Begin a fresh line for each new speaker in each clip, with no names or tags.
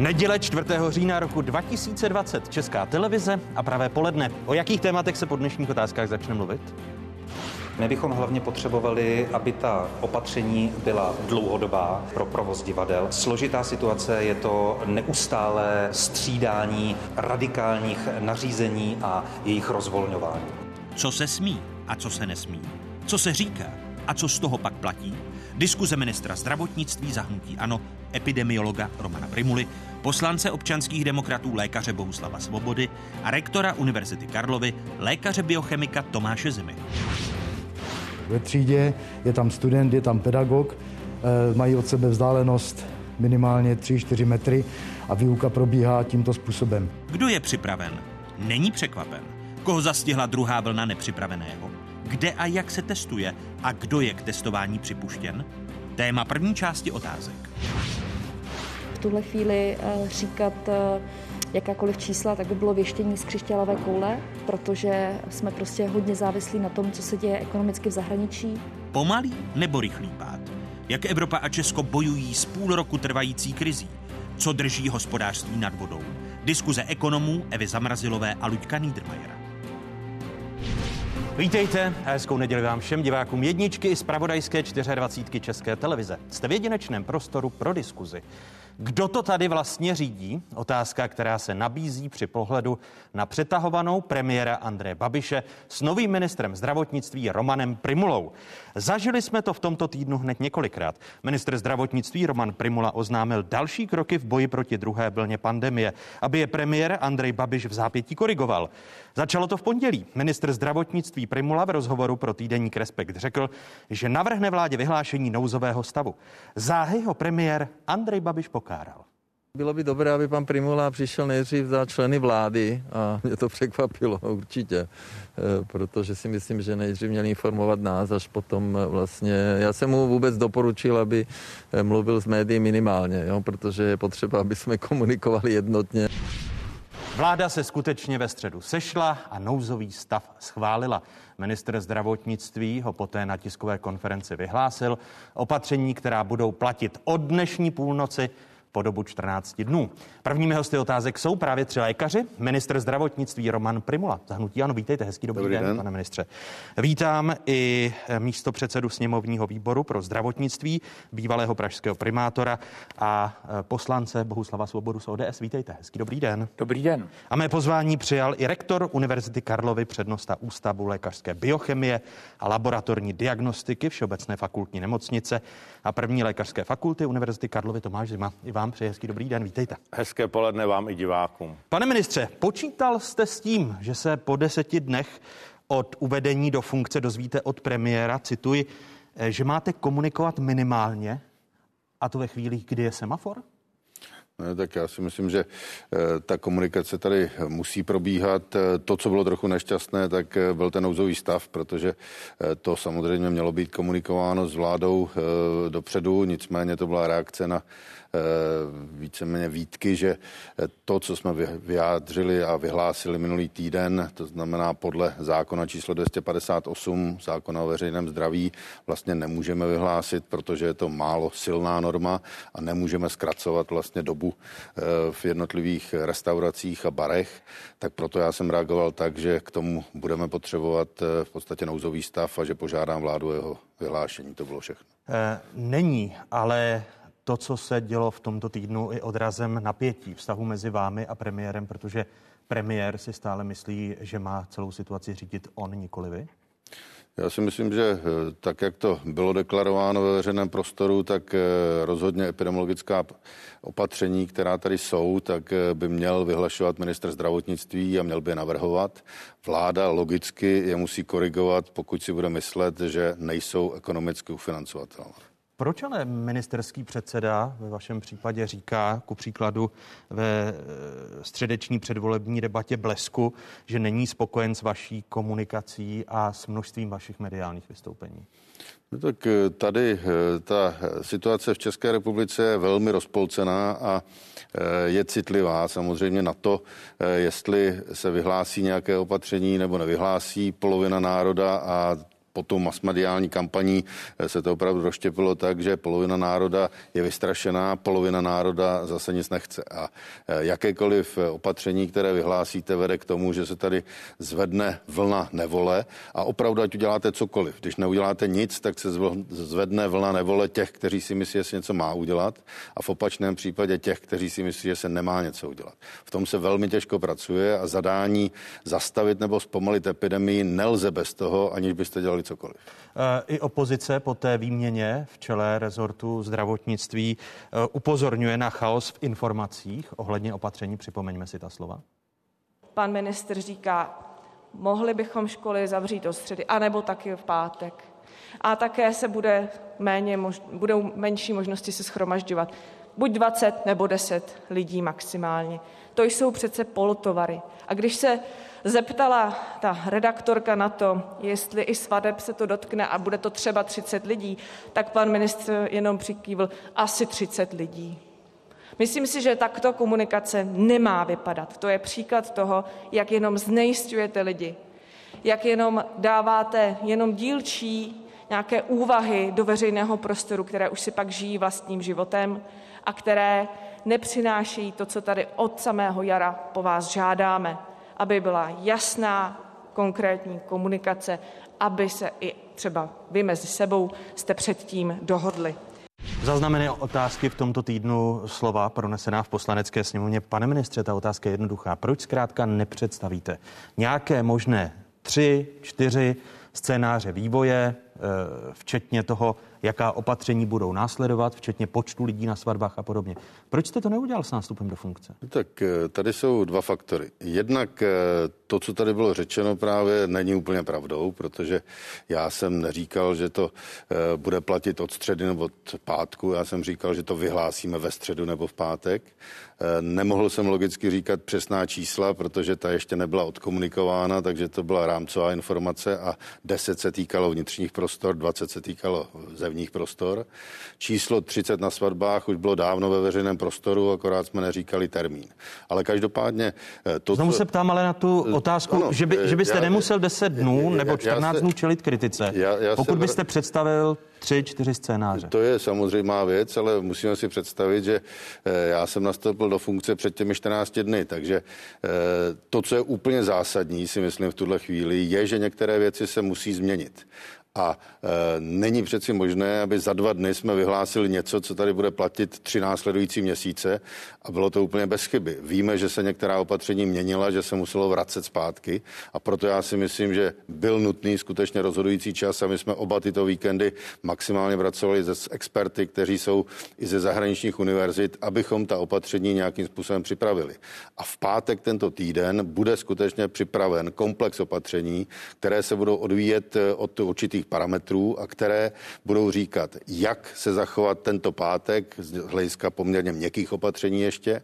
Neděle 4. října roku 2020 Česká televize a pravé poledne. O jakých tématech se po dnešních otázkách začne mluvit?
My bychom hlavně potřebovali, aby ta opatření byla dlouhodobá pro provoz divadel. Složitá situace je to neustále střídání radikálních nařízení a jejich rozvolňování.
Co se smí a co se nesmí? Co se říká a co z toho pak platí? Diskuze ministra zdravotnictví zahnutí ano, epidemiologa Romana Primuly, poslance občanských demokratů lékaře Bohuslava Svobody a rektora Univerzity Karlovy lékaře biochemika Tomáše Zimy.
Ve třídě je tam student, je tam pedagog, eh, mají od sebe vzdálenost minimálně 3-4 metry a výuka probíhá tímto způsobem.
Kdo je připraven? Není překvapen. Koho zastihla druhá vlna nepřipraveného? Kde a jak se testuje? A kdo je k testování připuštěn? Téma první části otázek.
V tuhle chvíli eh, říkat eh, jakákoliv čísla, tak by bylo věštění z křišťálové koule, protože jsme prostě hodně závislí na tom, co se děje ekonomicky v zahraničí.
Pomalý nebo rychlý pád? Jak Evropa a Česko bojují s půl roku trvající krizí? Co drží hospodářství nad vodou? Diskuze ekonomů Evy Zamrazilové a Luďka Niedermayera.
Vítejte a hezkou neděli vám všem divákům jedničky i z pravodajské 24 České televize. Jste v jedinečném prostoru pro diskuzi. Kdo to tady vlastně řídí? Otázka, která se nabízí při pohledu na přetahovanou premiéra Andreje Babiše s novým ministrem zdravotnictví Romanem Primulou. Zažili jsme to v tomto týdnu hned několikrát. Ministr zdravotnictví Roman Primula oznámil další kroky v boji proti druhé vlně pandemie, aby je premiér Andrej Babiš v zápětí korigoval. Začalo to v pondělí. Ministr zdravotnictví Primula v rozhovoru pro týdeník Respekt řekl, že navrhne vládě vyhlášení nouzového stavu. Záhy ho premiér Andrej Babiš pokáral.
Bylo by dobré, aby pan Primula přišel nejdřív za členy vlády a mě to překvapilo určitě, e, protože si myslím, že nejdřív měl informovat nás, až potom vlastně, já jsem mu vůbec doporučil, aby e, mluvil s médií minimálně, jo, protože je potřeba, aby jsme komunikovali jednotně.
Vláda se skutečně ve středu sešla a nouzový stav schválila. Minister zdravotnictví ho poté na tiskové konferenci vyhlásil. Opatření, která budou platit od dnešní půlnoci, po dobu 14 dnů. Prvními hosty otázek jsou právě tři lékaři. Ministr zdravotnictví Roman Primula. Zahnutí ano, vítejte, hezký dobrý, dobrý den, den, pane ministře. Vítám i místo předsedu sněmovního výboru pro zdravotnictví, bývalého pražského primátora a e, poslance Bohuslava Svobodu z ODS. Vítejte, hezký dobrý den.
Dobrý den.
A mé pozvání přijal i rektor Univerzity Karlovy, přednosta Ústavu lékařské biochemie a laboratorní diagnostiky Všeobecné fakultní nemocnice a první lékařské fakulty Univerzity Karlovy Tomáš Zima. I vám přeji hezký dobrý den, vítejte.
Hezké poledne vám i divákům.
Pane ministře, počítal jste s tím, že se po deseti dnech od uvedení do funkce dozvíte od premiéra, cituji, eh, že máte komunikovat minimálně, a to ve chvíli, kdy je semafor?
Ne, tak já si myslím, že eh, ta komunikace tady musí probíhat. Eh, to, co bylo trochu nešťastné, tak eh, byl ten nouzový stav, protože to samozřejmě mělo být komunikováno s vládou dopředu, nicméně to byla reakce na víceméně výtky, že to, co jsme vyjádřili a vyhlásili minulý týden, to znamená podle zákona číslo 258, zákona o veřejném zdraví, vlastně nemůžeme vyhlásit, protože je to málo silná norma a nemůžeme zkracovat vlastně dobu eh, v jednotlivých restauracích a barech, tak proto já jsem reagoval tak, že k tomu budeme potřebovat eh, v podstatě nouzový stav a že požádám vládu o jeho vyhlášení. To bylo všechno.
Není, ale to, co se dělo v tomto týdnu, i odrazem napětí vztahu mezi vámi a premiérem, protože premiér si stále myslí, že má celou situaci řídit on, nikoli vy?
Já si myslím, že eh, tak, jak to bylo deklarováno ve veřejném prostoru, tak eh, rozhodně epidemiologická opatření, která tady jsou, tak eh, by měl vyhlašovat minister zdravotnictví a měl by je navrhovat. Vláda logicky je musí korigovat, pokud si bude myslet, že nejsou ekonomicky ufinancovatelné.
Proč ale ministerský předseda ve vašem případě říká, ku příkladu ve e, středeční předvolební debatě Blesku, že není spokojen s vaší komunikací a s množstvím vašich mediálních vystoupení?
No tak e, tady e, ta situace v České republice je velmi rozpolcená a je citlivá samozřejmě na to, jestli se vyhlásí nějaké opatření nebo nevyhlásí polovina národa a po tou masmediální kampaní se to opravdu rozštěpilo tak, že polovina národa je vystrašená, polovina národa zase nic nechce. A jakékoliv opatření, které vyhlásíte, vede k tomu, že se tady zvedne vlna nevole a opravdu, ať uděláte cokoliv. Když neuděláte nic, tak se zvedne vlna nevole těch, kteří si myslí, že se něco má udělat a v opačném případě těch, kteří si myslí, že se nemá něco udělat. V tom se velmi těžko pracuje a zadání zastavit nebo zpomalit epidemii nelze bez toho, aniž byste dělali cokoliv.
E, I opozice po té výměně v čele rezortu zdravotnictví e, upozorňuje na chaos v informacích ohledně opatření. Připomeňme si ta slova.
Pan ministr říká, mohli bychom školy zavřít do středy, anebo taky v pátek. A také se bude méně, budou menší možnosti se schromažďovat. Buď 20 nebo 10 lidí maximálně. To jsou přece polotovary. A když se zeptala ta redaktorka na to, jestli i svadeb se to dotkne a bude to třeba 30 lidí, tak pan ministr jenom přikývl asi 30 lidí. Myslím si, že takto komunikace nemá vypadat. To je příklad toho, jak jenom znejistujete lidi, jak jenom dáváte jenom dílčí nějaké úvahy do veřejného prostoru, které už si pak žijí vlastním životem a které nepřináší to, co tady od samého jara po vás žádáme, aby byla jasná, konkrétní komunikace, aby se i třeba vy mezi sebou jste předtím dohodli.
Zaznamené otázky v tomto týdnu slova pronesená v poslanecké sněmovně. Pane ministře, ta otázka je jednoduchá. Proč zkrátka nepředstavíte nějaké možné tři, čtyři scénáře vývoje, eh, včetně toho, jaká opatření budou následovat, včetně počtu lidí na svatbách a podobně. Proč jste to neudělal s nástupem do funkce?
Tak eh, tady jsou dva faktory. Jednak eh, to, co tady bylo řečeno, právě není úplně pravdou, protože já jsem neříkal, že to bude platit od středy nebo od pátku. Já jsem říkal, že to vyhlásíme ve středu nebo v pátek. Nemohl jsem logicky říkat přesná čísla, protože ta ještě nebyla odkomunikována, takže to byla rámcová informace a 10 se týkalo vnitřních prostor, 20 se týkalo zevních prostor. Číslo 30 na svatbách už bylo dávno ve veřejném prostoru, akorát jsme neříkali termín. Ale každopádně
eh, to, Znovu co... se ptám ale na tu eh, otázku, ano, že, by, že byste já, nemusel 10 dnů já, nebo 14 já, dnů čelit kritice, já, já pokud byste představil tři, čtyři scénáře.
To je samozřejmá věc, ale musíme si představit, že eh, já jsem nastoupil do funkce před těmi 14 dny, takže to, co je úplně zásadní, si myslím v tuhle chvíli, je, že některé věci se musí změnit. A e, není přeci možné, aby za dva dny jsme vyhlásili něco, co tady bude platit tři následující měsíce a bylo to úplně bez chyby. Víme, že se některá opatření měnila, že se muselo vracet zpátky a proto já si myslím, že byl nutný skutečně rozhodující čas a my jsme oba tyto víkendy maximálně vracovali ze experty, kteří jsou i ze zahraničních univerzit, abychom ta opatření nějakým způsobem připravili. A v pátek tento týden bude skutečně připraven komplex opatření, které se budou odvíjet e, od určitých parametrů a které budou říkat, jak se zachovat tento pátek z hlediska poměrně měkkých opatření ještě,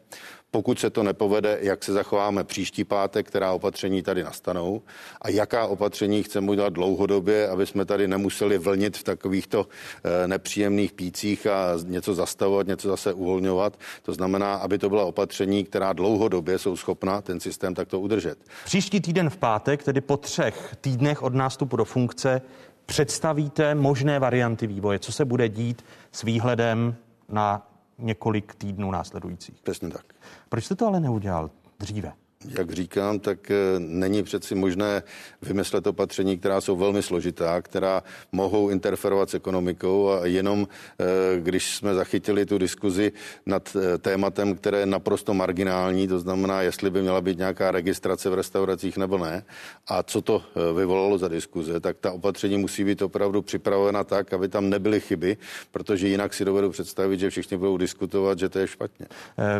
pokud se to nepovede, jak se zachováme příští pátek, která opatření tady nastanou a jaká opatření chceme udělat dlouhodobě, aby jsme tady nemuseli vlnit v takovýchto eh, nepříjemných pících a něco zastavovat, něco zase uvolňovat. To znamená, aby to byla opatření, která dlouhodobě jsou schopna ten systém takto udržet.
Příští týden v pátek, tedy po třech týdnech od nástupu do funkce, představíte možné varianty vývoje, co se bude dít s výhledem na několik týdnů následujících.
Přesně tak.
Proč jste to ale neudělal dříve?
Jak říkám, tak eh, není přeci možné vymyslet opatření, která jsou velmi složitá, která mohou interferovat s ekonomikou a jenom eh, když jsme zachytili tu diskuzi nad eh, tématem, které je naprosto marginální, to znamená, jestli by měla být nějaká registrace v restauracích nebo ne, a co to vyvolalo za diskuze, tak ta opatření musí být opravdu připravena tak, aby tam nebyly chyby, protože jinak si dovedu představit, že všichni budou diskutovat, že to je špatně.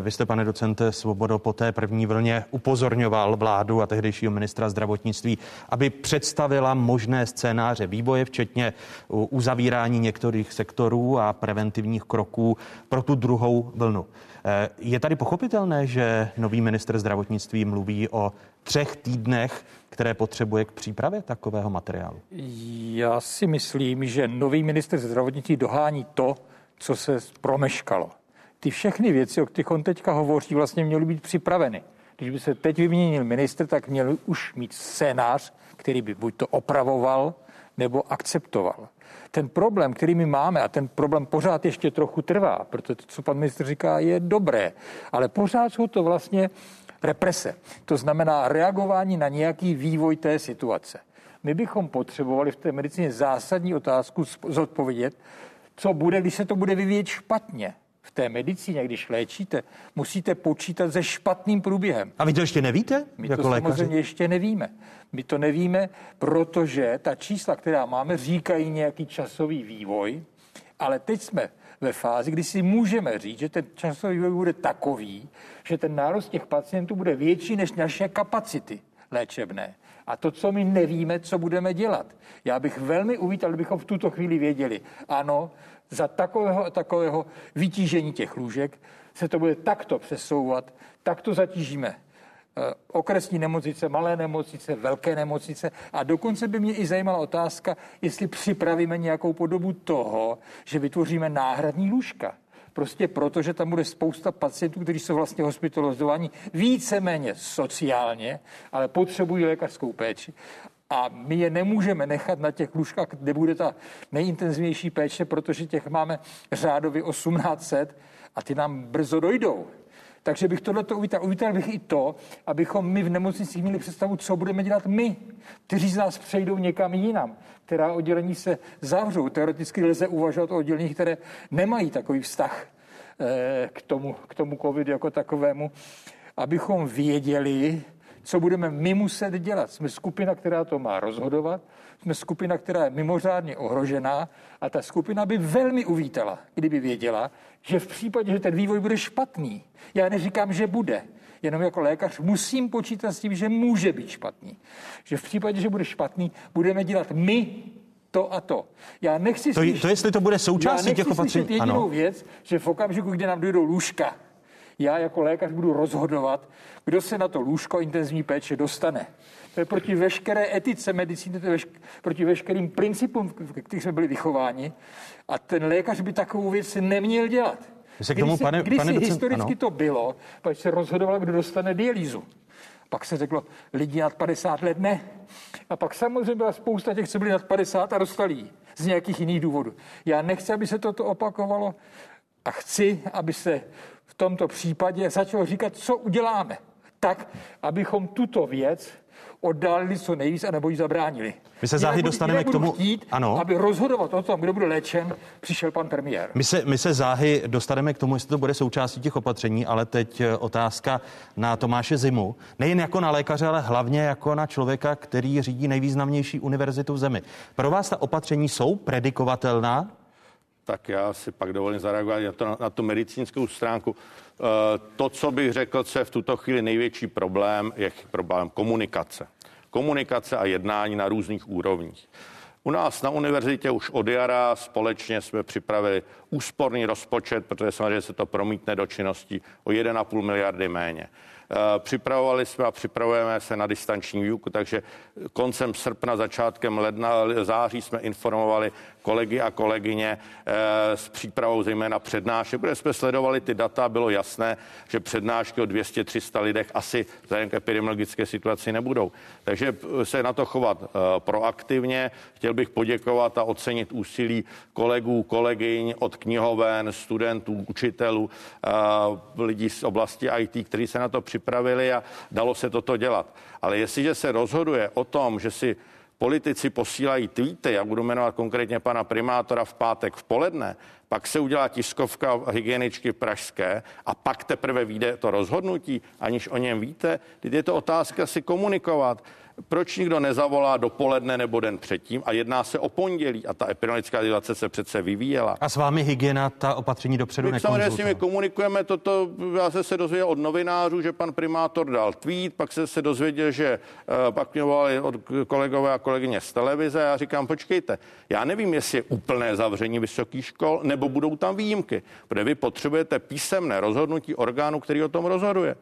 Vy jste, pane docente Svobodo, po té první vlně upozorňoval vládu a tehdejšího ministra zdravotnictví, aby představila možné scénáře vývoje, včetně uzavírání některých sektorů a preventivních kroků pro tu druhou vlnu. Eh, je tady pochopitelné, že nový minister zdravotnictví mluví o třech týdnech, které potřebuje k přípravě takového materiálu?
Já si myslím, že nový minister zdravotnictví dohání to, co se promeškalo. Ty všechny věci, o kterých on teďka hovoří, vlastně měly být připraveny. Když by se teď vyměnil ministr, tak měl už mít scénář, který by buď to opravoval, nebo akceptoval. Ten problém, který my máme, a ten problém pořád ještě trochu trvá, protože to, co pan ministr říká, je dobré, ale pořád jsou to vlastně represe. To znamená reagování na nějaký vývoj té situace. My bychom potřebovali v té medicíně zásadní otázku zodpovědět, co bude, když se to bude vyvíjet špatně v té medicíně, když léčíte, musíte počítat se špatným průběhem.
A vy to ještě nevíte?
My
jako
to
lékaři?
samozřejmě ještě nevíme. My to nevíme, protože ta čísla, která máme, říkají nějaký časový vývoj, ale teď jsme ve fázi, kdy si můžeme říct, že ten časový vývoj bude takový, že ten nárůst těch pacientů bude větší než naše kapacity léčebné. A to, co my nevíme, co budeme dělat. Já bych velmi uvítal, kdybychom v tuto chvíli věděli, ano, za takového, takového vytížení těch lůžek se to bude takto přesouvat, takto zatížíme eh, okresní nemocnice, malé nemocnice, velké nemocnice a dokonce by mě i zajímala otázka, jestli připravíme nějakou podobu toho, že vytvoříme náhradní lůžka. Prostě proto, že tam bude spousta pacientů, kteří jsou vlastně hospitalizováni víceméně sociálně, ale potřebují lékařskou péči. A my je nemůžeme nechat na těch lůžkách, kde bude ta nejintenzivnější péče, protože těch máme řádově 1800 a ty nám brzo dojdou. Takže bych tohle uvítal. Uvítal bych i to, abychom my v nemocnicích měli představu, co budeme dělat my, kteří z nás přejdou někam jinam, která oddělení se zavřou. Teoreticky lze uvažovat o odděleních, které nemají takový vztah eh, k tomu, k tomu covidu jako takovému, abychom věděli, co budeme my muset dělat. Jsme skupina, která to má rozhodovat, jsme skupina, která je mimořádně ohrožená a ta skupina by velmi uvítala, kdyby věděla, že v případě, že ten vývoj bude špatný, já neříkám, že bude, jenom jako lékař musím počítat s tím, že může být špatný. Že v případě, že bude špatný, budeme dělat my to a to. Já nechci
to,
slyšet,
to jestli to bude součástí těch opatření.
jedinou ano. věc, že v okamžiku, kdy nám dojdou lůžka, já jako lékař budu rozhodovat, kdo se na to lůžko intenzivní péče dostane. To je proti veškeré etice medicíny, to je vešk- proti veškerým principům, v kterých jsme byli vychováni. A ten lékař by takovou věc neměl dělat.
Se k tomu,
když
pane,
když
pane
si
docent,
historicky
ano.
to bylo, pak se rozhodovalo, kdo dostane dialýzu. Pak se řeklo, lidi nad 50 let ne. A pak samozřejmě byla spousta těch, co byli nad 50 a dostali ji z nějakých jiných důvodů. Já nechci, aby se toto opakovalo a chci, aby se tomto případě začalo říkat, co uděláme. Tak, abychom tuto věc oddálili co nejvíc a nebo ji zabránili.
My se záhy dostaneme k tomu-
Chtít,
Ano.
Aby rozhodovat o tom, kdo bude léčen, přišel pan premiér.
My se, my se záhy dostaneme k tomu, jestli to bude součástí těch opatření, ale teď eh, otázka na Tomáše Zimu. Nejen jako na lékaře, ale hlavně jako na člověka, který řídí nejvýznamnější univerzitu v zemi. Pro vás ta opatření jsou predikovatelná?
Tak já si pak dovolím zareagovat na, to, na tu medicínskou stránku. Eh, To, co bych řekl, co je v tuto chvíli největší problém, je problém komunikace. Komunikace a jednání na různých úrovních. U nás na univerzitě už od jara společně jsme připravili úsporný rozpočet, protože samozřejmě se to promítne do činností o 1,5 miliardy méně. Eh, Připravovali jsme a připravujeme se na distanční výuku, takže koncem srpna, začátkem ledna, září jsme informovali kolegy a kolegyně eh, s přípravou zejména přednášek, protože jsme sledovali ty data, bylo jasné, že přednášky o 200-300 lidech asi vzhledem k epidemiologické situaci nebudou. Takže eh, se na to chovat eh, proaktivně. Chtěl bych poděkovat a ocenit úsilí kolegů, kolegyň od knihoven, studentů, učitelů, lidí z oblasti IT, kteří se na to připravili a dalo se toto dělat. Ale jestliže se rozhoduje o tom, že si politici posílají tweety, já budu jmenovat konkrétně pana primátora v pátek v poledne, pak se udělá tiskovka hygieničky pražské a pak teprve vyjde to rozhodnutí, aniž o něm víte. Teď je to otázka si komunikovat. Proč nikdo nezavolá dopoledne nebo den předtím a jedná se o pondělí a ta epidemiologická situace se přece vyvíjela.
A s vámi hygiena ta opatření dopředu
My samozřejmě s nimi komunikujeme toto, já jsem se dozvěděl od novinářů, že pan primátor dal tweet, pak jsem se dozvěděl, že uh, pak mě volali od kolegové a kolegyně z televize a já říkám, počkejte, já nevím, jestli je úplné zavření vysokých škol, nebo budou tam výjimky, protože vy potřebujete písemné rozhodnutí orgánu, který o tom rozhoduje.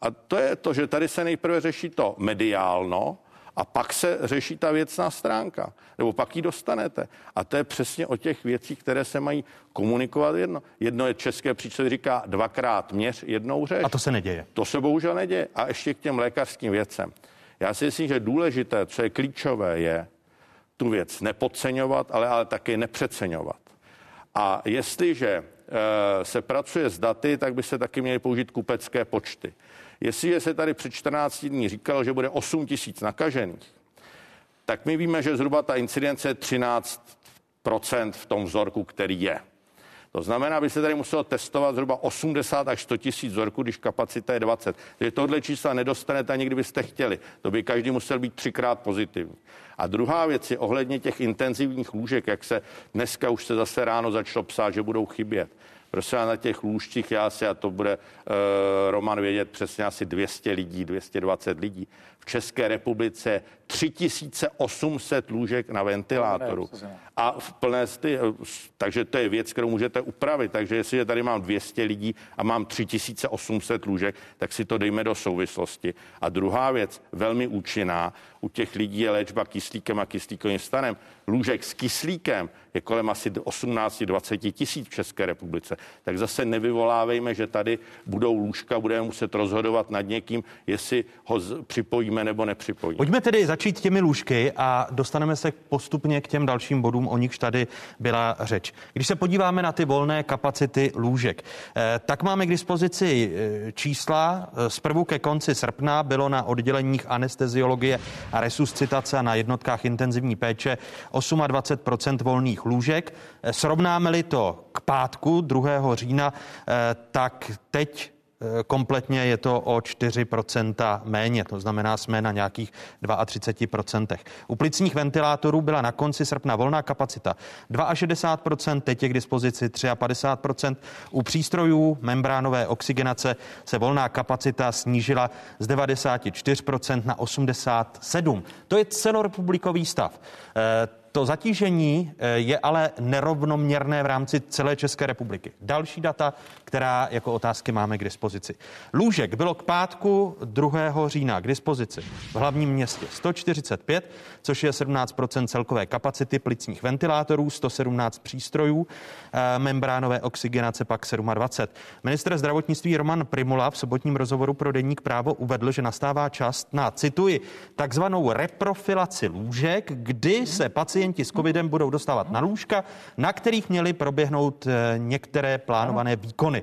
A to je to, že tady se nejprve řeší to mediálno, a pak se řeší ta věcná stránka, nebo pak ji dostanete. A to je přesně o těch věcích, které se mají komunikovat jedno. Jedno je české příčet říká dvakrát měř, jednou řeš.
A to se neděje.
To se bohužel neděje. A ještě k těm lékařským věcem. Já si myslím, že důležité, co je klíčové, je tu věc nepodceňovat, ale, ale taky nepřeceňovat. A jestliže e, se pracuje s daty, tak by se taky měly použít kupecké počty. Jestliže se tady před 14 dní říkalo, že bude 8 tisíc nakažených, tak my víme, že zhruba ta incidence je 13% v tom vzorku, který je. To znamená, by se tady muselo testovat zhruba 80 až 100 tisíc vzorků, když kapacita je 20. Takže tohle čísla nedostanete ani kdybyste chtěli. To by každý musel být třikrát pozitivní. A druhá věc je ohledně těch intenzivních lůžek, jak se dneska už se zase ráno začalo psát, že budou chybět. Prosím na těch lůžcích, já si, a to bude uh, Roman vědět přesně asi 200 lidí, 220 lidí. V České republice 3800 lůžek na ventilátoru. A v plné sty, takže to je věc, kterou můžete upravit. Takže jestli tady mám 200 lidí a mám 3800 lůžek, tak si to dejme do souvislosti. A druhá věc, velmi účinná, u těch lidí je léčba kyslíkem a kyslíkovým stanem. Lůžek s kyslíkem je kolem asi 18-20 tisíc v České republice. Tak zase nevyvolávejme, že tady budou lůžka, budeme muset rozhodovat nad někým, jestli ho připojíme nebo nepřipojíme.
Pojďme tedy začít těmi lůžky a dostaneme se postupně k těm dalším bodům, o nichž tady byla řeč. Když se podíváme na ty volné kapacity lůžek, eh, tak máme k dispozici eh, čísla. Z prvu ke konci srpna bylo na odděleních anesteziologie a resuscitace a na jednotkách intenzivní péče 28 volných lůžek. Eh, srovnáme-li to k pátku 2. října, tak teď Eh, kompletně je to o 4% méně, to znamená, jsme na nějakých 32%. U plicních ventilátorů byla na konci srpna volná kapacita 62%, teď je k dispozici 53%. U přístrojů membránové oxygenace se volná kapacita snížila z 94% na 87%. To je celorepublikový stav. To zatížení eh, je ale nerovnoměrné v rámci celé České republiky. Další data, která jako otázky máme k dispozici. Lůžek bylo k pátku 2. října k dispozici v hlavním městě 145, což je 17% celkové kapacity plicních ventilátorů, 117 přístrojů, eh, membránové oxygenace pak 27. Minister zdravotnictví Roman Primula v sobotním rozhovoru pro Deník právo uvedl, že nastává čas na, cituji, takzvanou reprofilaci lůžek, kdy se pacienti s covidem budou dostávat na lůžka, na kterých měly proběhnout eh, některé plánované výkony.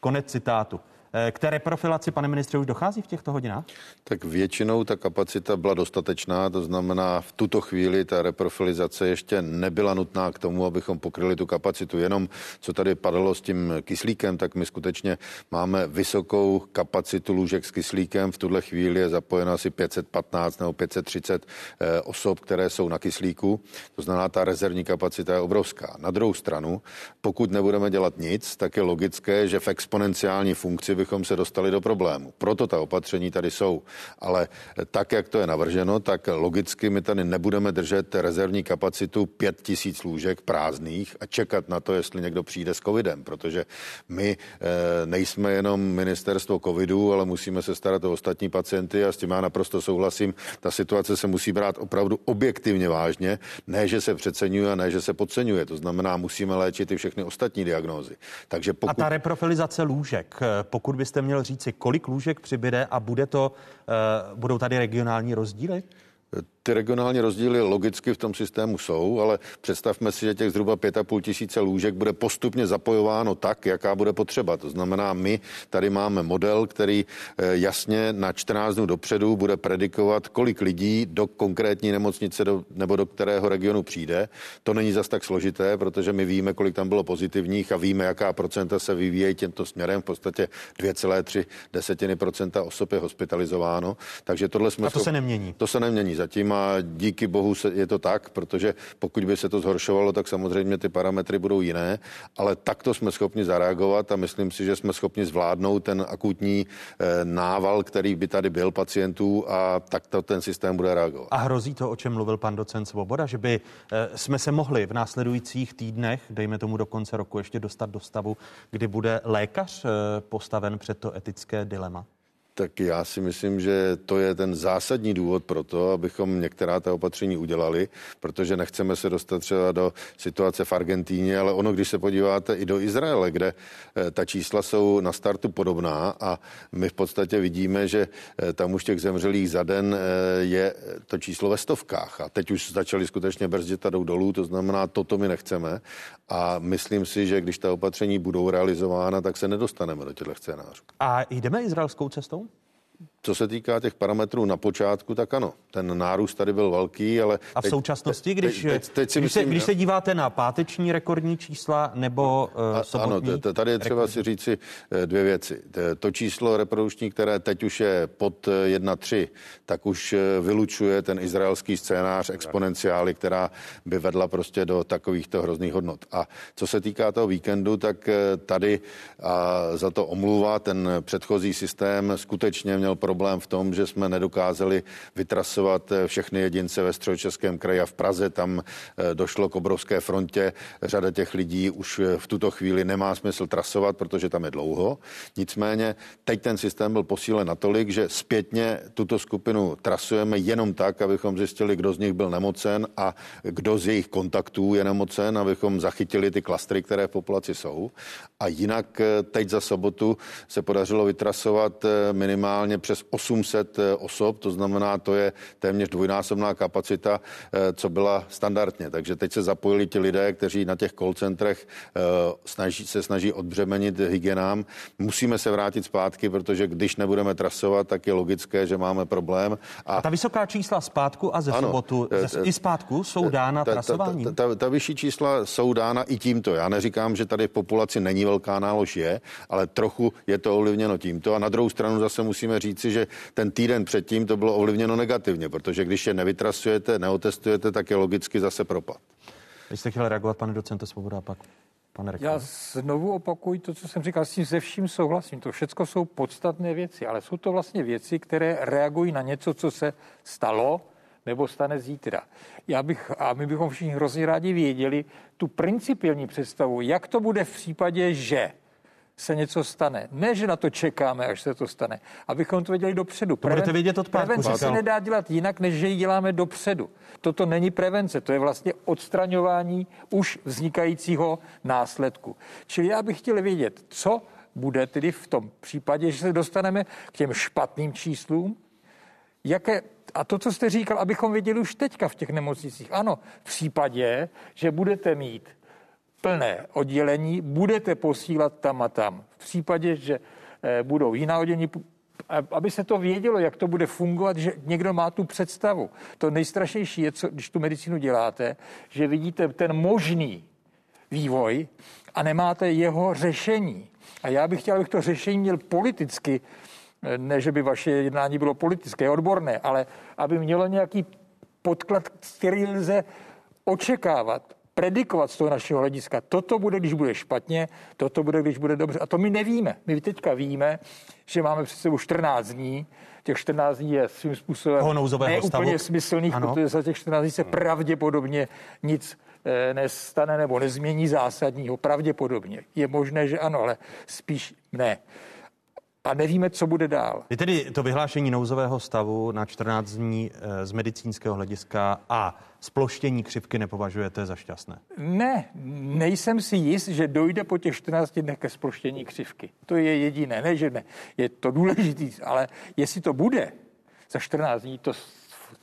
Konec citátu. Eh, k té reprofilaci, pane ministře, už dochází v těchto hodinách?
Tak většinou ta kapacita byla dostatečná, to znamená v tuto chvíli ta reprofilizace ještě nebyla nutná k tomu, abychom pokryli tu kapacitu. Jenom co tady padalo s tím kyslíkem, tak my skutečně máme vysokou kapacitu lůžek s kyslíkem. V tuhle chvíli je zapojeno asi 515 nebo 530 eh, osob, které jsou na kyslíku. To znamená, ta rezervní kapacita je obrovská. Na druhou stranu, pokud nebudeme dělat nic, tak je logické, že v exponenciální funkci bychom se dostali do problému. Proto ta opatření tady jsou. Ale tak, jak to je navrženo, tak logicky my tady nebudeme držet rezervní kapacitu 5 tisíc lůžek prázdných a čekat na to, jestli někdo přijde s covidem, protože my e, nejsme jenom ministerstvo covidu, ale musíme se starat o ostatní pacienty a s tím já naprosto souhlasím. Ta situace se musí brát opravdu objektivně vážně, ne, že se přeceňuje a ne, že se podceňuje. To znamená, musíme léčit i všechny ostatní diagnózy.
Takže pokud... A ta reprofilizace lůžek, pokud pokud byste měl říci, kolik lůžek přibyde a bude to, uh, budou tady regionální rozdíly?
Ty regionální rozdíly logicky v tom systému jsou, ale představme si, že těch zhruba 5,5 tisíce lůžek bude postupně zapojováno tak, jaká bude potřeba. To znamená, my tady máme model, který eh, jasně na 14 dnů dopředu bude predikovat, kolik lidí do konkrétní nemocnice do, nebo do kterého regionu přijde. To není zas tak složité, protože my víme, kolik tam bylo pozitivních a víme, jaká procenta se vyvíjejí tímto směrem. V podstatě 2,3 desetiny procenta osob je hospitalizováno. Takže tohle jsme...
A to se nemění.
To se nemění zatím a díky bohu se, je to tak, protože pokud by se to zhoršovalo, tak samozřejmě ty parametry budou jiné, ale takto jsme schopni zareagovat a myslím si, že jsme schopni zvládnout ten akutní eh, nával, který by tady byl pacientů a takto ten systém bude reagovat.
A hrozí to, o čem mluvil pan docent Svoboda, že by eh, jsme se mohli v následujících týdnech, dejme tomu do konce roku, ještě dostat do stavu, kdy bude lékař eh, postaven před to etické dilema?
Tak já si myslím, že to je ten zásadní důvod pro to, abychom některá ta opatření udělali, protože nechceme se dostat třeba do situace v Argentíně, ale ono, když se podíváte i do Izraele, kde eh, ta čísla jsou na startu podobná a my v podstatě vidíme, že eh, tam už těch zemřelých za den eh, je to číslo ve stovkách a teď už začali skutečně brzdit a jdou dolů, to znamená, toto my nechceme a myslím si, že když ta opatření budou realizována, tak se nedostaneme do těchto scénářů.
A jdeme izraelskou cestou?
Co se týká těch parametrů na počátku, tak ano, ten nárůst tady byl velký, ale...
A v
teď,
současnosti, když,
teď, teď, teď si
když,
myslím,
se, když se díváte na páteční rekordní čísla nebo uh,
a,
sobotní
Ano, tady je třeba rekordní. si říci eh, dvě věci. To číslo reprodukční, které teď už je pod 1,3, tak už eh, vylučuje ten izraelský scénář exponenciály, která by vedla prostě do takovýchto hrozných hodnot. A co se týká toho víkendu, tak tady a za to omluva ten předchozí systém skutečně měl pro problém v tom, že jsme nedokázali vytrasovat eh, všechny jedince ve středočeském kraji a v Praze. Tam eh, došlo k obrovské frontě. Řada těch lidí už eh, v tuto chvíli nemá smysl trasovat, protože tam je dlouho. Nicméně teď ten systém byl posílen natolik, že zpětně tuto skupinu trasujeme jenom tak, abychom zjistili, kdo z nich byl nemocen a kdo z jejich kontaktů je nemocen, abychom zachytili ty klastry, které v populaci jsou. A jinak teď za sobotu se podařilo vytrasovat minimálně přes 800 eh, osob, to znamená, to je téměř dvojnásobná kapacita, eh, co byla standardně. Takže teď se zapojili ti lidé, kteří na těch call centrech eh, snaží, se snaží odbřemenit hygienám. Musíme se vrátit zpátky, protože když nebudeme trasovat, tak je logické, že máme problém.
A, a ta vysoká čísla zpátku a ze ano, sobotu, ze, i zpátku jsou dána ta, trasováním?
Ta, ta, ta, ta vyšší čísla jsou dána i tímto. Já neříkám, že tady v populaci není velká nálož je, ale trochu je to ovlivněno tímto. A na druhou stranu zase musíme říci, že ten týden předtím to bylo ovlivněno negativně, protože když je nevytrasujete, neotestujete, tak je logicky zase propad.
Vy jste chtěl reagovat, pane docente Svoboda, pak pane
rektor. Já znovu opakuju to, co jsem říkal, s tím ze vším souhlasím. To všechno jsou podstatné věci, ale jsou to vlastně věci, které reagují na něco, co se stalo, nebo stane zítra. Já bych, a my bychom všichni hrozně rádi věděli tu principiální představu, jak to bude v případě, že se něco stane. Ne, že na to čekáme, až se to stane. Abychom to věděli dopředu.
To budete vědět od pátku.
Prevence se nedá dělat jinak, než že ji děláme dopředu. Toto není prevence, to je vlastně odstraňování už vznikajícího následku. Čili já bych chtěl vědět, co bude tedy v tom případě, že se dostaneme k těm špatným číslům, jaké a to, co jste říkal, abychom věděli už teďka v těch nemocnicích. Ano, v případě, že budete mít plné oddělení budete posílat tam a tam. V případě, že eh, budou jiná oddělení, aby se to vědělo, jak to bude fungovat, že někdo má tu představu. To nejstrašnější je, co, když tu medicínu děláte, že vidíte ten možný vývoj a nemáte jeho řešení. A já bych chtěl, abych to řešení měl politicky, eh, ne, že by vaše jednání bylo politické, odborné, ale aby mělo nějaký podklad, který lze očekávat predikovat z toho našeho hlediska. Toto bude, když bude špatně, toto bude, když bude dobře. A to my nevíme. My teďka víme, že máme před sebou 14 dní. Těch 14 dní je svým způsobem
ne
úplně smyslných, ano. protože za těch 14 dní se pravděpodobně nic eh, nestane nebo nezmění zásadního. Pravděpodobně. Je možné, že ano, ale spíš ne a nevíme, co bude dál.
Vy tedy to vyhlášení nouzového stavu na 14 dní eh, z medicínského hlediska a sploštění křivky nepovažujete za šťastné?
Ne, nejsem si jist, že dojde po těch 14 dnech ke sploštění křivky. To je jediné, ne, že ne. Je to důležitý, ale jestli to bude za 14 dní, to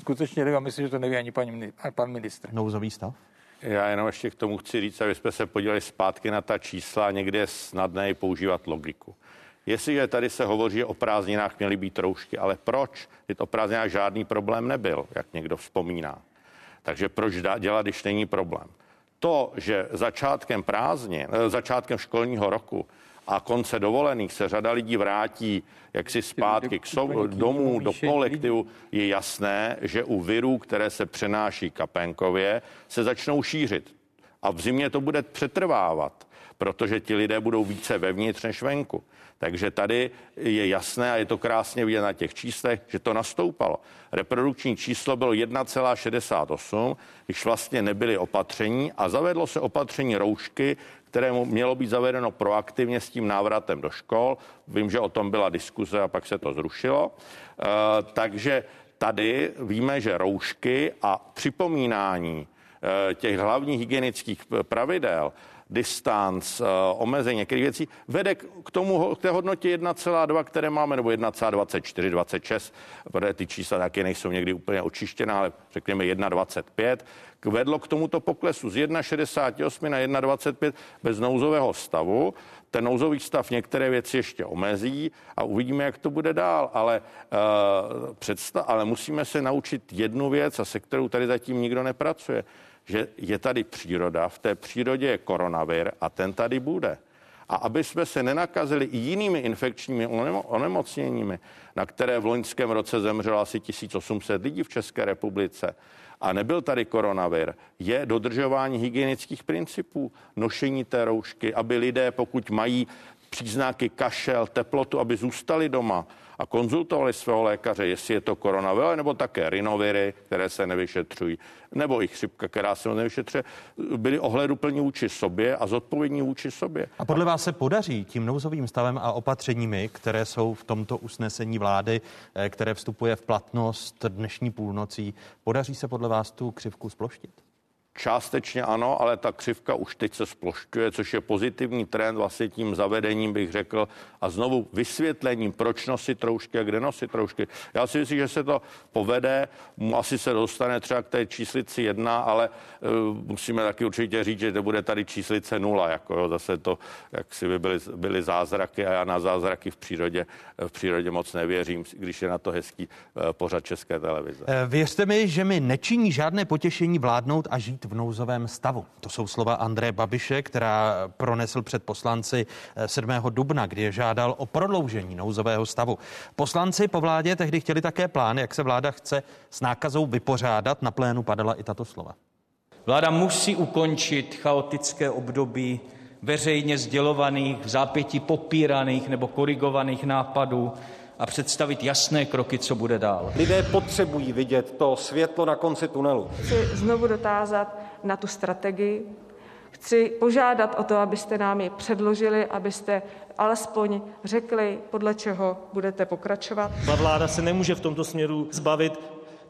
skutečně nevím, myslím, že to neví ani pan, pan ministr.
Nouzový stav?
Já jenom ještě k tomu chci říct, aby jsme se podívali zpátky na ta čísla, někde je snadné používat logiku. Jestliže tady se hovoří o prázdninách, měly být roušky, ale proč? Teď o prázdninách žádný problém nebyl, jak někdo vzpomíná. Takže proč dělat, když není problém? To, že začátkem prázdnin, eh, začátkem školního roku a konce dovolených se řada lidí vrátí jaksi zpátky k sou, domů, do kolektivu, je jasné, že u virů, které se přenáší kapenkově, se začnou šířit. A v zimě to bude přetrvávat, protože ti lidé budou více vevnitř než venku. Takže tady je jasné a je to krásně vidět na těch číslech, že to nastoupalo. Reprodukční číslo bylo 1,68, když vlastně nebyly opatření a zavedlo se opatření roušky, které mělo být zavedeno proaktivně s tím návratem do škol. Vím, že o tom byla diskuze a pak se to zrušilo. Eh, takže tady víme, že roušky a připomínání eh, těch hlavních hygienických pravidel distanc, eh, omezení některých věcí, vede k tomu, k té hodnotě 1,2, které máme, nebo 1,24, 26, protože ty čísla taky nejsou někdy úplně očištěná, ale řekněme 1,25, vedlo k tomuto poklesu z 1,68 na 1,25 bez nouzového stavu. Ten nouzový stav některé věci ještě omezí a uvidíme, jak to bude dál. Ale, uh, ale musíme se naučit jednu věc, a se kterou tady zatím nikdo nepracuje že je tady příroda, v té přírodě je koronavir a ten tady bude. A aby jsme se nenakazili i jinými infekčními onemocněními, na které v loňském roce zemřelo asi 1800 lidí v České republice, a nebyl tady koronavir, je dodržování hygienických principů, nošení té roušky, aby lidé, pokud mají příznaky kašel, teplotu, aby zůstali doma, a konzultovali svého lékaře, jestli je to koronavir, nebo také rinoviry, které se nevyšetřují, nebo i chřipka, která se nevyšetřuje, byli ohleduplní vůči sobě a zodpovědní vůči sobě.
A podle vás se podaří tím nouzovým stavem a opatřeními, které jsou v tomto usnesení vlády, eh, které vstupuje v platnost dnešní půlnocí, podaří se podle vás tu křivku sploštit?
Částečně ano, ale ta křivka už teď se splošťuje, což je pozitivní trend vlastně tím zavedením, bych řekl, a znovu vysvětlením, proč nosit troušky a kde nosit troušky. Já si myslím, že se to povede, asi se dostane třeba k té číslici jedna, ale uh, musíme taky určitě říct, že to bude tady číslice nula, jako jo, zase to, jak si by byly, byly zázraky a já na zázraky v přírodě, v přírodě moc nevěřím, když je na to hezký uh, pořad České televize.
Eh, věřte mi, že mi nečiní žádné potěšení vládnout a žít v nouzovém stavu. To jsou slova Andreje Babiše, která pronesl před poslanci 7. Eh, dubna, kdy je žádal o prodloužení nouzového stavu. Poslanci po vládě tehdy chtěli také plán, jak se vláda chce s nákazou vypořádat. Na plénu padala i tato slova.
Vláda musí ukončit chaotické období veřejně sdělovaných, v zápětí popíraných nebo korigovaných nápadů a představit jasné kroky, co bude dál.
Lidé potřebují vidět to světlo na konci tunelu.
Chci znovu dotázat na tu strategii. Chci požádat o to, abyste nám ji předložili, abyste alespoň řekli, podle čeho budete pokračovat.
Ta vláda se nemůže v tomto směru zbavit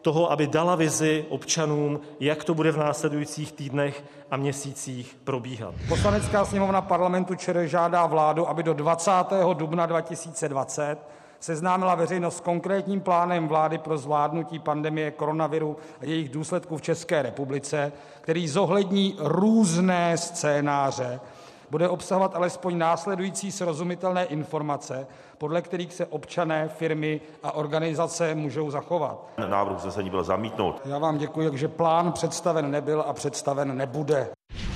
toho, aby dala vizi občanům, jak to bude v následujících týdnech a měsících probíhat.
Poslanecká sněmovna parlamentu ČR žádá vládu, aby do 20. dubna 2020 seznámila veřejnost s konkrétním plánem vlády pro zvládnutí pandemie koronaviru a jejich důsledků v České republice, který zohlední různé scénáře, bude obsahovat alespoň následující srozumitelné informace, podle kterých se občané, firmy a organizace můžou zachovat.
Návrh usnesení byl zamítnut.
Já vám děkuji, že plán představen nebyl a představen nebude.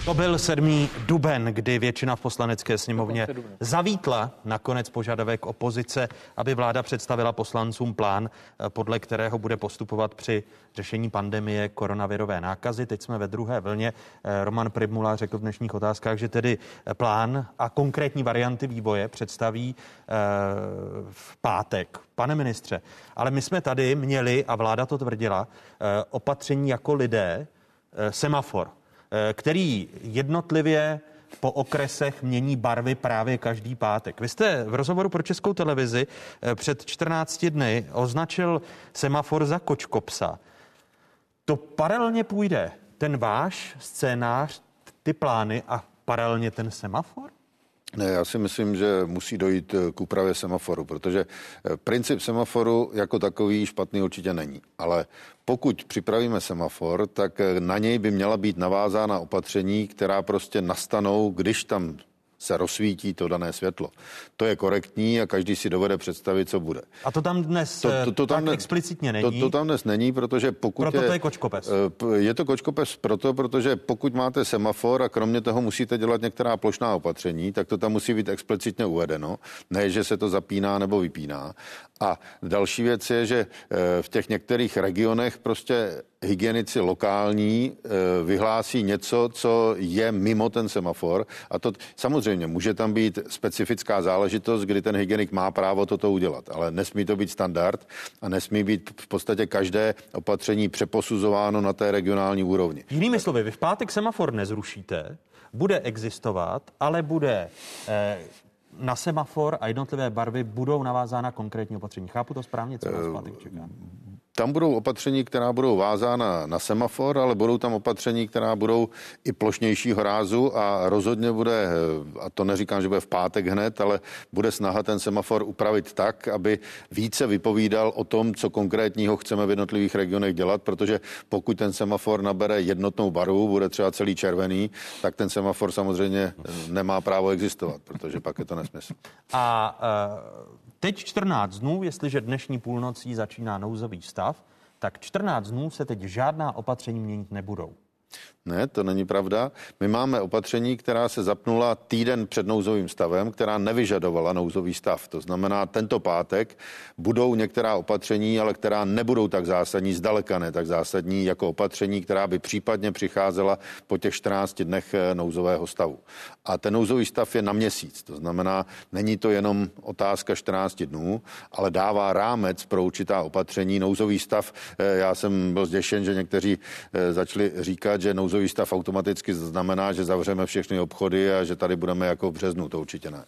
To byl 7. duben, kdy většina v poslanecké sněmovně zavítla nakonec požadavek opozice, aby vláda představila poslancům plán, eh, podle kterého bude postupovat při řešení pandemie koronavirové nákazy. Teď jsme ve druhé vlně. Eh, Roman Primula řekl v dnešních otázkách, že tedy plán a konkrétní varianty vývoje představí eh, v pátek. Pane ministře, ale my jsme tady měli, a vláda to tvrdila, opatření jako lidé, semafor Eh, který jednotlivě po okresech mění barvy právě každý pátek. Vy jste v rozhovoru pro Českou televizi eh, před 14 dny označil semafor za kočkopsa. To paralelně půjde ten váš scénář, ty plány a paralelně ten semafor?
Ne, já si myslím, že musí dojít eh, k úpravě semaforu, protože princip semaforu jako takový špatný určitě není. Ale pokud připravíme semafor, tak na něj by měla být navázána opatření, která prostě nastanou, když tam se rozsvítí to dané světlo. To je korektní a každý si dovede představit, co bude.
A to tam dnes to, to, to tam tak dnes, explicitně není?
To, to tam dnes není, protože pokud
Proto
je,
to je kočkopes.
Eh, je to kočkopes proto, protože pokud máte semafor a kromě toho musíte dělat některá plošná opatření, tak to tam musí být explicitně uvedeno, ne, že se to zapíná nebo vypíná. A další věc je, že eh, v těch některých regionech prostě hygienici lokální eh, vyhlásí něco, co je mimo ten semafor. A to samozřejmě může tam být specifická záležitost, kdy ten hygienik má právo toto udělat, ale nesmí to být standard a nesmí být v podstatě každé opatření přeposuzováno na té regionální úrovni.
Jinými slovy, vy v pátek semafor nezrušíte, bude existovat, ale bude eh, na semafor a jednotlivé barvy budou navázána konkrétní opatření. Chápu to správně, co nás pátek čeká?
Tam budou opatření, která budou vázána na semafor, ale budou tam opatření, která budou i plošnějšího rázu a rozhodně bude, a to neříkám, že bude v pátek hned, ale bude snaha ten semafor upravit tak, aby více vypovídal o tom, co konkrétního chceme v jednotlivých regionech dělat, protože pokud ten semafor nabere jednotnou barvu, bude třeba celý červený, tak ten semafor samozřejmě nemá právo existovat, protože pak je to nesmysl.
A uh Teď 14 dnů, jestliže dnešní půlnocí začíná nouzový stav, tak 14 dnů se teď žádná opatření měnit nebudou.
Ne, to není pravda. My máme opatření, která se zapnula týden před nouzovým stavem, která nevyžadovala nouzový stav. To znamená, tento pátek budou některá opatření, ale která nebudou tak zásadní, zdaleka ne tak zásadní, jako opatření, která by případně přicházela po těch 14 dnech eh, nouzového stavu. A ten nouzový stav je na měsíc. To znamená, není to jenom otázka 14 dnů, ale dává rámec pro určitá opatření. Nouzový stav, eh, já jsem byl zděšen, že někteří eh, začali říkat, že nouzový stav automaticky znamená, že zavřeme všechny obchody a že tady budeme jako v březnu, to určitě ne. Uh,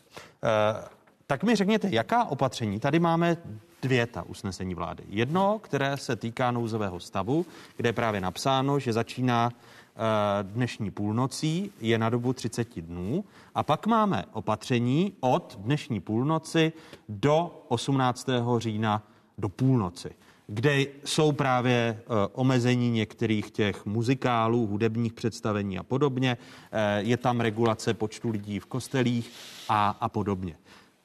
tak mi řekněte, jaká opatření? Tady máme dvě ta usnesení vlády. Jedno, které se týká nouzového stavu, kde je právě napsáno, že začíná uh, dnešní půlnocí, je na dobu 30 dnů. A pak máme opatření od dnešní půlnoci do 18. října do půlnoci kde jsou právě eh, omezení některých těch muzikálů, hudebních představení a podobně. Eh, je tam regulace počtu lidí v kostelích a, a podobně.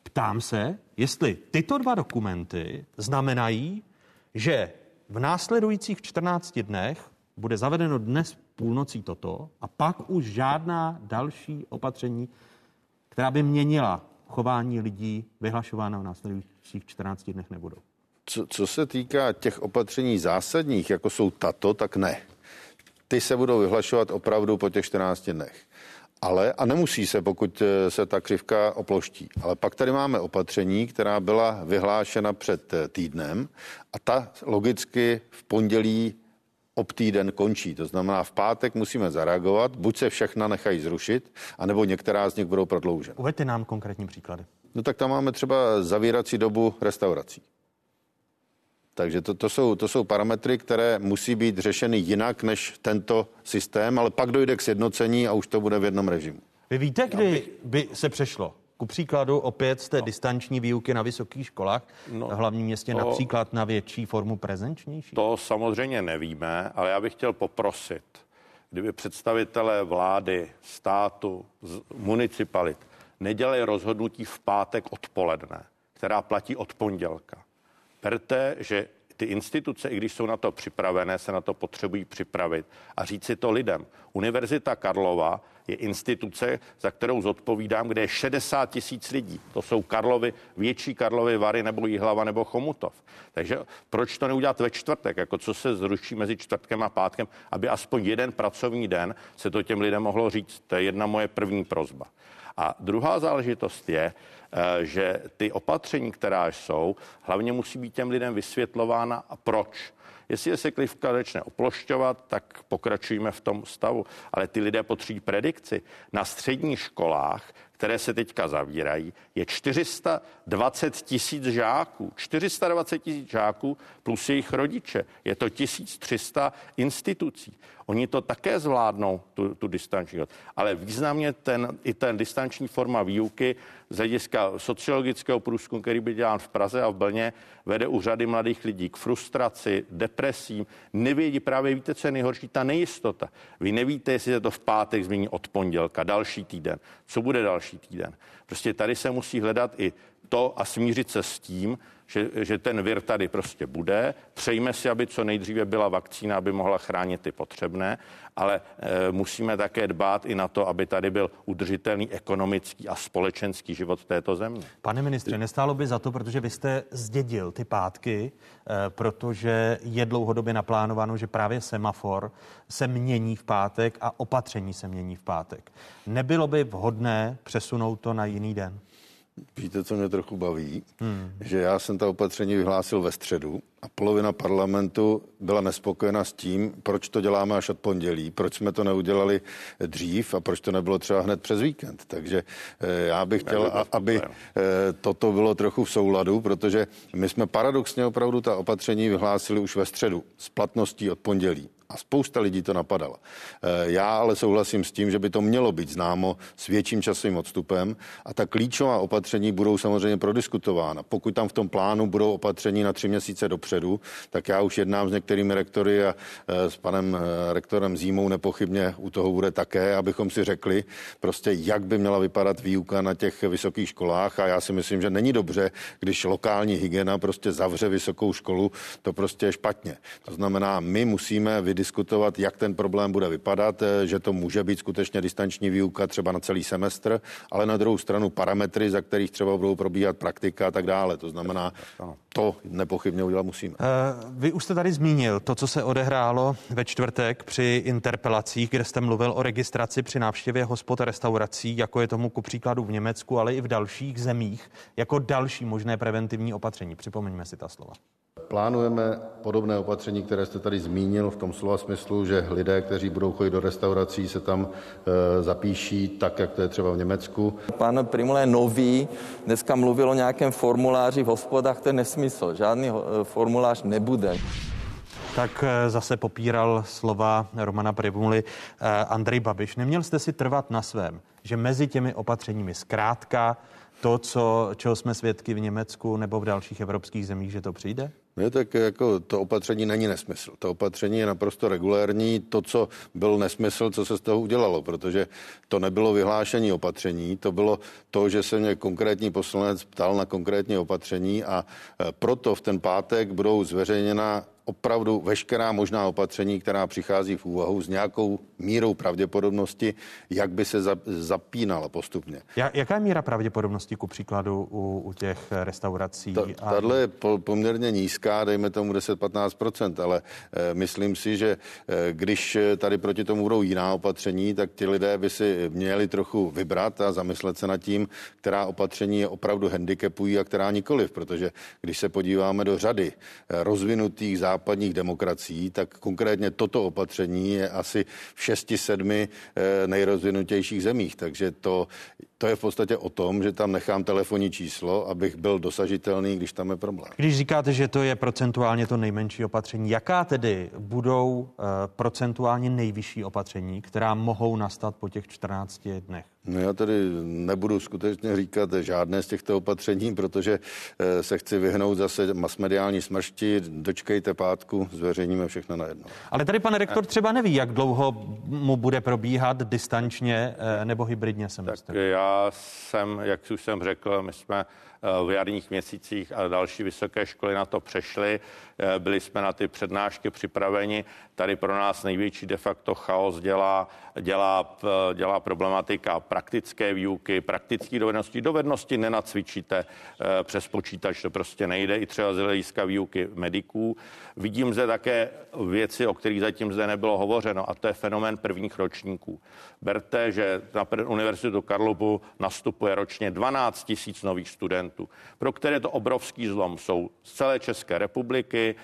Ptám se, jestli tyto dva dokumenty znamenají, že v následujících 14 dnech bude zavedeno dnes půlnocí toto a pak už žádná další opatření, která by měnila chování lidí vyhlašována v následujících 14 dnech nebudou
co, co se týká těch opatření zásadních, jako jsou tato, tak ne. Ty se budou vyhlašovat opravdu po těch 14 dnech. Ale, a nemusí se, pokud eh, se ta křivka oploští. Ale pak tady máme opatření, která byla vyhlášena před eh, týdnem a ta logicky v pondělí ob týden končí. To znamená, v pátek musíme zareagovat, buď se všechna nechají zrušit, anebo některá z nich budou prodloužena.
Uveďte nám konkrétní příklady.
No tak tam máme třeba zavírací dobu restaurací. Takže to, to, jsou, to jsou parametry, které musí být řešeny jinak než tento systém, ale pak dojde k sjednocení a už to bude v jednom režimu.
Vy víte, kdy by se přešlo? Ku příkladu opět z té no. distanční výuky na vysokých školách no, v hlavním městě to, například na větší formu prezenčnější?
To samozřejmě nevíme, ale já bych chtěl poprosit, kdyby představitelé vlády, státu, municipalit nedělali rozhodnutí v pátek odpoledne, která platí od pondělka berte, že ty instituce, i když jsou na to připravené, se na to potřebují připravit a říct si to lidem. Univerzita Karlova je instituce, za kterou zodpovídám, kde je 60 tisíc lidí. To jsou Karlovy, větší Karlovy Vary nebo Jihlava nebo Chomutov. Takže proč to neudělat ve čtvrtek, jako co se zruší mezi čtvrtkem a pátkem, aby aspoň jeden pracovní den se to těm lidem mohlo říct. To je jedna moje první prozba. A druhá záležitost je, Eh, že ty opatření, která jsou, hlavně musí být těm lidem vysvětlována a proč. Jestli se klivka začne oplošťovat, tak pokračujeme v tom stavu. Ale ty lidé potřebují predikci. Na středních školách které se teďka zavírají, je 420 tisíc žáků. 420 tisíc žáků plus jejich rodiče. Je to 1300 institucí. Oni to také zvládnou, tu, tu distanční. Ale významně ten, i ten distanční forma výuky z hlediska sociologického průzkumu, který by dělán v Praze a v Brně, vede u řady mladých lidí k frustraci, depresím. Nevědí právě, víte, co je nejhorší, ta nejistota. Vy nevíte, jestli se to v pátek změní od pondělka, další týden. Co bude další týden? Prostě tady se musí hledat i to a smířit se s tím, že, že ten vir tady prostě bude. Přejme si, aby co nejdříve byla vakcína, aby mohla chránit ty potřebné, ale e, musíme také dbát i na to, aby tady byl udržitelný ekonomický a společenský život této země.
Pane ministře, nestálo by za to, protože vy jste zdědil ty pátky, e, protože je dlouhodobě naplánováno, že právě semafor se mění v pátek a opatření se mění v pátek. Nebylo by vhodné přesunout to na jiný den?
Víte, co mě trochu baví? Hmm. Že já jsem ta opatření vyhlásil ve středu a polovina parlamentu byla nespokojena s tím, proč to děláme až od pondělí, proč jsme to neudělali dřív a proč to nebylo třeba hned přes víkend. Takže eh, já bych chtěl, aby eh, toto bylo trochu v souladu, protože my jsme paradoxně opravdu ta opatření vyhlásili už ve středu s platností od pondělí a spousta lidí to napadala. Eh, já ale souhlasím s tím, že by to mělo být známo s větším časovým odstupem a ta klíčová opatření budou samozřejmě prodiskutována. Pokud tam v tom plánu budou opatření na tři měsíce dopředu, tak já už jednám s některými rektory a eh, s panem eh, rektorem Zímou nepochybně u toho bude také, abychom si řekli prostě, jak by měla vypadat výuka na těch vysokých školách a já si myslím, že není dobře, když lokální hygiena prostě zavře vysokou školu, to prostě je špatně. To znamená, my musíme vydiskutovát diskutovat, jak ten problém bude vypadat, eh, že to může být skutečně distanční výuka třeba na celý semestr, ale na druhou stranu parametry, za kterých třeba budou probíhat praktika a tak dále. To znamená, to nepochybně udělat musíme. Uh,
vy už jste tady zmínil to, co se odehrálo ve čtvrtek při interpelacích, kde jste mluvil o registraci při návštěvě hospod a restaurací, jako je tomu ku příkladu v Německu, ale i v dalších zemích, jako další možné preventivní opatření. Připomeňme si ta slova.
Plánujeme podobné opatření, které jste tady zmínil v tom slova smyslu, že lidé, kteří budou chodit do restaurací, se tam e, zapíší tak, jak to je třeba v Německu.
Pan Primule nový dneska mluvil o nějakém formuláři v hospodách, to je nesmysl. Žádný e, formulář nebude.
Tak e, zase popíral slova Romana Primuly Andrej Babiš. Neměl jste si trvat na svém, že mezi těmi opatřeními zkrátka to, co, čeho jsme svědky v Německu nebo v dalších evropských zemích, že to přijde?
Ne, tak jako to opatření není nesmysl. To opatření je naprosto regulérní. To, co byl nesmysl, co se z toho udělalo, protože to nebylo vyhlášení opatření, to bylo to, že se mě konkrétní poslanec ptal na konkrétní opatření a e, proto v ten pátek budou zveřejněna opravdu veškerá možná opatření, která přichází v úvahu s nějakou mírou pravděpodobnosti, jak by se zapínala postupně.
Jaká je míra pravděpodobnosti ku příkladu u, u těch restaurací? Ta,
a... Tahle je po, poměrně nízká, dejme tomu 10-15%, ale e, myslím si, že e, když tady proti tomu budou jiná opatření, tak ti lidé by si měli trochu vybrat a zamyslet se nad tím, která opatření je opravdu handicapují a která nikoliv, protože když se podíváme do řady e, rozvinutých západů, západních demokracií, tak konkrétně toto opatření je asi v šesti, sedmi eh, nejrozvinutějších zemích. Takže to, to je v podstatě o tom, že tam nechám telefonní číslo, abych byl dosažitelný, když tam je problém.
Když říkáte, že to je procentuálně to nejmenší opatření, jaká tedy budou uh, procentuálně nejvyšší opatření, která mohou nastat po těch 14 dnech?
No já tady nebudu skutečně říkat žádné z těchto opatření, protože eh, se chci vyhnout zase masmediální smršti. Dočkejte pátku, zveřejníme všechno najednou.
Ale tady pan rektor třeba neví, jak dlouho mu bude probíhat distančně eh, nebo hybridně semestr.
Tak já jsem, jak už jsem řekl, my jsme v jarních měsících a další vysoké školy na to přešly. Eh, byli jsme na ty přednášky připraveni. Tady pro nás největší de facto chaos dělá, dělá, eh, dělá problematika praktické výuky, praktické dovednosti. Dovednosti nenacvičíte přes počítač, to prostě nejde, i třeba z hlediska výuky mediků. Vidím zde také věci, o kterých zatím zde nebylo hovořeno, a to je fenomén prvních ročníků. Berte, že na Univerzitu Karlovu nastupuje ročně 12 tisíc nových studentů, pro které to obrovský zlom jsou z celé České republiky.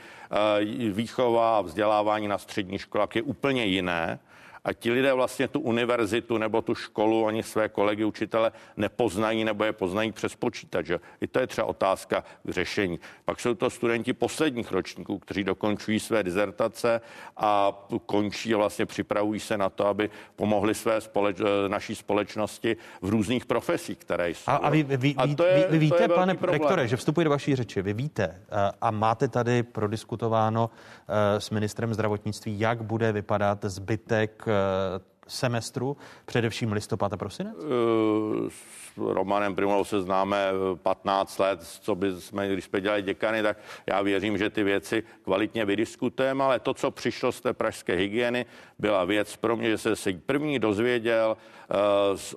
Eh, výchova a vzdělávání na střední školách je úplně jiné a ti lidé vlastně tu univerzitu nebo tu školu, ani své kolegy učitele nepoznají nebo je poznají přes počítač. Že? I to je třeba otázka k řešení. Pak jsou to studenti posledních ročníků, kteří dokončují své dizertace a končí vlastně připravují se na to, aby pomohli své společ, naší společnosti v různých profesích, které jsou.
A, a vy, vy, a to je, vy, vy víte, pane problém. rektore, že vstupuje do vaší řeči, vy víte a, a máte tady prodiskutováno s ministrem zdravotnictví, jak bude vypadat zbytek semestru, především listopad a prosinec?
Eh, s Romanem Primulou se známe 15 let, co by jsme, když jsme dělali děkany, tak já věřím, že ty věci kvalitně vydiskutujeme, ale to, co přišlo z té pražské hygieny, byla věc pro mě, že se se první dozvěděl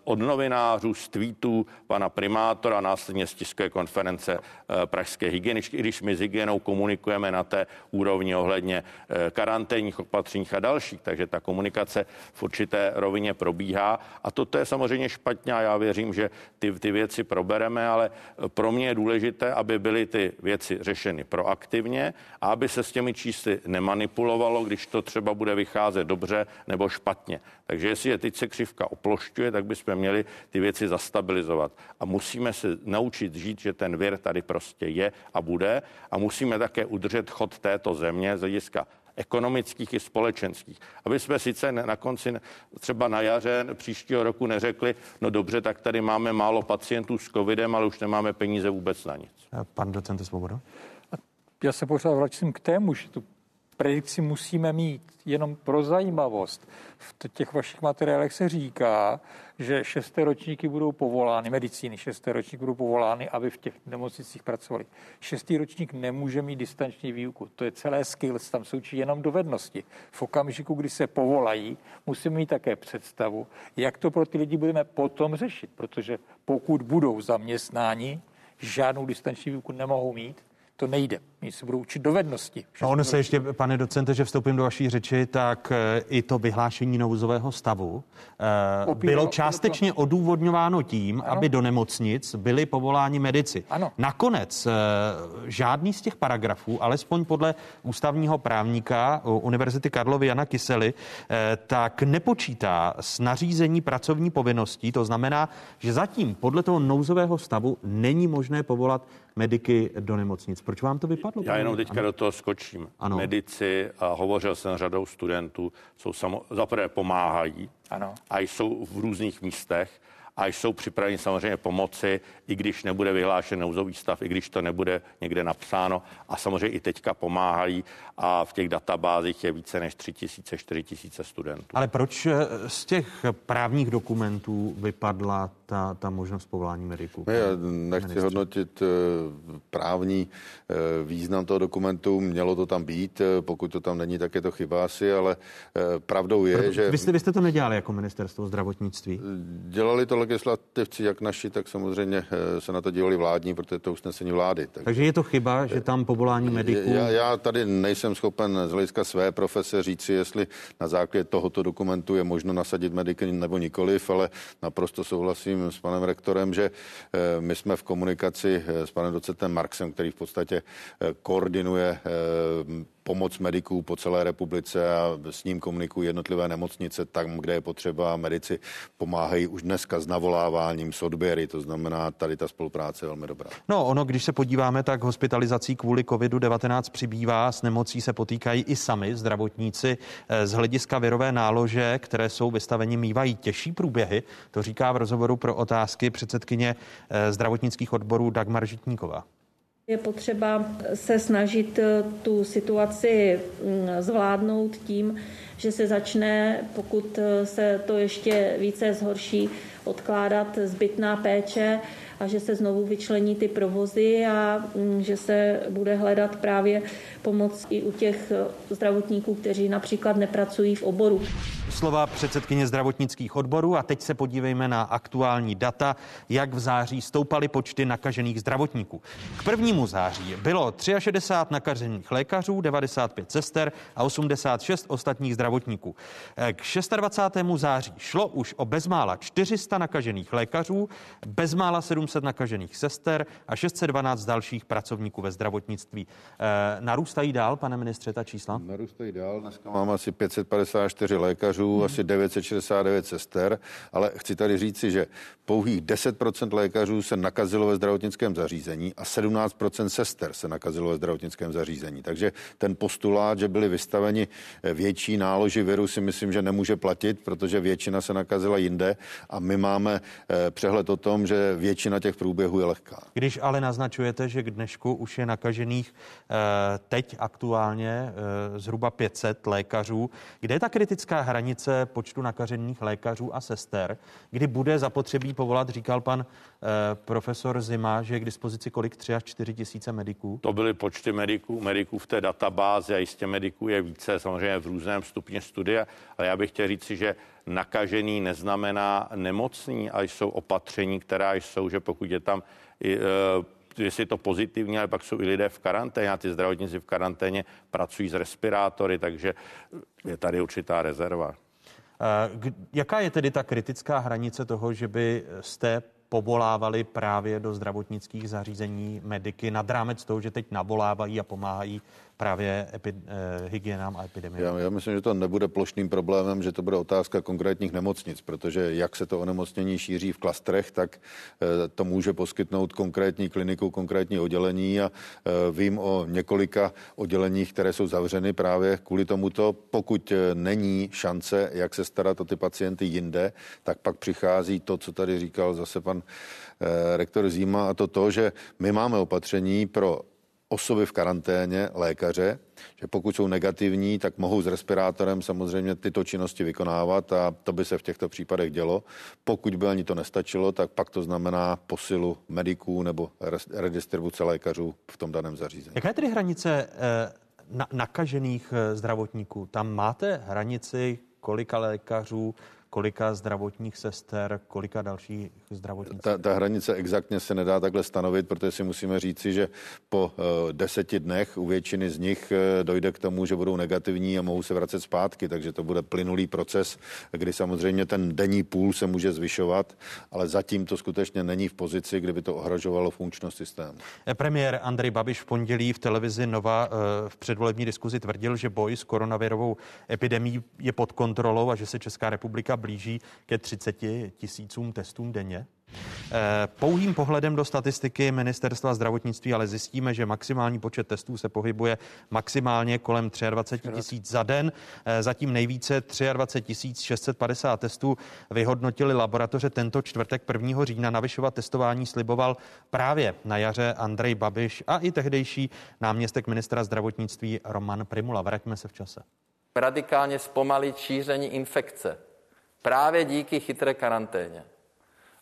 od novinářů, z tweetů pana primátora, následně z tiskové konference pražské hygieničky, i když my s hygienou komunikujeme na té úrovni ohledně karanténních opatřeních a dalších, takže ta komunikace v určité rovině probíhá a toto je samozřejmě špatně a já věřím, že ty, ty věci probereme, ale pro mě je důležité, aby byly ty věci řešeny proaktivně a aby se s těmi čísly nemanipulovalo, když to třeba bude vycházet dobře nebo špatně. Takže jestli je teď se křivka oplošťuje, tak bychom měli ty věci zastabilizovat. A musíme se naučit žít, že ten vir tady prostě je a bude a musíme také udržet chod této země z hlediska ekonomických i společenských. Aby jsme sice na konci, třeba na jaře příštího roku neřekli, no dobře, tak tady máme málo pacientů s covidem, ale už nemáme peníze vůbec na nic.
Pan docent Svoboda?
Já se pořád vracím k tému, že tu predikci musíme mít. Jenom pro zajímavost. V těch vašich materiálech se říká, že šesté ročníky budou povolány, medicíny šesté ročníky budou povolány, aby v těch nemocnicích pracovali. Šestý ročník nemůže mít distanční výuku. To je celé skills, tam jsou jenom dovednosti. V okamžiku, kdy se povolají, musíme mít také představu, jak to pro ty lidi budeme potom řešit, protože pokud budou zaměstnáni, žádnou distanční výuku nemohou mít, to nejde. Oni se budou učit dovednosti.
No ono se ještě, pane docente, že vstoupím do vaší řeči, tak eh, i to vyhlášení nouzového stavu uh, bylo částečně odůvodňováno tím, ano. aby do nemocnic byli povoláni medici.
Ano.
Nakonec uh, žádný z těch paragrafů, alespoň podle ústavního právníka Univerzity Karlovy Jana Kysely, uh, tak nepočítá s nařízení pracovní povinností. To znamená, že zatím podle toho nouzového stavu není možné povolat mediky do nemocnic. Proč vám to vypadlo?
Já jenom teďka ano. do toho skočím.
Ano.
Medici, a hovořil jsem s řadou studentů, jsou samo, zaprvé pomáhají
ano.
a jsou v různých místech a jsou připraveni samozřejmě pomoci, i když nebude vyhlášen nouzový stav, i když to nebude někde napsáno. A samozřejmě i teďka pomáhají a v těch databázích je více než 3 tisíce, 4 tisíce studentů.
Ale proč eh, z těch právních dokumentů vypadla ta, ta možnost povolání mediků?
Já nechci ministře. hodnotit eh, právní eh, význam toho dokumentu, mělo to tam být, pokud to tam není, tak je to chyba asi, ale pravdou je,
Proto,
že...
Vy jste, vy jste to nedělali jako ministerstvo zdravotnictví?
Dělali to legislativci, jak naši, tak samozřejmě se na to dívali vládní, protože to usnesení vlády.
Takže, takže je to chyba, že tam povolání mediků...
Já, já tady nejsem schopen z hlediska své profese říci, jestli na základě tohoto dokumentu je možno nasadit mediky nebo nikoliv, ale naprosto souhlasím s panem rektorem, že eh, my jsme v komunikaci eh, s panem docentem Marksem, který v podstatě eh, koordinuje pomoc mediků po celé republice a s ním komunikují jednotlivé nemocnice tam, kde je potřeba. Medici pomáhají už dneska s navoláváním, s odběry, to znamená, tady ta spolupráce je velmi dobrá.
No, ono, když se podíváme, tak hospitalizací kvůli COVID-19 přibývá, s nemocí se potýkají i sami zdravotníci. Eh, z hlediska virové nálože, které jsou vystaveni, mývají těžší průběhy. To říká v rozhovoru pro otázky předsedkyně eh, zdravotnických odborů Dagmar Žitníková.
Je potřeba se snažit eh, tu situaci mm, zvládnout tím, že se začne, pokud eh, se to ještě více zhorší, odkládat zbytná péče a že se znovu vyčlení ty provozy a mm, že se bude hledat právě pomoc i u těch eh, zdravotníků, kteří například nepracují v oboru.
Slova předsedkyně zdravotnických odborů a teď se podívejme na aktuální data, jak v září stoupaly počty nakažených zdravotníků. K prvnímu září bylo 63 nakažených lékařů, 95 sester a 86 ostatních zdravotníků. K 26. září šlo už o bezmála 400 nakažených lékařů, bezmála 700 nakažených sester a 612 dalších pracovníků ve zdravotnictví. Eh, narůstají dál, pane ministře, ta čísla?
Narůstají dál. Dneska mám asi 554 lékařů, hmm. asi 969 sester, ale chci tady říci, že pouhých 10% lékařů se nakazilo ve zdravotnickém zařízení a 17% sester se nakazilo ve zdravotnickém zařízení. Takže ten postulát, že byli vystaveni větší náloži viru, si myslím, že nemůže platit, protože většina se nakazila jinde a my máme eh, přehled o tom, že většina těch průběhů je lehká.
Když ale naznačujete, že k dnešku už je nakažených eh, teď aktuálně eh, zhruba 500 lékařů, kde je ta kritická hranice? Hranice počtu nakažených lékařů a sester, kdy bude zapotřebí povolat, říkal pan eh, profesor Zima, že je k dispozici kolik 3 až 4 tisíce mediků?
To byly počty mediků, mediků v té databázi a jistě mediků je více, samozřejmě v různém stupni studia, ale já bych chtěl říci, že nakažený neznamená nemocný a jsou opatření, která jsou, že pokud je tam i, e, jestli je to pozitivní, ale pak jsou i lidé v karanténě a ty zdravotníci v karanténě pracují s respirátory, takže je tady určitá rezerva.
Jaká je tedy ta kritická hranice toho, že by jste povolávali právě do zdravotnických zařízení mediky nad rámec toho, že teď navolávají a pomáhají právě epi, eh, hygienám a epidemii?
Já, já myslím, že to nebude plošným problémem, že to bude otázka konkrétních nemocnic, protože jak se to onemocnění šíří v klastrech, tak eh, to může poskytnout konkrétní kliniku, konkrétní oddělení a eh, vím o několika odděleních, které jsou zavřeny právě kvůli tomuto. Pokud eh, není šance, jak se starat o ty pacienty jinde, tak pak přichází to, co tady říkal zase pan eh, rektor Zíma, a to to, že my máme opatření pro osoby v karanténě, lékaře, že pokud jsou negativní, tak mohou s respirátorem samozřejmě tyto činnosti vykonávat a to by se v těchto případech dělo. Pokud by ani to nestačilo, tak pak to znamená posilu mediků nebo redistribuce lékařů v tom daném zařízení.
Jaká je tedy hranice eh, na, nakažených eh, zdravotníků? Tam máte hranici kolika lékařů, kolika zdravotních sester, kolika dalších zdravotních
ta, ta hranice exaktně se nedá takhle stanovit, protože si musíme říci, že po uh, deseti dnech u většiny z nich uh, dojde k tomu, že budou negativní a mohou se vracet zpátky, takže to bude plynulý proces, kdy samozřejmě ten denní půl se může zvyšovat, ale zatím to skutečně není v pozici, kdyby to ohrožovalo funkčnost systému.
Eh, premiér Andrej Babiš v pondělí v televizi Nova v předvolební diskuzi tvrdil, že boj s koronavirovou epidemí je pod kontrolou a že se Česká republika blíží ke 30 tisícům testům denně? Eh, pouhým pohledem do statistiky ministerstva zdravotnictví ale zjistíme, že maximální počet testů se pohybuje maximálně kolem 23 tisíc za den. Eh, zatím nejvíce 23 650 testů vyhodnotili laboratoře tento čtvrtek 1. října. Navyšovat testování sliboval právě na jaře Andrej Babiš a i tehdejší náměstek ministra zdravotnictví Roman Primula. Vraťme se v čase.
Radikálně zpomalit šíření infekce Právě díky chytré karanténě.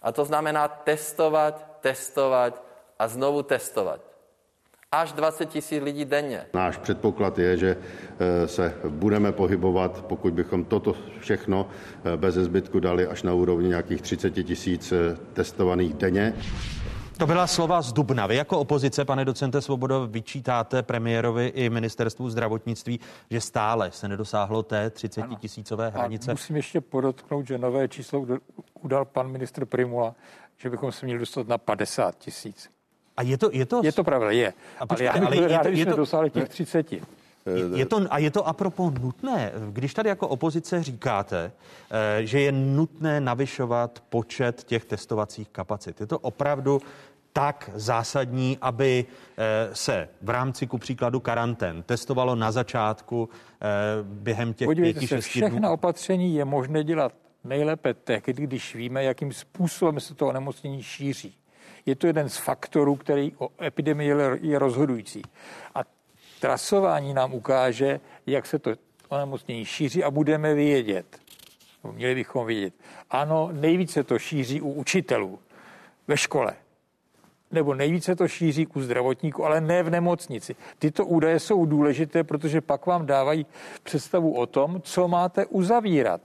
A to znamená testovat, testovat a znovu testovat. Až 20 tisíc lidí denně.
Náš předpoklad je, že eh, se budeme pohybovat, pokud bychom toto všechno eh, bez zbytku dali až na úrovni nějakých 30 tisíc eh, testovaných denně.
To byla slova z Dubna. Vy jako opozice, pane docente Svobodo, vyčítáte premiérovi i ministerstvu zdravotnictví, že stále se nedosáhlo té 30 tisícové hranice.
A musím ještě podotknout, že nové číslo udal pan ministr Primula, že bychom se měli dostat na 50 tisíc.
A je to, je to...
Je to pravda, je.
A počkej,
ale já bych
ale je to, je
jsme
to,
dosáhli těch 30.
Je to, a je to apropo nutné, když tady jako opozice říkáte, eh, že je nutné navyšovat počet těch testovacích kapacit. Je to opravdu tak zásadní, aby eh, se v rámci ku příkladu karantén testovalo na začátku eh, během těch
Podívejte
pěti,
se,
šesti
všechna
dnů?
opatření je možné dělat nejlépe tehdy, když víme, jakým způsobem se to onemocnění šíří. Je to jeden z faktorů, který o epidemii je rozhodující. A trasování nám ukáže, jak se to onemocnění šíří a budeme vědět. Měli bychom vědět. Ano, nejvíce to šíří u učitelů ve škole nebo nejvíce to šíří u zdravotníků, ale ne v nemocnici. Tyto údaje jsou důležité, protože pak vám dávají představu o tom, co máte uzavírat.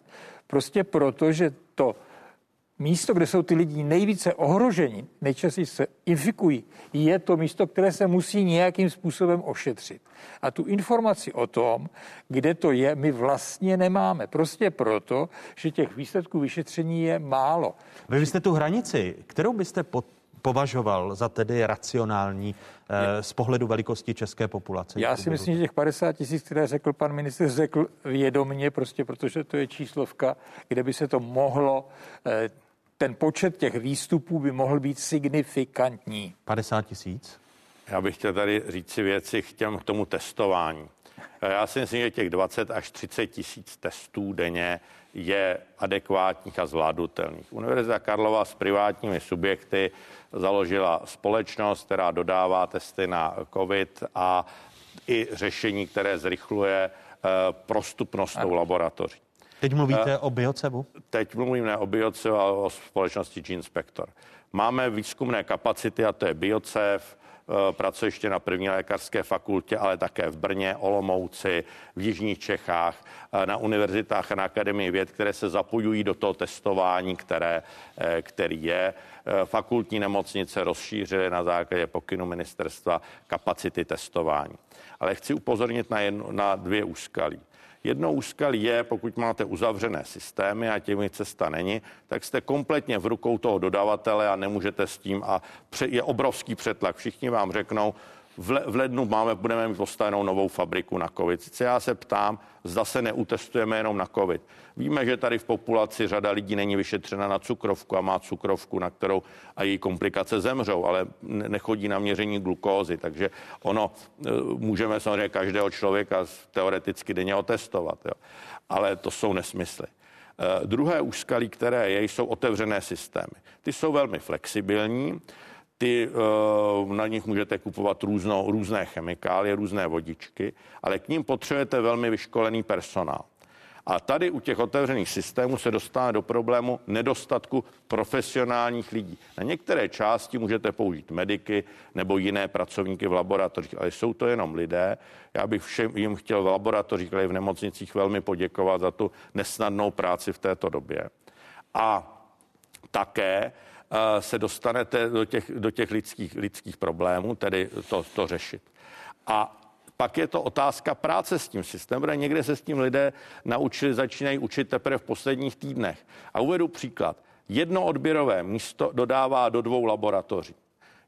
Prostě proto, že to místo, kde jsou ty lidi nejvíce ohroženi, nejčastěji se infikují, je to místo, které se musí nějakým způsobem ošetřit. A tu informaci o tom, kde to je, my vlastně nemáme. Prostě proto, že těch výsledků vyšetření je málo.
Vy jste tu hranici, kterou byste pod považoval za tedy racionální eh, z pohledu velikosti české populace?
Já si myslím, že těch 50 tisíc, které řekl pan ministr, řekl vědomně, prostě protože to je číslovka, kde by se to mohlo, eh, ten počet těch výstupů by mohl být signifikantní.
50 tisíc?
Já bych chtěl tady říct si věci k, těm, k tomu testování. Já si myslím, že těch 20 až 30 tisíc testů denně je adekvátních a zvládnutelných. Univerzita Karlova s privátními subjekty založila společnost, která dodává testy na COVID a i řešení, které zrychluje eh, prostupnost tou laboratoří.
Teď mluvíte uh, o biocevu?
Teď mluvím ne o biocevu, ale o společnosti Gene Spector. Máme výzkumné kapacity a to je biocev, Eh, pracuje ještě na první lékařské fakultě, ale také v Brně, Olomouci, v Jižních Čechách, eh, na univerzitách a na Akademii věd, které se zapojují do toho testování, které, eh, který je. Fakultní nemocnice rozšířily na základě pokynu ministerstva kapacity testování. Ale chci upozornit na, jedno, na dvě úskalí. Jedno úskalí je, pokud máte uzavřené systémy a těmi cesta není, tak jste kompletně v rukou toho dodavatele a nemůžete s tím a je obrovský přetlak. Všichni vám řeknou, v lednu máme, budeme mít postavenou novou fabriku na COVID. Sice já se ptám, zda se neutestujeme jenom na COVID. Víme, že tady v populaci řada lidí není vyšetřena na cukrovku a má cukrovku, na kterou a její komplikace zemřou, ale nechodí na měření glukózy, takže ono e, můžeme samozřejmě každého člověka teoreticky denně otestovat, jo. ale to jsou nesmysly. E, druhé úskalí, které je, jsou otevřené systémy. Ty jsou velmi flexibilní, ty, eh, na nich můžete kupovat různo, různé chemikálie, různé vodičky, ale k ním potřebujete velmi vyškolený personál. A tady u těch otevřených systémů se dostává do problému nedostatku profesionálních lidí. Na některé části můžete použít mediky nebo jiné pracovníky v laboratořích, ale jsou to jenom lidé. Já bych všem jim chtěl v laboratořích, ale i v nemocnicích velmi poděkovat za tu nesnadnou práci v této době. A také se dostanete do těch, do těch lidských, lidských problémů, tedy to, to řešit. A pak je to otázka práce s tím systémem, někde se s tím lidé naučili, začínají učit teprve v posledních týdnech. A uvedu příklad. Jedno odběrové místo dodává do dvou laboratoří.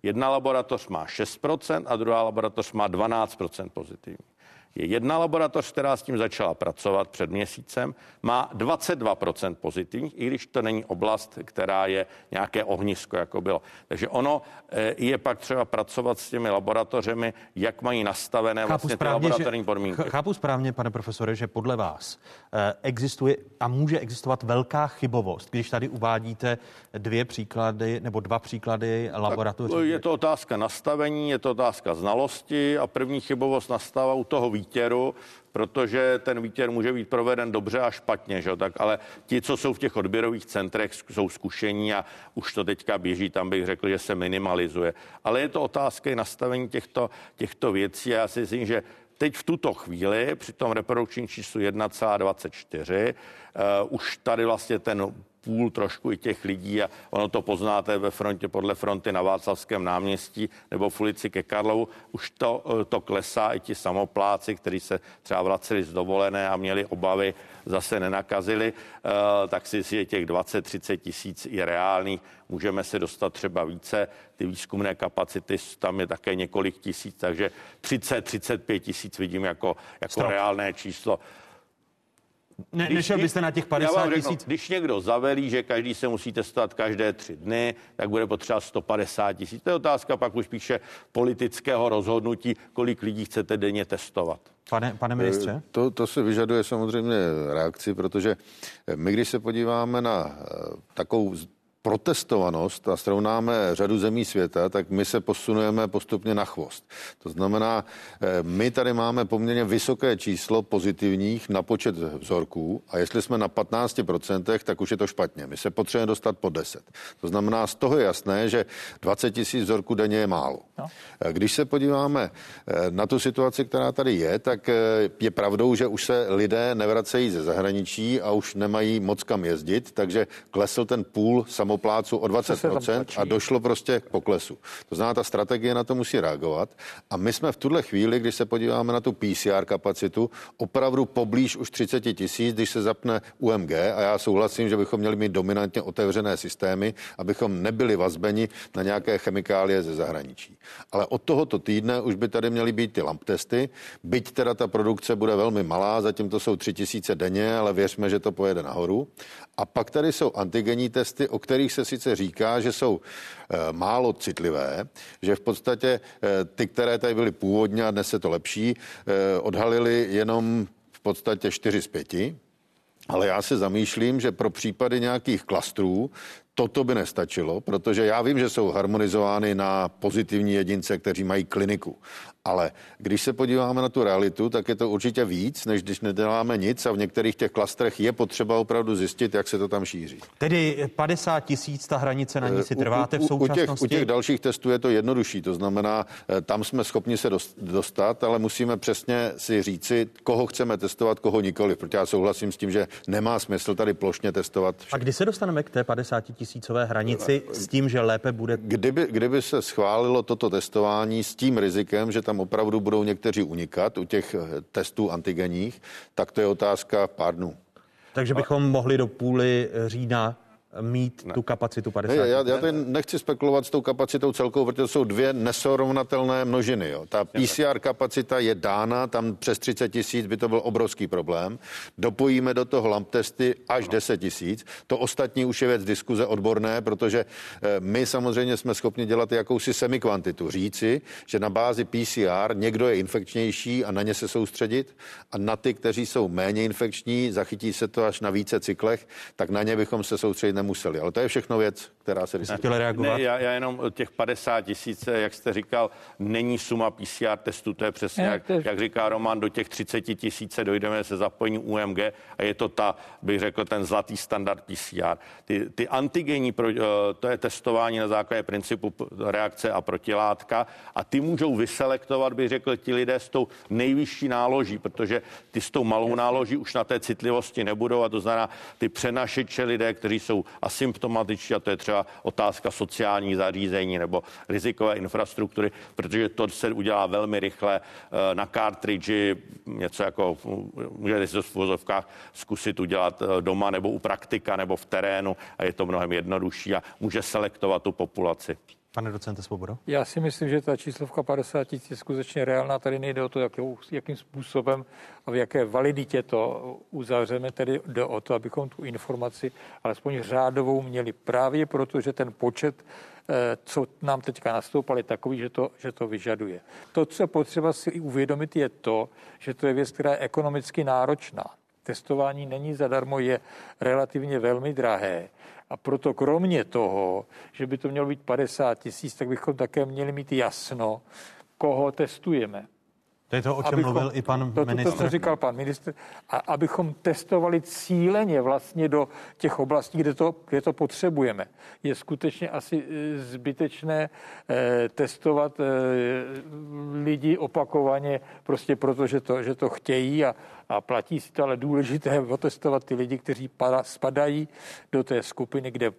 Jedna laboratoř má 6% a druhá laboratoř má 12% pozitivní je jedna laboratoř, která s tím začala pracovat před měsícem, má 22% pozitivních, i když to není oblast, která je nějaké ohnisko, jako bylo. Takže ono eh, je pak třeba pracovat s těmi laboratořemi, jak mají nastavené chápu vlastně správně, ty laboratorní že, podmínky.
Chápu správně, pane profesore, že podle vás eh, existuje a může existovat velká chybovost, když tady uvádíte dvě příklady nebo dva příklady laboratoří.
Je to otázka nastavení, je to otázka znalosti a první chybovost nastává u toho výtěru, protože ten výtěr může být proveden dobře a špatně, že? Tak, ale ti, co jsou v těch odběrových centrech, jsou zkušení a už to teďka běží, tam bych řekl, že se minimalizuje. Ale je to otázka i nastavení těchto, těchto věcí já si myslím, že teď v tuto chvíli při tom reprodukčním číslu 1,24 uh, už tady vlastně ten půl trošku i těch lidí a ono to poznáte ve frontě podle fronty na Václavském náměstí nebo v ulici ke Karlovu. Už to, eh, to klesá i ti samopláci, kteří se třeba vraceli z dovolené a měli obavy, zase nenakazili, eh, tak si je těch 20-30 tisíc i reálných. Můžeme se dostat třeba více. Ty výzkumné kapacity, tam je také několik tisíc, takže 30-35 tisíc vidím jako, jako reálné číslo.
Ne, když, nešel byste na těch 50 tisíc?
Když někdo zavelí, že každý se musí testovat každé tři dny, tak bude potřeba 150 tisíc. To je otázka pak už spíše politického rozhodnutí, kolik lidí chcete denně testovat.
Pane, pane ministře? Eh,
to, to se vyžaduje samozřejmě reakci, protože my, když se podíváme na eh, takovou protestovanost a srovnáme řadu zemí světa, tak my se posunujeme postupně na chvost. To znamená, eh, my tady máme poměrně vysoké číslo pozitivních na počet vzorků a jestli jsme na 15%, tak už je to špatně. My se potřebujeme dostat po 10. To znamená, z toho je jasné, že 20 tisíc vzorků denně je málo. No. Eh, když se podíváme eh, na tu situaci, která tady je, tak je pravdou, že už se lidé nevracejí ze zahraničí a už nemají moc kam jezdit, takže klesl ten půl samo samopláců o 20% a došlo prostě k poklesu. To znamená, ta strategie na to musí reagovat. A my jsme v tuhle chvíli, když se podíváme na tu PCR kapacitu, opravdu poblíž už 30 tisíc, když se zapne UMG a já souhlasím, že bychom měli mít dominantně otevřené systémy, abychom nebyli vazbeni na nějaké chemikálie ze zahraničí. Ale od tohoto týdne už by tady měly být ty lamp testy, byť teda ta produkce bude velmi malá, zatím to jsou 3 tisíce denně, ale věřme, že to pojede nahoru. A pak tady jsou antigenní testy, o kterých se sice říká, že jsou e, málo citlivé, že v podstatě e, ty, které tady byly původně a dnes se to lepší, e, odhalili jenom v podstatě 4 z 5. Ale já se zamýšlím, že pro případy nějakých klastrů toto by nestačilo, protože já vím, že jsou harmonizovány na pozitivní jedince, kteří mají kliniku. Ale když se podíváme na tu realitu, tak je to určitě víc, než když neděláme nic a v některých těch klastrech je potřeba opravdu zjistit, jak se to tam šíří.
Tedy 50 tisíc, ta hranice na ní si trváte v současnosti?
U těch, u těch dalších testů je to jednodušší, to znamená, eh, tam jsme schopni se dostat, ale musíme přesně si říci, koho chceme testovat, koho nikoli, protože já souhlasím s tím, že nemá smysl tady plošně testovat.
A kdy se dostaneme k té 50 tisícové hranici s tím, že lépe bude?
Kdyby, kdyby se schválilo toto testování s tím rizikem, že tam opravdu budou někteří unikat u těch eh, testů antigenních, tak to je otázka pár dnů.
Takže bychom mohli do půly října mít ne. tu kapacitu 50.
Ne, já, já tady nechci spekulovat s tou kapacitou celkovou, protože to jsou dvě nesrovnatelné množiny. Jo. Ta PCR kapacita je dána, tam přes 30 tisíc by to byl obrovský problém. Dopojíme do toho lamp testy až 10 tisíc. To ostatní už je věc diskuze odborné, protože eh, my samozřejmě jsme schopni dělat jakousi semikvantitu. Říci, že na bázi PCR někdo je infekčnější a na ně se soustředit a na ty, kteří jsou méně infekční, zachytí se to až na více cyklech, tak na ně bychom se soustředit nemuseli. Ale to je všechno věc, která se
diskutuje. reagovat?
Ne, já, já jenom těch 50 tisíc, jak jste říkal, není suma PCR testu, to je přesně, jak, jak říká Roman, do těch 30 tisíce dojdeme se zapojením UMG a je to ta, bych řekl, ten zlatý standard PCR. Ty, ty antigenní, pro, eh, to je testování na základě principu reakce a protilátka a ty můžou vyselektovat, bych řekl, ti lidé s tou nejvyšší náloží, protože ty s tou malou náloží už na té citlivosti nebudou a to znamená ty přenašeče lidé, kteří jsou asymptomatičtí a to je třeba otázka sociální zařízení nebo rizikové infrastruktury, protože to se udělá velmi rychle eh, na cartridge, něco jako můžete si to v vozovkách zkusit udělat eh, doma nebo u praktika nebo v terénu a je to mnohem jednodušší a může selektovat tu populaci.
Pane docente Svobodo?
Já si myslím, že ta číslovka 50 tisíc je skutečně reálná. Tady nejde o to, jakou, jakým způsobem a v jaké validitě to uzavřeme. Tedy jde o to, abychom tu informaci alespoň řádovou měli právě proto, že ten počet eh, co nám teďka je takový, že to, že to vyžaduje. To, co potřeba si uvědomit, je to, že to je věc, která je ekonomicky náročná. Testování není zadarmo, je relativně velmi drahé. A proto kromě toho, že by to mělo být 50 tisíc, tak bychom také měli mít jasno, koho testujeme.
To je to, o čem abychom, mluvil i pan to, ministr.
To, to, co říkal pan ministr. A abychom testovali cíleně vlastně do těch oblastí, kde to, kde to potřebujeme. Je skutečně asi e, zbytečné eh, testovat eh, lidi opakovaně, prostě proto, že to, že to chtějí a, a platí si to, ale důležité je otestovat ty lidi, kteří spadají do té skupiny, kde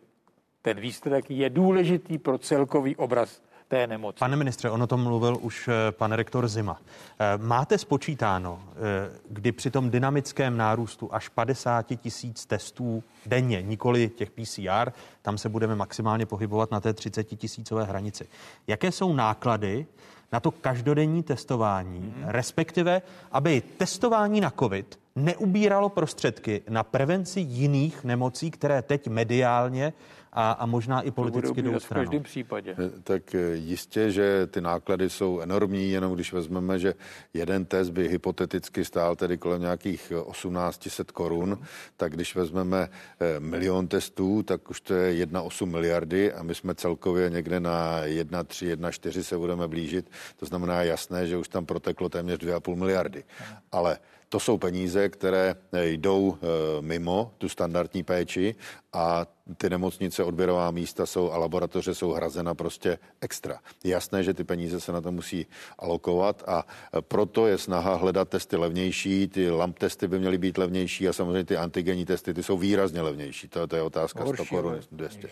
ten výsledek je důležitý pro celkový obraz té nemoci.
Pane ministře, ono to mluvil už eh, pan rektor Zima. Eh, máte spočítáno, eh, kdy při tom dynamickém nárůstu až 50 tisíc testů denně, nikoli těch PCR, tam se budeme maximálně pohybovat na té 30 tisícové hranici. Jaké jsou náklady na to každodenní testování, hmm. respektive, aby testování na COVID neubíralo prostředky na prevenci jiných nemocí, které teď mediálně a, a možná i politicky jdou
v každém případě.
Eh, tak eh, jistě, že ty náklady jsou enormní, jenom když vezmeme, že jeden test by hypoteticky stál tedy kolem nějakých 1800 korun, tak když vezmeme eh, milion testů, tak už to je 1,8 miliardy a my jsme celkově někde na 1,3, 1,4 se budeme blížit. To znamená jasné, že už tam proteklo téměř 2,5 miliardy. Ale to jsou peníze, které jdou mimo tu standardní péči a ty nemocnice, odběrová místa jsou a laboratoře jsou hrazena prostě extra. Je jasné, že ty peníze se na to musí alokovat a proto je snaha hledat testy levnější, ty LAMP testy by měly být levnější a samozřejmě ty antigenní testy, ty jsou výrazně levnější. To, to je otázka 100 korun 200.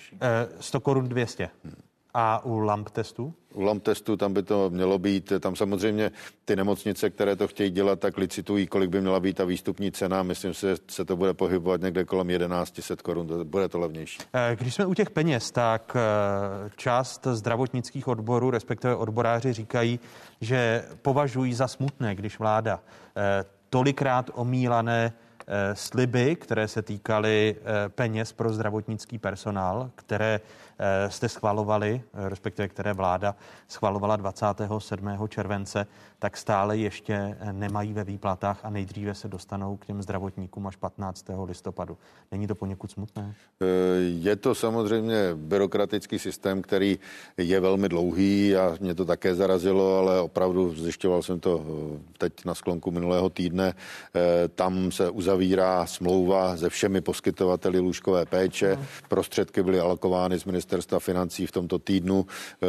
100 korun 200. Hmm. A u LAMP testu?
U LAMP testu tam by to mělo být, tam samozřejmě ty nemocnice, které to chtějí dělat, tak licitují, kolik by měla být ta výstupní cena. Myslím si, že se to bude pohybovat někde kolem 1100 korun, bude to levnější.
Eh, když jsme u těch peněz, tak eh, část zdravotnických odborů, respektive odboráři říkají, že považují za smutné, když vláda eh, tolikrát omílané sliby, které se týkaly peněz pro zdravotnický personál, které jste schvalovali, respektive které vláda schvalovala 27. července, tak stále ještě nemají ve výplatách a nejdříve se dostanou k těm zdravotníkům až 15. listopadu. Není to poněkud smutné?
Je to samozřejmě byrokratický systém, který je velmi dlouhý a mě to také zarazilo, ale opravdu zjišťoval jsem to teď na sklonku minulého týdne. Tam se uzavírá smlouva se všemi poskytovateli lůžkové péče. Prostředky byly alokovány z ministerstva financí v tomto týdnu,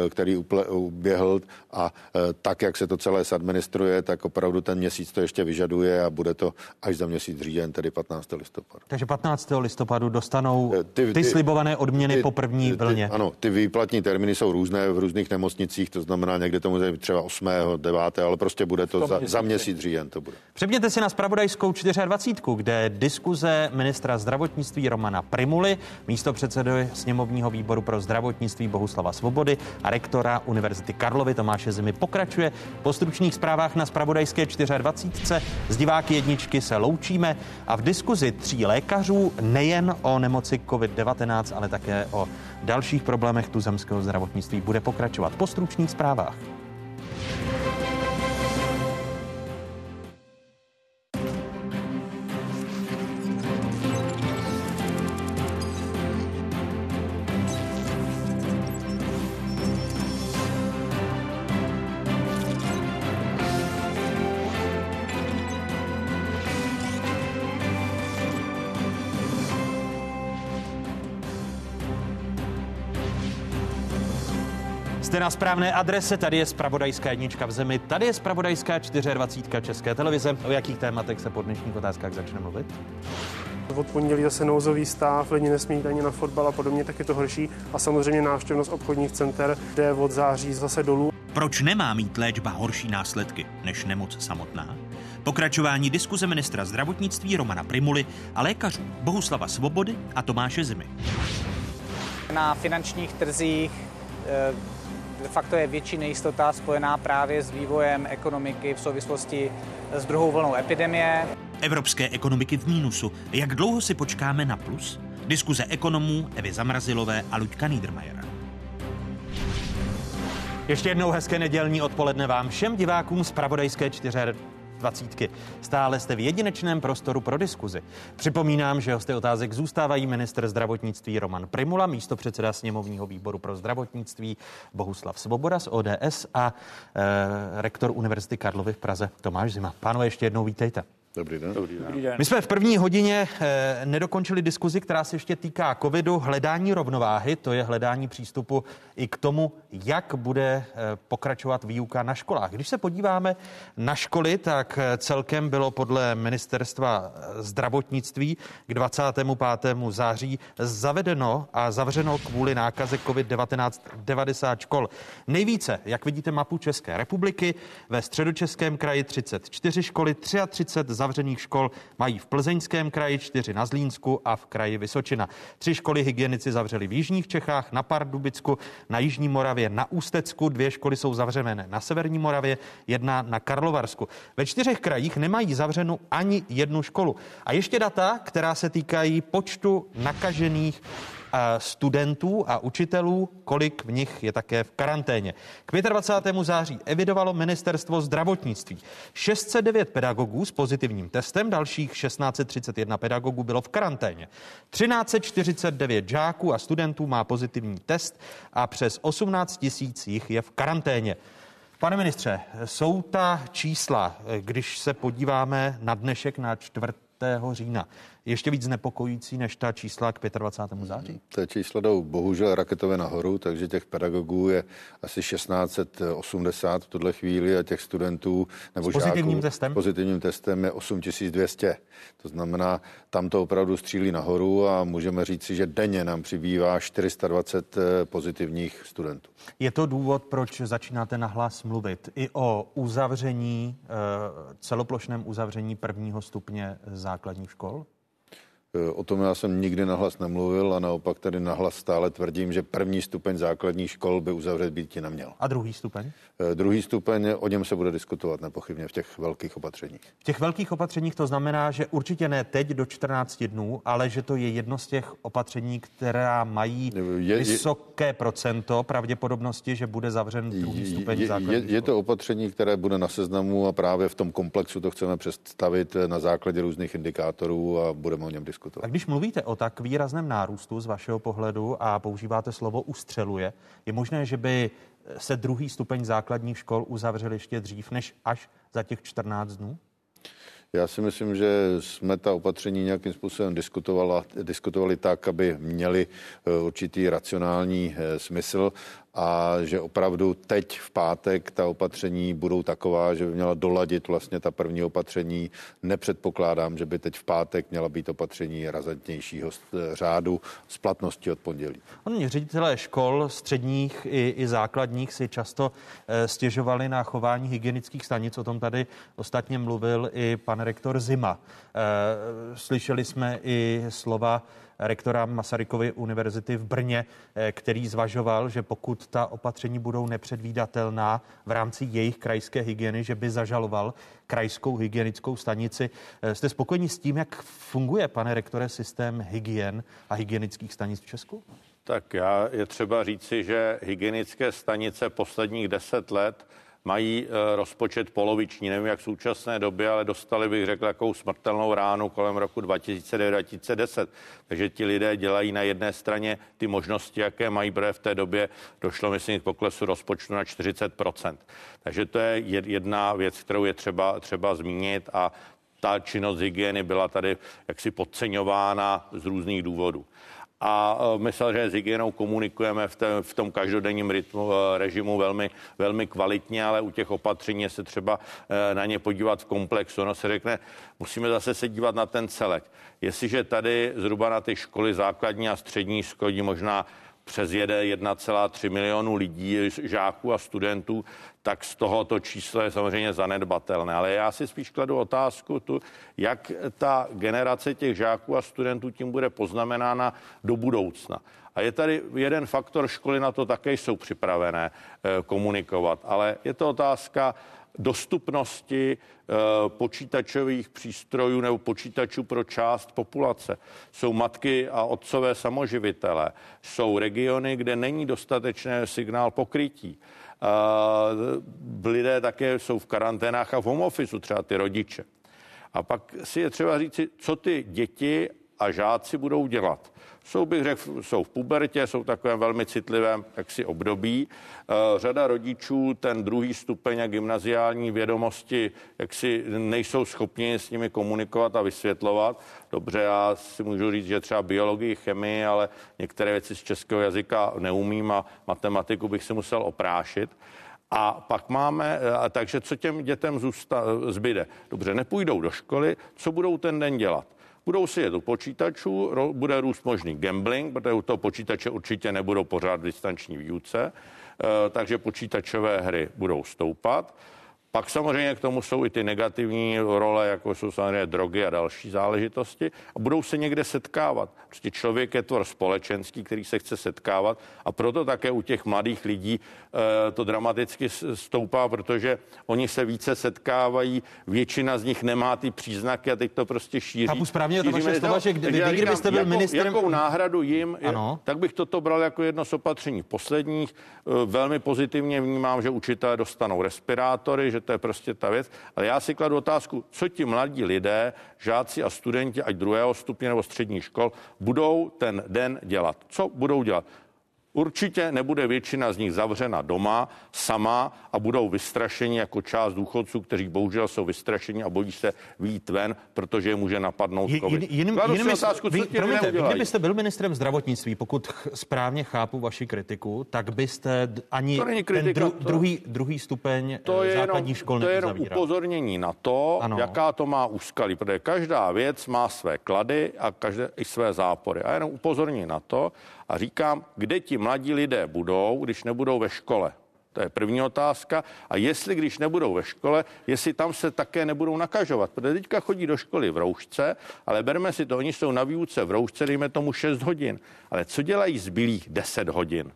který uběhl a tak, jak se to celé administruje, tak opravdu ten měsíc to ještě vyžaduje a bude to až za měsíc říjen, tedy 15. listopadu.
Takže 15. listopadu dostanou ty, ty, ty slibované odměny ty, po první ty, vlně.
Ty, ano, ty výplatní termíny jsou různé v různých nemocnicích, to znamená někde tomu třeba 8. 9. ale prostě bude to za, za měsíc říjen to bude.
Přepněte si na spravodajskou 24, kde diskuze ministra zdravotnictví Romana Primuly, místo předsedy sněmovního výboru pro zdravotnictví Bohuslava Svobody a rektora Univerzity Karlovy Tomáše Zimy pokračuje. Po stručných zprávách na spravodajské 24. z diváky jedničky se loučíme a v diskuzi tří lékařů nejen o nemoci COVID-19, ale také o dalších problémech tuzemského zdravotnictví bude pokračovat po stručných zprávách. Jste na správné adrese, tady je Spravodajská jednička v zemi, tady je Spravodajská 24 České televize. O jakých tématech se po dnešních otázkách začne mluvit?
Od pondělí zase nouzový stav, lidi nesmí ani na fotbal a podobně, tak je to horší. A samozřejmě návštěvnost obchodních center jde od září zase dolů.
Proč nemá mít léčba horší následky než nemoc samotná? Pokračování diskuze ministra zdravotnictví Romana Primuly a lékařů Bohuslava Svobody a Tomáše Zimy.
Na finančních trzích eh, de facto je větší nejistota spojená právě s vývojem ekonomiky v souvislosti s druhou vlnou epidemie.
Evropské ekonomiky v mínusu. Jak dlouho si počkáme na plus? Diskuze ekonomů Evy Zamrazilové a Luďka Niedermayera.
Ještě jednou hezké nedělní odpoledne vám všem divákům z Pravodajské 4 dvacítky. Stále jste v jedinečném prostoru pro diskuzi. Připomínám, že hosty otázek zůstávají minister zdravotnictví Roman Primula, místo předseda sněmovního výboru pro zdravotnictví Bohuslav Svoboda z ODS a e, rektor Univerzity Karlovy v Praze Tomáš Zima. Pánové, ještě jednou vítejte.
Dobrý den. Dobrý
den. Dobrý den. My jsme v první hodině eh, nedokončili diskuzi, která se ještě týká covidu, hledání rovnováhy, to je hledání přístupu i k tomu, jak bude eh, pokračovat výuka na školách. Když se podíváme na školy, tak eh, celkem bylo podle ministerstva zdravotnictví k 25. září zavedeno a zavřeno kvůli nákaze COVID-19 90 škol. Nejvíce, jak vidíte mapu České republiky, ve středočeském kraji 34 školy, 33 zavřených škol mají v Plzeňském kraji, 4 na Zlínsku a v kraji Vysočina. Tři školy hygienici zavřeli v Jižních Čechách, na Pardubicku, na Jižní Moravě, na Ústecku, dvě školy jsou zavřené na Severní Moravě, jedna na Karlovarsku. Ve čtyřech krajích nemají zavřenou ani jednu školu. A ještě data, která se týkají počtu nakažených studentů a učitelů, kolik v nich je také v karanténě. K 25. září evidovalo ministerstvo zdravotnictví 609 pedagogů s pozitivním testem, dalších 1631 pedagogů bylo v karanténě. 1349 žáků a studentů má pozitivní test a přes 18 tisíc jich je v karanténě. Pane ministře, jsou ta čísla, když se podíváme na dnešek na 4. října, ještě víc znepokojící než ta čísla k 25. září?
Ty čísla jdou bohužel raketově nahoru, takže těch pedagogů je asi 1680 v tuhle chvíli a těch studentů nebo
s pozitivním
žáků,
testem?
pozitivním testem je 8200. To znamená, tam to opravdu střílí nahoru a můžeme říct si, že denně nám přibývá 420 eh, pozitivních studentů.
Je to důvod, proč začínáte nahlas mluvit i o uzavření, eh, celoplošném uzavření prvního stupně základních škol?
Eh, o tom já jsem nikdy nahlas nemluvil a naopak tady nahlas stále tvrdím, že první stupeň základní škol by uzavřet být neměl.
A druhý stupeň?
Eh, druhý stupeň, o něm se bude diskutovat nepochybně v těch velkých opatřeních.
V těch velkých opatřeních to znamená, že určitě ne teď do 14 dnů, ale že to je jedno z těch opatření, která mají je, vysoké procento pravděpodobnosti, že bude zavřen druhý stupeň
je,
základní
je, je to opatření, které bude na seznamu a právě v tom komplexu to chceme představit na základě různých indikátorů a budeme o něm diskutovat
diskutovat. A když mluvíte o tak výrazném nárůstu z vašeho pohledu a používáte slovo ustřeluje, je možné, že by se druhý stupeň základních škol uzavřel ještě dřív než až za těch 14 dnů?
Já si myslím, že jsme ta opatření nějakým způsobem diskutovali tak, aby měli eh, určitý racionální eh, smysl a že opravdu teď v pátek ta opatření budou taková, že by měla doladit vlastně ta první opatření. Nepředpokládám, že by teď v pátek měla být opatření razantnějšího řádu s platností od pondělí.
Oni ředitelé škol středních i, i základních si často e, stěžovali na chování hygienických stanic. O tom tady ostatně mluvil i pan rektor Zima. E, slyšeli jsme i slova rektora Masarykovy univerzity v Brně, eh, který zvažoval, že pokud ta opatření budou nepředvídatelná v rámci jejich krajské hygieny, že by zažaloval krajskou hygienickou stanici. Eh, jste spokojeni s tím, jak funguje, pane rektore, systém hygien a hygienických stanic v Česku?
Tak já je třeba říci, že hygienické stanice posledních deset let mají eh, rozpočet poloviční, nevím jak v současné době, ale dostali bych řekl jakou smrtelnou ránu kolem roku 2009-2010. Takže ti lidé dělají na jedné straně ty možnosti, jaké mají, protože v té době došlo, myslím, k poklesu rozpočtu na 40%. Takže to je jedna věc, kterou je třeba, třeba zmínit a ta činnost hygieny byla tady jaksi podceňována z různých důvodů a e, my samozřejmě s hygienou komunikujeme v, té, v tom každodenním rytmu, e, režimu velmi, velmi kvalitně, ale u těch opatření se třeba e, na ně podívat v komplexu. Ono se řekne, musíme zase se dívat na ten celek. Jestliže tady zhruba na ty školy základní a střední skodí možná přes jede 1,3 milionu lidí, žáků a studentů, tak z tohoto číslo je samozřejmě zanedbatelné. Ale já si spíš kladu otázku, tu, jak ta generace těch žáků a studentů tím bude poznamenána do budoucna. A je tady jeden faktor, školy na to také jsou připravené e, komunikovat, ale je to otázka dostupnosti eh, počítačových přístrojů nebo počítačů pro část populace. Jsou matky a otcové samoživitele. Jsou regiony, kde není dostatečné signál pokrytí. Eh, lidé také jsou v karanténách a v home office, třeba ty rodiče. A pak si je třeba říci, co ty děti a žáci budou dělat jsou, bych řekl, jsou v pubertě, jsou takovém velmi citlivém jaksi období. Eh, řada rodičů ten druhý stupeň a gymnaziální vědomosti jaksi nejsou schopni s nimi komunikovat a vysvětlovat. Dobře, já si můžu říct, že třeba biologii, chemii, ale některé věci z českého jazyka neumím a matematiku bych si musel oprášit. A pak máme, eh, a takže co těm dětem zůsta, zbyde? Dobře, nepůjdou do školy, co budou ten den dělat? Budou si jet u počítačů, bude růst možný gambling, protože u toho počítače určitě nebudou pořád distanční výuce, eh, takže počítačové hry budou stoupat. Pak samozřejmě k tomu jsou i ty negativní role, jako jsou samozřejmě drogy a další záležitosti. A budou se někde setkávat. Prostě člověk je tvor společenský, který se chce setkávat a proto také u těch mladých lidí e, to dramaticky stoupá, protože oni se více setkávají, většina z nich nemá ty příznaky a teď to prostě šíří.
Chápu správně to vaše slova, že kdy, vy, kdybyste byl
jako,
ministrem...
Jakou náhradu jim, ano. tak bych toto bral jako jedno z opatření posledních. E, velmi pozitivně vnímám, že učitelé dostanou respirátory, že to je prostě ta věc. Ale já si kladu otázku, co ti mladí lidé, žáci a studenti, ať druhého stupně nebo středních škol, budou ten den dělat. Co budou dělat? Určitě nebude většina z nich zavřena doma sama a budou vystrašeni jako část důchodců, kteří bohužel jsou vystrašeni a bojí se výjít ven, protože je může napadnout COVID.
Jiným, jinými, otázku, vy, promiňte, vy, kdybyste byl ministrem zdravotnictví, pokud správně chápu vaši kritiku, tak byste ani kritika, ten dru, to, druhý, druhý stupeň to je základní jenom, škol
To je jenom upozornění na to, ano. jaká to má úskalí, protože každá věc má své klady a každé i své zápory. A jenom upozornění na to, a říkám, kde ti mladí lidé budou, když nebudou ve škole. To je první otázka. A jestli, když nebudou ve škole, jestli tam se také nebudou nakažovat. Protože teďka chodí do školy v roušce, ale berme si to, oni jsou na výuce v roušce, dejme tomu 6 hodin. Ale co dělají zbylých 10 hodin?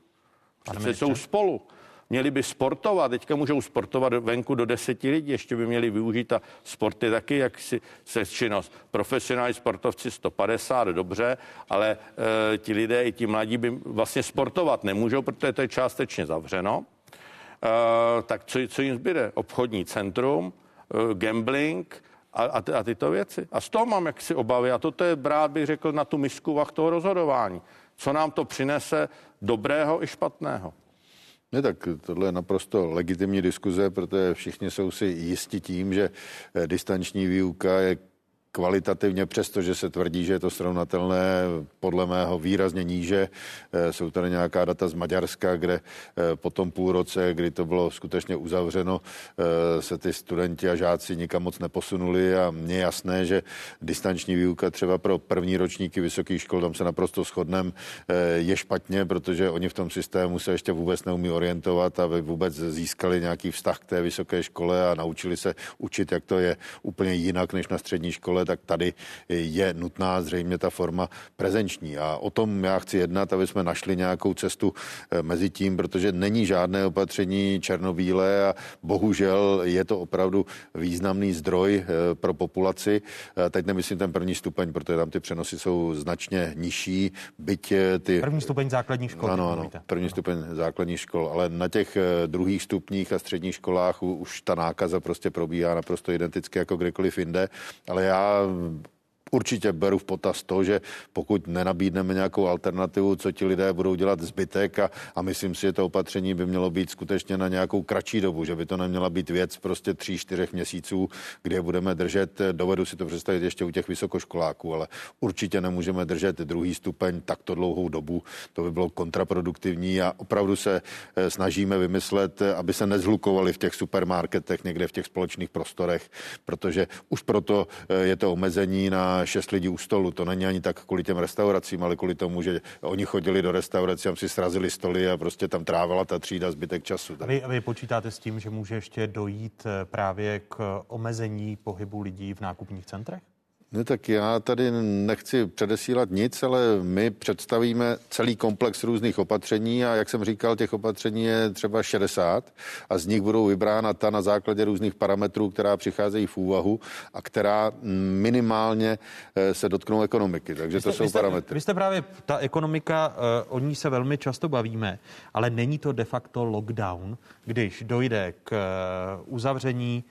Přece jsou spolu. Měli by sportovat, teďka můžou sportovat venku do deseti lidí, ještě by měli využít a sporty taky, jak si se činnost. Profesionální sportovci 150, dobře, ale e, ti lidé i ti mladí by vlastně sportovat nemůžou, protože to je částečně zavřeno. E, tak co, co jim zbyde? Obchodní centrum, e, gambling, a, a, ty, a tyto věci. A z toho mám jaksi obavy. A toto je brát, bych řekl, na tu misku vach toho rozhodování. Co nám to přinese dobrého i špatného.
Ne, tak tohle je naprosto legitimní diskuze, protože všichni jsou si jisti tím, že eh, distanční výuka je kvalitativně, přestože se tvrdí, že je to srovnatelné, podle mého výrazně níže. Eh, jsou tady nějaká data z Maďarska, kde eh, po tom půl roce, kdy to bylo skutečně uzavřeno, eh, se ty studenti a žáci nikam moc neposunuli a mně je jasné, že distanční výuka třeba pro první ročníky vysokých škol, tam se naprosto shodnem, je špatně, protože oni v tom systému se ještě vůbec neumí orientovat, aby vůbec získali nějaký vztah k té vysoké škole a naučili se učit, jak to je úplně jinak než na střední škole škole, tak tady je nutná zřejmě ta forma prezenční. A o tom já chci jednat, aby jsme našli nějakou cestu eh, mezi tím, protože není žádné opatření černobílé a bohužel je to opravdu významný zdroj eh, pro populaci. Eh, teď nemyslím ten první stupeň, protože tam ty přenosy jsou značně nižší, byť ty...
První stupeň základních škol.
Ano, ano, první ano. stupeň základních škol, ale na těch druhých stupních a středních školách už ta nákaza prostě probíhá naprosto identicky jako kdekoliv jinde, ale já Uh, určitě beru v potaz to, že pokud nenabídneme nějakou alternativu, co ti lidé budou dělat zbytek a, a myslím si, že to opatření by mělo být skutečně na nějakou kratší dobu, že by to neměla být věc prostě tří, čtyřech měsíců, kde budeme držet, dovedu si to představit ještě u těch vysokoškoláků, ale určitě nemůžeme držet druhý stupeň takto dlouhou dobu, to by bylo kontraproduktivní a opravdu se eh, snažíme vymyslet, aby se nezhlukovali v těch supermarketech, někde v těch společných prostorech, protože už proto eh, je to omezení na šest lidí u stolu. To není ani tak kvůli těm restauracím, ale kvůli tomu, že oni chodili do restaurací, a si srazili stoly a prostě tam trávila ta třída zbytek času.
A vy, a vy počítáte s tím, že může ještě dojít eh, právě k omezení pohybu lidí v nákupních centrech?
No tak já tady nechci předesílat nic, ale my představíme celý komplex různých opatření a jak jsem říkal, těch opatření je třeba 60 a z nich budou vybrána ta na základě různých parametrů, která přicházejí v úvahu a která minimálně eh, se dotknou ekonomiky. Takže jste, to jsou
vy jste,
parametry.
Vy jste právě, ta ekonomika, eh, o ní se velmi často bavíme, ale není to de facto lockdown, když dojde k eh, uzavření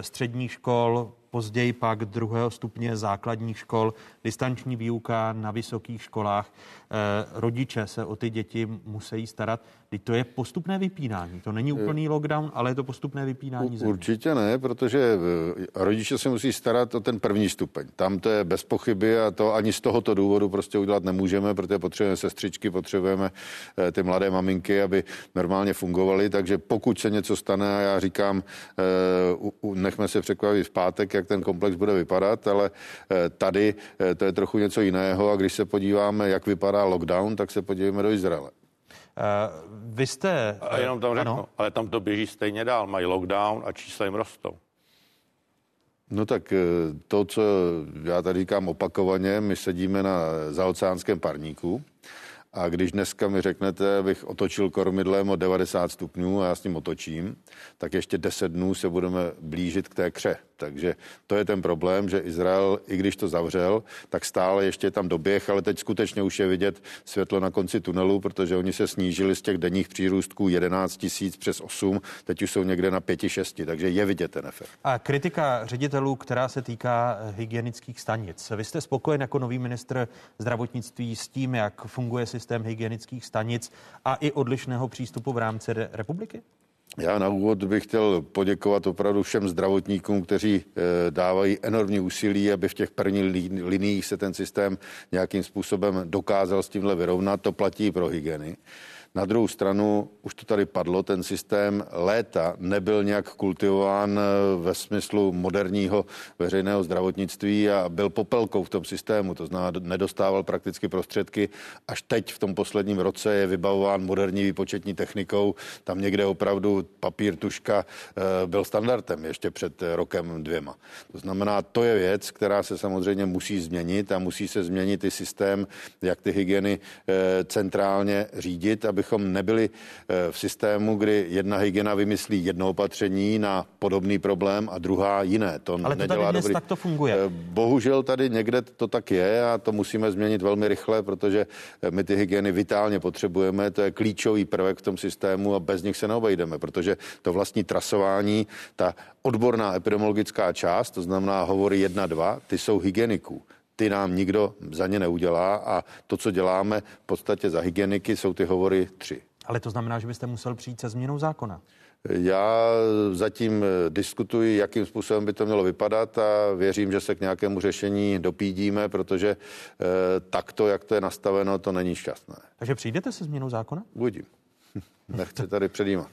středních škol, později pak druhého stupně základních škol, distanční výuka na vysokých školách. Eh, rodiče se o ty děti musí starat. Teď to je postupné vypínání. To není úplný lockdown, ale je to postupné vypínání.
Země. Určitě ne, protože eh, rodiče se musí starat o ten první stupeň. Tam to je bez pochyby a to ani z tohoto důvodu prostě udělat nemůžeme, protože potřebujeme sestřičky, potřebujeme eh, ty mladé maminky, aby normálně fungovaly. Takže pokud se něco stane, a já říkám, nechme se překvapit v pátek, jak ten komplex bude vypadat, ale tady to je trochu něco jiného a když se podíváme, jak vypadá lockdown, tak se podívejme do Izraele.
Uh, vy jste...
A jenom tam řeknu, ano? ale tam to běží stejně dál, mají lockdown a čísla jim rostou.
No tak eh, to, co já tady říkám opakovaně, my sedíme na zaoceánském parníku a když dneska mi řeknete, abych otočil kormidlem o 90 stupňů a já s ním otočím, tak ještě 10 dnů se budeme blížit k té kře. Takže to je ten problém, že Izrael, i když to zavřel, tak stále ještě je tam doběh, ale teď skutečně už je vidět světlo na konci tunelu, protože oni se snížili z těch denních přírůstků 11 tisíc přes 8, teď už jsou někde na 5-6, takže je vidět ten efekt.
A kritika ředitelů, která se týká hygienických stanic. Vy jste spokojen jako nový ministr zdravotnictví s tím, jak funguje systém hygienických stanic a i odlišného přístupu v rámci republiky?
Já na úvod bych chtěl poděkovat opravdu všem zdravotníkům, kteří eh, dávají enormní úsilí, aby v těch prvních liniích se ten systém nějakým způsobem dokázal s tímhle vyrovnat. To platí pro hygieny. Na druhou stranu, už to tady padlo, ten systém léta nebyl nějak kultivován eh, ve smyslu moderního veřejného zdravotnictví a byl popelkou v tom systému, to znamená, nedostával prakticky prostředky. Až teď v tom posledním roce je vybavován moderní výpočetní technikou. Tam někde opravdu papír, tuška eh, byl standardem ještě před rokem dvěma. To znamená, to je věc, která se samozřejmě musí změnit a musí se změnit i systém, jak ty hygieny eh, centrálně řídit, abychom nebyli eh, v systému, kdy jedna hygiena vymyslí jedno opatření na podobný problém a druhá jiné.
To Ale to nedělá tady dobrý. tak to funguje.
Bohužel tady někde to tak je a to musíme změnit velmi rychle, protože my ty hygieny vitálně potřebujeme. To je klíčový prvek v tom systému a bez nich se neobejdeme, protože to vlastní trasování, ta odborná epidemiologická část, to znamená hovory 1, 2, ty jsou hygieniků ty nám nikdo za ně neudělá a to, co děláme v podstatě za hygieniky, jsou ty hovory tři.
Ale to znamená, že byste musel přijít se změnou zákona.
Já zatím diskutuji, jakým způsobem by to mělo vypadat a věřím, že se k nějakému řešení dopídíme, protože eh, takto, jak to je nastaveno, to není šťastné.
Takže přijdete se změnou zákona?
Budím. Nechci tady předjímat.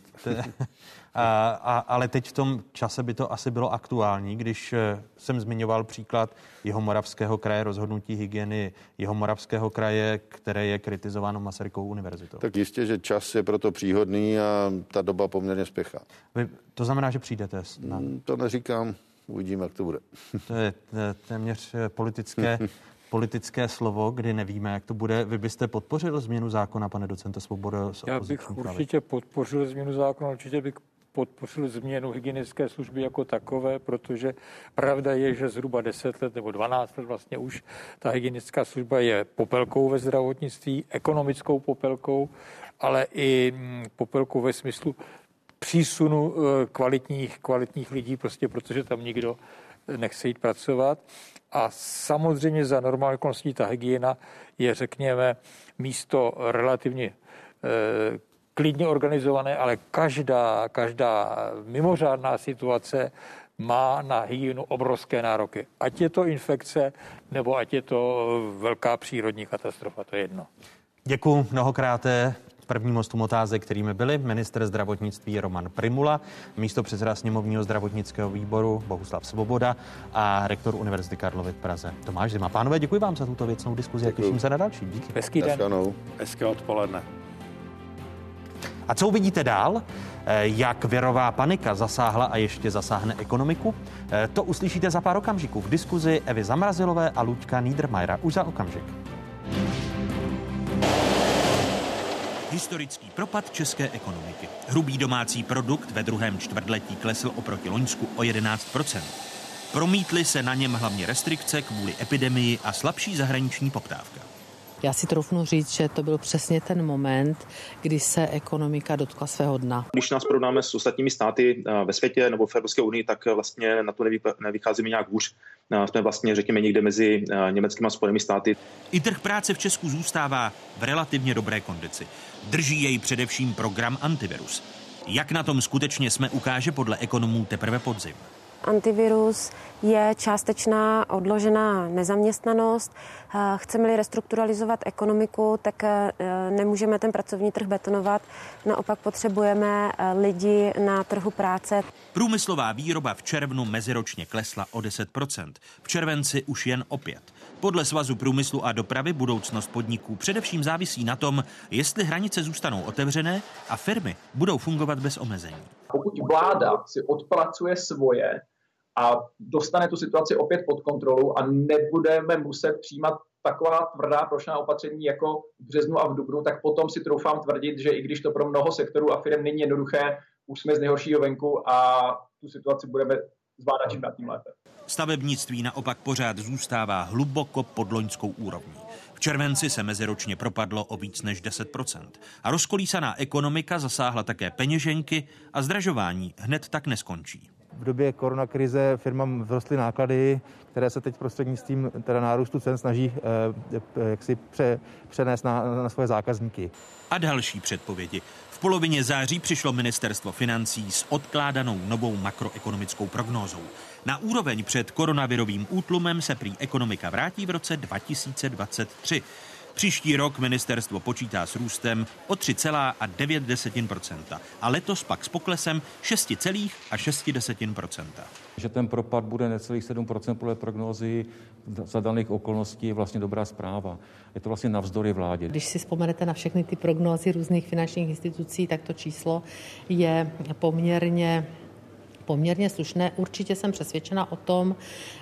a, a, ale teď v tom čase by to asi bylo aktuální, když eh, jsem zmiňoval příklad jeho moravského kraje, rozhodnutí hygieny jeho moravského kraje, které je kritizováno Masarykovou univerzitou.
Tak jistě, že čas je proto příhodný a ta doba poměrně spěchá.
Vy, to znamená, že přijdete? Na...
Hmm, to neříkám, uvidíme, jak to bude.
To je téměř eh, politické politické slovo, kdy nevíme, jak to bude. Vy byste podpořil změnu zákona, pane docente Svoboda?
Já bych určitě podpořil změnu zákona, určitě bych podpořil změnu hygienické služby jako takové, protože pravda je, že zhruba 10 let nebo 12 let vlastně už ta hygienická služba je popelkou ve zdravotnictví, ekonomickou popelkou, ale i mm, popelkou ve smyslu přísunu eh, kvalitních, kvalitních lidí, prostě protože tam nikdo nechce jít pracovat. A samozřejmě za normální okolností ta hygiena je, řekněme, místo relativně e, klidně organizované, ale každá, každá mimořádná situace má na hygienu obrovské nároky. Ať je to infekce, nebo ať je to velká přírodní katastrofa, to je jedno.
Děkuji mnohokrát prvním hostům otázek, kterými byli minister zdravotnictví Roman Primula, místo předseda sněmovního zdravotnického výboru Bohuslav Svoboda a rektor Univerzity Karlovy v Praze Tomáš Zima. Pánové, děkuji vám za tuto věcnou diskuzi a těším se na další. Díky.
Hezký den.
Hezké odpoledne.
A co uvidíte dál? Eh, jak věrová panika zasáhla a ještě zasáhne ekonomiku? Eh, to uslyšíte za pár okamžiků v diskuzi Evy Zamrazilové a Luďka Niedermayera už za okamžik.
Historický propad české ekonomiky. Hrubý domácí produkt ve druhém čtvrtletí klesl oproti Loňsku o 11% Promítly se na něm hlavně restrikce kvůli epidemii a slabší zahraniční poptávka.
Já si trofnu říct, že to byl přesně ten moment, kdy se ekonomika dotkla svého dna.
Když nás porovnáme s ostatními státy eh, ve světě nebo v Evropské unii, tak vlastně na to nevycházíme nějak hůř. Eh, jsme vlastně, řekněme, někde mezi eh, německými a spojenými státy.
I trh práce v Česku zůstává v relativně dobré kondici. Drží jej především program Antivirus. Jak na tom skutečně jsme, ukáže podle ekonomů teprve podzim
antivirus je částečná odložená nezaměstnanost. Eh, chceme-li restrukturalizovat ekonomiku, tak eh, nemůžeme ten pracovní trh betonovat. Naopak potřebujeme eh, lidi na trhu práce.
Průmyslová výroba v červnu meziročně klesla o 10%. V červenci už jen o 5%. Podle Svazu průmyslu a dopravy budoucnost podniků především závisí na tom, jestli hranice zůstanou otevřené a firmy budou fungovat bez omezení.
Pokud vláda si odpracuje svoje a dostane tu situaci opět pod kontrolu a nebudeme muset přijímat taková tvrdá plošná opatření jako v březnu a v dubnu, tak potom si troufám tvrdit, že i když to pro mnoho sektorů a firm není jednoduché, už jsme z nejhoršího venku a tu situaci budeme zvládat čím dál tím lépe.
Stavebnictví naopak pořád zůstává hluboko pod loňskou úrovní. V červenci se meziročně propadlo o víc než 10%. A rozkolísaná ekonomika zasáhla také peněženky a zdražování hned tak neskončí
v době koronakrize firmám vzrostly náklady, které se teď prostřednictvím teda nárůstu cen snaží eh, eh, jak si pře, přenést na, na svoje zákazníky.
A další předpovědi. Polovině září přišlo ministerstvo financí s odkládanou novou makroekonomickou prognózou. Na úroveň před koronavirovým útlumem se prý ekonomika vrátí v roce 2023.
Příští rok ministerstvo počítá s růstem o 3,9% a letos pak s poklesem 6,6%.
Že ten propad bude necelých 7% podle prognózy za daných okolností je vlastně dobrá zpráva. Je to vlastně navzdory vládě.
Když si vzpomenete na všechny ty prognózy různých finančních institucí, tak to číslo je poměrně poměrně slušné. Určitě jsem přesvědčena o tom,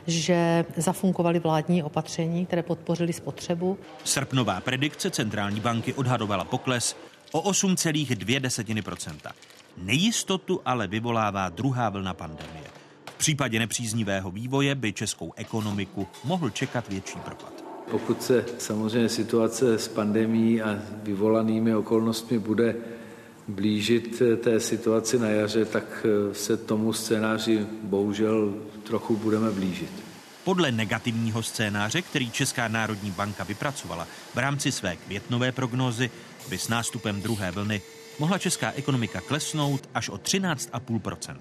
že zafunkovaly vládní opatření, které podpořily spotřebu.
Srpnová predikce centrální banky odhadovala pokles o 8,2%. Nejistotu ale vyvolává druhá vlna pandemie. V případě nepříznivého vývoje by českou ekonomiku mohl čekat větší propad.
Pokud se samozřejmě situace s pandemí a vyvolanými okolnostmi bude blížit té situaci na jaře, tak se tomu scénáři bohužel trochu budeme blížit.
Podle negativního scénáře, který Česká národní banka vypracovala v rámci své květnové prognózy, by s nástupem druhé vlny mohla česká ekonomika klesnout až o 13,5%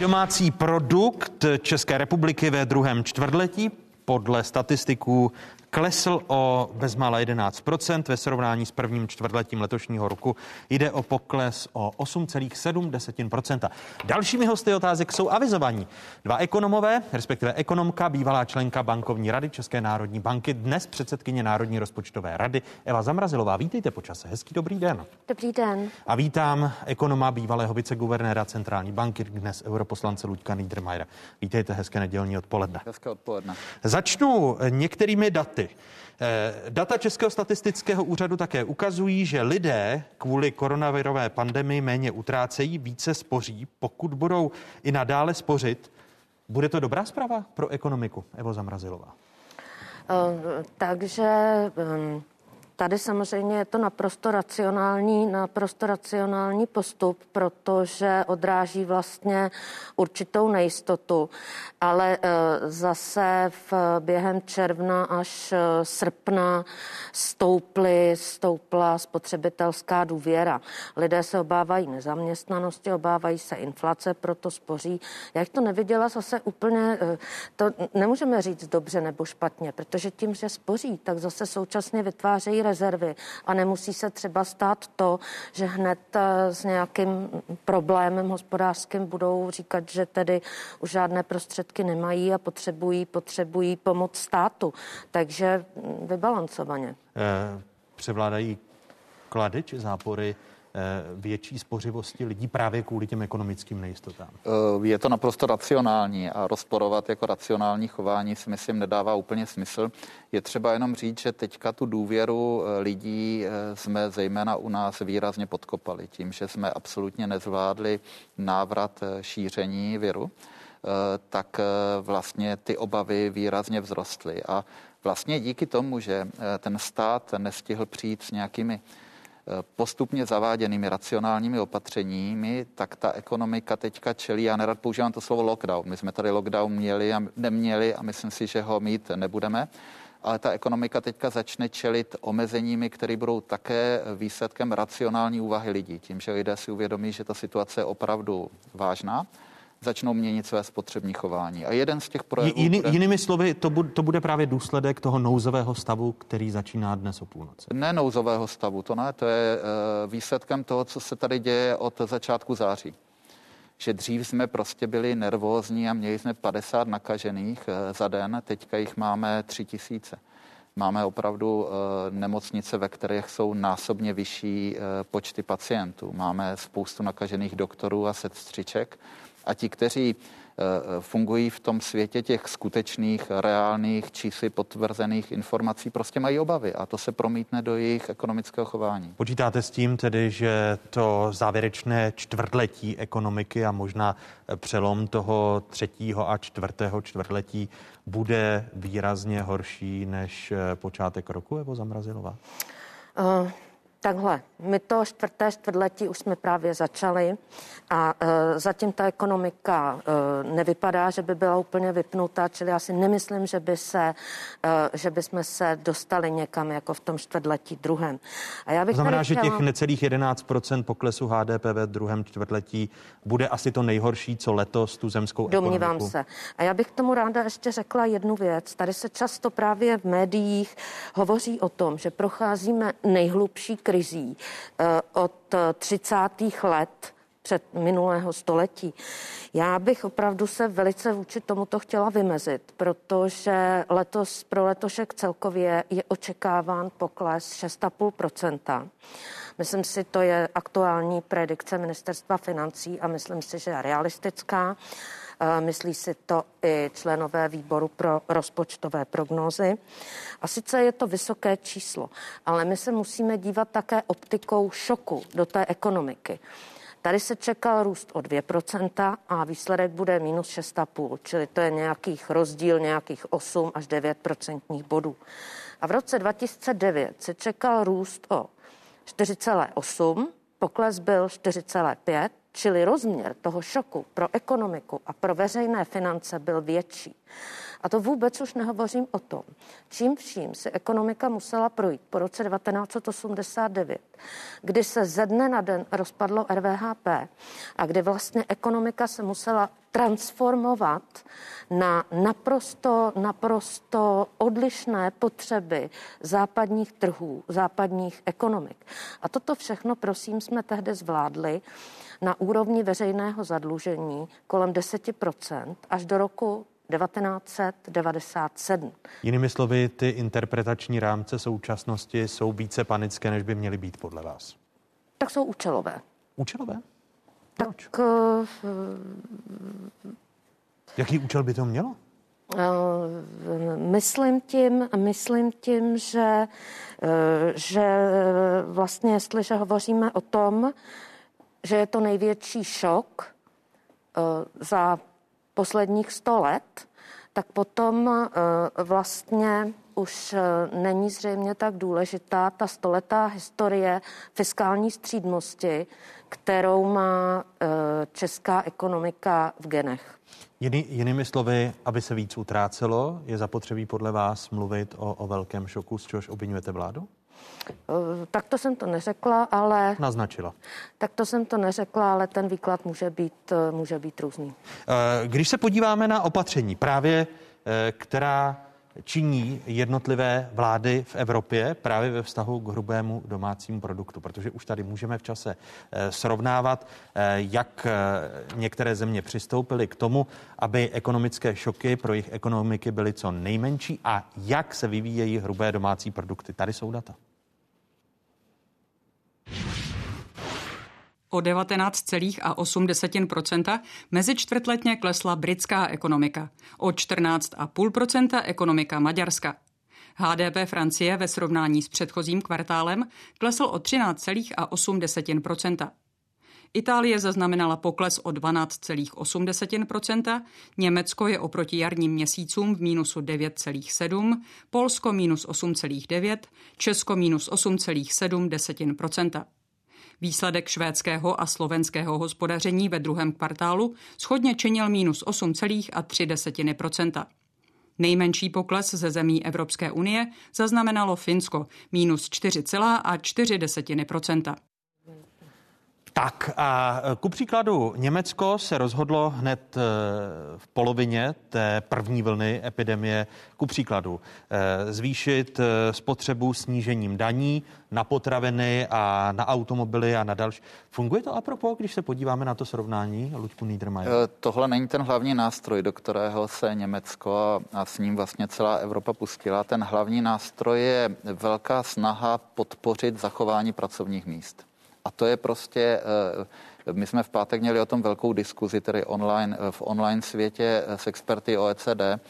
Domácí produkt České republiky ve druhém čtvrtletí podle statistiků klesl o bezmála 11% ve srovnání s prvním čtvrtletím letošního roku. Jde o pokles o 8,7%. Dalšími hosty otázek jsou avizovaní. Dva ekonomové, respektive ekonomka, bývalá členka bankovní rady České národní banky, dnes předsedkyně Národní rozpočtové rady Eva Zamrazilová. Vítejte počase. Hezký dobrý den.
Dobrý den.
A vítám ekonoma bývalého viceguvernéra centrální banky, dnes europoslance Luďka Niedermayera. Vítejte, hezké nedělní odpoledne.
Hezké odpoledne.
Začnu některými daty. Eh, data Českého statistického úřadu také ukazují, že lidé kvůli koronavirové pandemii méně utrácejí, více spoří. Pokud budou i nadále spořit, bude to dobrá zpráva pro ekonomiku? Evo Zamrazilová.
Uh, takže um Tady samozřejmě je to naprosto racionální, naprosto racionální postup, protože odráží vlastně určitou nejistotu. Ale e, zase v během června až e, srpna stouply, stoupla spotřebitelská důvěra. Lidé se obávají nezaměstnanosti, obávají se inflace, proto spoří. Já jich to neviděla zase úplně, e, to nemůžeme říct dobře nebo špatně, protože tím, že spoří, tak zase současně vytvářejí rezervy a nemusí se třeba stát to, že hned eh, s nějakým problémem hospodářským budou říkat, že tedy už žádné prostředky nemají a potřebují, potřebují pomoc státu. Takže mm, vybalancovaně.
Eh, převládají klady či zápory větší spořivosti lidí právě kvůli těm ekonomickým nejistotám?
Eh, je to naprosto racionální a rozporovat jako racionální chování si myslím nedává úplně smysl. Je třeba jenom říct, že teďka tu důvěru eh, lidí jsme zejména u nás výrazně podkopali tím, že jsme absolutně nezvládli návrat šíření viru tak vlastně ty obavy výrazně vzrostly. A vlastně díky tomu, že ten stát nestihl přijít s nějakými postupně zaváděnými racionálními opatřeními, tak ta ekonomika teďka čelí, já nerad používám to slovo lockdown. My jsme tady lockdown měli a neměli a myslím si, že ho mít nebudeme ale ta ekonomika teďka začne čelit omezeními, které budou také výsledkem racionální úvahy lidí. Tím, že lidé si uvědomí, že ta situace je opravdu vážná začnou měnit své spotřební chování. A jeden z těch projevů...
Jiný, bude... Jinými slovy, to, bude, to bude právě důsledek toho nouzového stavu, který začíná dnes o půlnoci.
Ne nouzového stavu, to ne, to je uh, výsledkem toho, co se tady děje od začátku září že dřív jsme prostě byli nervózní a měli jsme 50 nakažených uh, za den, teďka jich máme 3 tisíce. Máme opravdu uh, nemocnice, ve kterých jsou násobně vyšší počty pacientů. Máme spoustu nakažených doktorů a sestřiček a ti, kteří eh, fungují v tom světě těch skutečných, reálných, čísly potvrzených informací, prostě mají obavy a to se promítne do jejich ekonomického chování.
Počítáte s tím tedy, že to závěrečné čtvrtletí ekonomiky a možná přelom toho třetího a čtvrtého čtvrtletí bude výrazně horší než eh, počátek roku, Evo Zamrazilová?
Uh Takhle, my to čtvrté čtvrtletí už jsme právě začali a e, zatím ta ekonomika e, nevypadá, že by byla úplně vypnutá, čili já si nemyslím, že by se, e, že by jsme se dostali někam jako v tom čtvrtletí druhém.
A já bych to znamená, že těch necelých 11% poklesu HDP ve druhém čtvrtletí bude asi to nejhorší, co letos tu zemskou
Domnívám
ekonomiku.
se. A já bych tomu ráda ještě řekla jednu věc. Tady se často právě v médiích hovoří o tom, že procházíme nejhlubší krizí eh, od 30. let před minulého století. Já bych opravdu se velice vůči tomuto chtěla vymezit, protože letos pro letošek celkově je očekáván pokles 6,5% Myslím si, to je aktuální predikce ministerstva financí a myslím si, že je realistická. Myslí si to i členové výboru pro rozpočtové prognózy. A sice je to vysoké číslo, ale my se musíme dívat také optikou šoku do té ekonomiky. Tady se čekal růst o 2% a výsledek bude minus 6,5, čili to je nějakých rozdíl nějakých 8 až 9 procentních bodů. A v roce 2009 se čekal růst o 4,8, pokles byl 4,5 Čili rozměr toho šoku pro ekonomiku a pro veřejné finance byl větší. A to vůbec už nehovořím o tom, čím vším si ekonomika musela projít po roce 1989, kdy se ze dne na den rozpadlo RVHP a kdy vlastně ekonomika se musela transformovat na naprosto, naprosto odlišné potřeby západních trhů, západních ekonomik. A toto všechno, prosím, jsme tehdy zvládli na úrovni veřejného zadlužení kolem 10% až do roku 1997.
Jinými slovy, ty interpretační rámce současnosti jsou více panické, než by měly být podle vás.
Tak jsou účelové.
Účelové?
Proč? Tak, uh,
Jaký účel by to mělo?
Uh, myslím tím, myslím tím, že, uh, že vlastně, jestliže hovoříme o tom, že je to největší šok za posledních sto let, tak potom eh, vlastně už eh, není zřejmě tak důležitá ta stoletá historie fiskální střídnosti, kterou má eh, česká ekonomika v genech.
Jiný, jinými slovy, aby se víc utrácelo, je zapotřebí podle vás mluvit o, o velkém šoku, z čehož obvinujete vládu?
Tak to jsem to neřekla, ale...
Naznačila.
Tak to jsem to neřekla, ale ten výklad může být, může být různý.
Když se podíváme na opatření, právě která činí jednotlivé vlády v Evropě právě ve vztahu k hrubému domácímu produktu, protože už tady můžeme v čase srovnávat, jak některé země přistoupily k tomu, aby ekonomické šoky pro jejich ekonomiky byly co nejmenší a jak se vyvíjejí hrubé domácí produkty. Tady jsou data.
O 19,8% mezi čtvrtletně klesla britská ekonomika, o 14,5% ekonomika Maďarska. HDP Francie ve srovnání s předchozím kvartálem klesl o 13,8%. Itálie zaznamenala pokles o 12,8%, Německo je oproti jarním měsícům v mínusu 9,7%, Polsko minus 8,9%, Česko minus 8,7%. Výsledek švédského a slovenského hospodaření ve druhém kvartálu schodně činil minus 8,3%. Nejmenší pokles ze zemí Evropské unie zaznamenalo Finsko minus 4,4%.
Tak a ku příkladu Německo se rozhodlo hned v polovině té první vlny epidemie ku příkladu zvýšit spotřebu snížením daní na potraviny a na automobily a na další. Funguje to apropo, když se podíváme na to srovnání, Luďku Niedermayer?
Tohle není ten hlavní nástroj, do kterého se Německo a, a s ním vlastně celá Evropa pustila. Ten hlavní nástroj je velká snaha podpořit zachování pracovních míst. A to je prostě, my jsme v pátek měli o tom velkou diskuzi, tedy online, v online světě s experty OECD.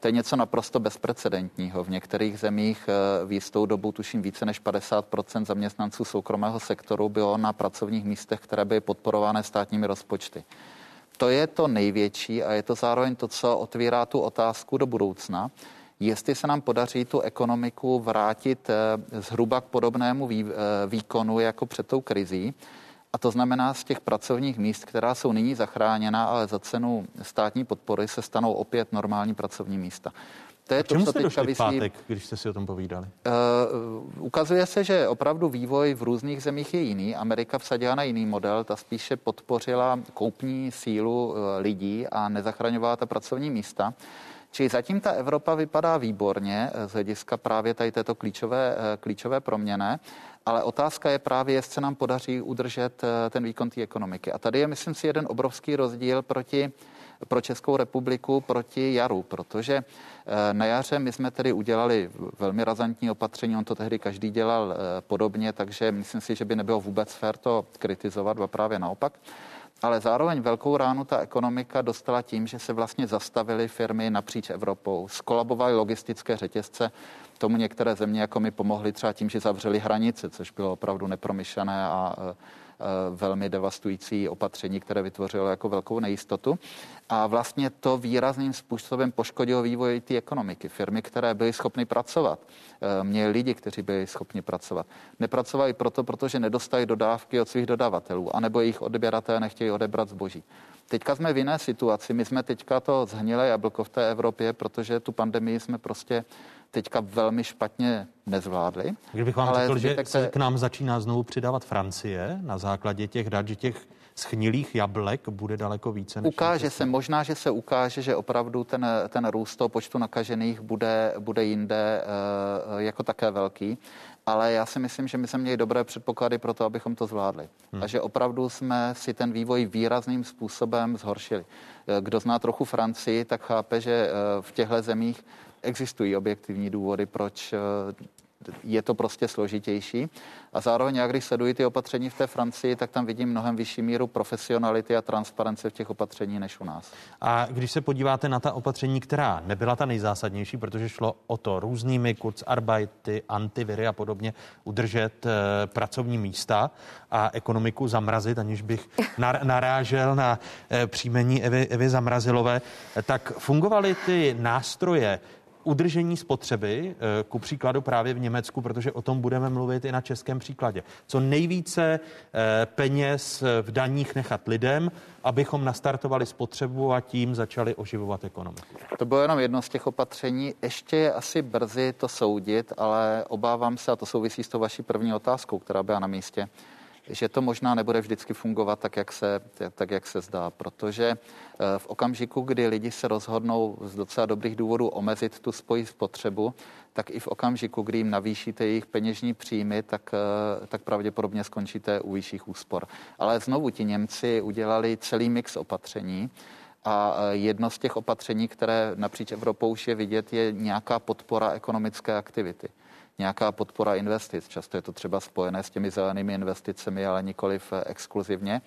To je něco naprosto bezprecedentního. V některých zemích v jistou dobu, tuším více než 50% zaměstnanců soukromého sektoru bylo na pracovních místech, které byly podporované státními rozpočty. To je to největší a je to zároveň to, co otvírá tu otázku do budoucna, jestli se nám podaří tu ekonomiku vrátit zhruba k podobnému výkonu jako před tou krizí. A to znamená, z těch pracovních míst, která jsou nyní zachráněna, ale za cenu státní podpory se stanou opět normální pracovní místa.
To je A čemu to, jste došli vysí... pátek, když jste si o tom povídali?
Uh, ukazuje se, že opravdu vývoj v různých zemích je jiný. Amerika vsadila na jiný model, ta spíše podpořila koupní sílu lidí a nezachraňovala ta pracovní místa. Čili zatím ta Evropa vypadá výborně z hlediska právě tady této klíčové, klíčové proměny, ale otázka je právě, jestli se nám podaří udržet ten výkon té ekonomiky. A tady je, myslím si, jeden obrovský rozdíl proti pro Českou republiku proti jaru, protože eh, na jaře my jsme tedy udělali velmi razantní opatření, on to tehdy každý dělal eh, podobně, takže myslím si, že by nebylo vůbec fér to kritizovat, a právě naopak. Ale zároveň velkou ránu ta ekonomika dostala tím, že se vlastně zastavily firmy napříč Evropou, skolabovaly logistické řetězce. Tomu některé země jako mi pomohly třeba tím, že zavřeli hranice, což bylo opravdu nepromyšlené a eh, velmi devastující opatření, které vytvořilo jako velkou nejistotu. A vlastně to výrazným způsobem poškodilo vývoj té ekonomiky. Firmy, které byly schopny pracovat, eh, měly lidi, kteří byli schopni pracovat. Nepracovali proto, protože nedostali dodávky od svých dodavatelů, anebo jejich odběratelé nechtějí odebrat zboží. Teďka jsme v jiné situaci. My jsme teďka to zhnilé jablko v té Evropě, protože tu pandemii jsme prostě teďka velmi špatně nezvládli.
Kdybych vám ale řekl, že se k nám začíná znovu přidávat Francie na základě těch dat, že těch schnilých jablek bude daleko více.
Než ukáže se, možná, že se ukáže, že opravdu ten, ten růst toho počtu nakažených bude, bude jinde uh, jako také velký. Ale já si myslím, že my jsme měli dobré předpoklady pro to, abychom to zvládli. Hmm. A že opravdu jsme si ten vývoj výrazným způsobem zhoršili. Eh, kdo zná trochu Francii, tak chápe, že eh, v těchto zemích existují objektivní důvody, proč je to prostě složitější. A zároveň, já když sleduji ty opatření v té Francii, tak tam vidím mnohem vyšší míru profesionality a transparence v těch opatření než u nás.
A když se podíváte na ta opatření, která nebyla ta nejzásadnější, protože šlo o to různými kurzarbeity, antiviry a podobně udržet e, pracovní místa a ekonomiku zamrazit, aniž bych narážel na e, příjmení Evy, Evy Zamrazilové, tak fungovaly ty nástroje udržení spotřeby, eh, ku příkladu právě v Německu, protože o tom budeme mluvit i na českém příkladě. Co nejvíce eh, peněz v daních nechat lidem, abychom nastartovali spotřebu a tím začali oživovat ekonomiku.
To bylo jenom jedno z těch opatření. Ještě je asi brzy to soudit, ale obávám se, a to souvisí s tou vaší první otázkou, která byla na místě, že to možná nebude vždycky fungovat tak, jak se, tak, jak se zdá, protože eh, v okamžiku, kdy lidi se rozhodnou z docela dobrých důvodů omezit tu spoji spotřebu, tak i v okamžiku, kdy jim navýšíte jejich peněžní příjmy, tak, eh, tak pravděpodobně skončíte u vyšších úspor. Ale znovu ti Němci udělali celý mix opatření, a eh, jedno z těch opatření, které napříč Evropou už je vidět, je nějaká podpora ekonomické aktivity nějaká podpora investic. Často je to třeba spojené s těmi zelenými investicemi, ale nikoliv eh, exkluzivně.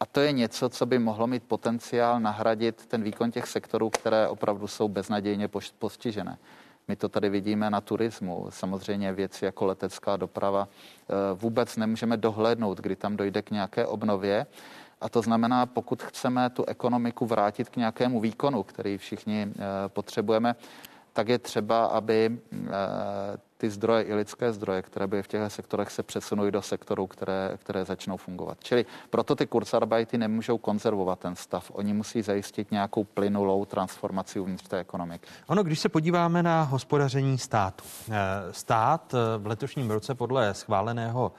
A to je něco, co by mohlo mít potenciál nahradit ten výkon těch sektorů, které opravdu jsou beznadějně postižené. My to tady vidíme na turismu. Samozřejmě věci jako letecká doprava eh, vůbec nemůžeme dohlédnout, kdy tam dojde k nějaké obnově. A to znamená, pokud chceme tu ekonomiku vrátit k nějakému výkonu, který všichni eh, potřebujeme, tak je třeba, aby ty zdroje i lidské zdroje, které by v těchto sektorech se přesunuly do sektorů, které, které začnou fungovat. Čili proto ty kurzarbajty nemůžou konzervovat ten stav. Oni musí zajistit nějakou plynulou transformaci uvnitř té ekonomiky.
Ono, když se podíváme na hospodaření státu. Eh, stát eh, v letošním roce podle schváleného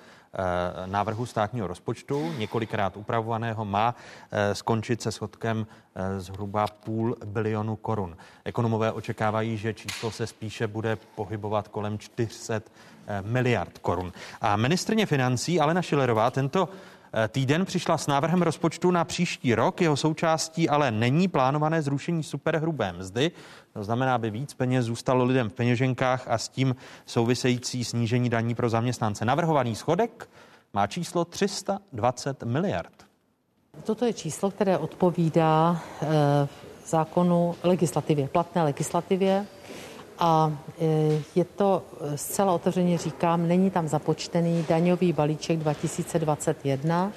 návrhu státního rozpočtu, několikrát upravovaného, má eh, skončit se schodkem eh, zhruba půl bilionu korun. Ekonomové očekávají, že číslo se spíše bude pohybovat kolem 400 miliard korun. A ministrně financí Alena Šilerová tento týden přišla s návrhem rozpočtu na příští rok. Jeho součástí ale není plánované zrušení superhrubé mzdy. To znamená, aby víc peněz zůstalo lidem v peněženkách a s tím související snížení daní pro zaměstnance. Navrhovaný schodek má číslo 320 miliard.
Toto je číslo, které odpovídá e, zákonu legislativě, platné legislativě. A e, je to zcela otevřeně říkám, není tam započtený daňový balíček 2021,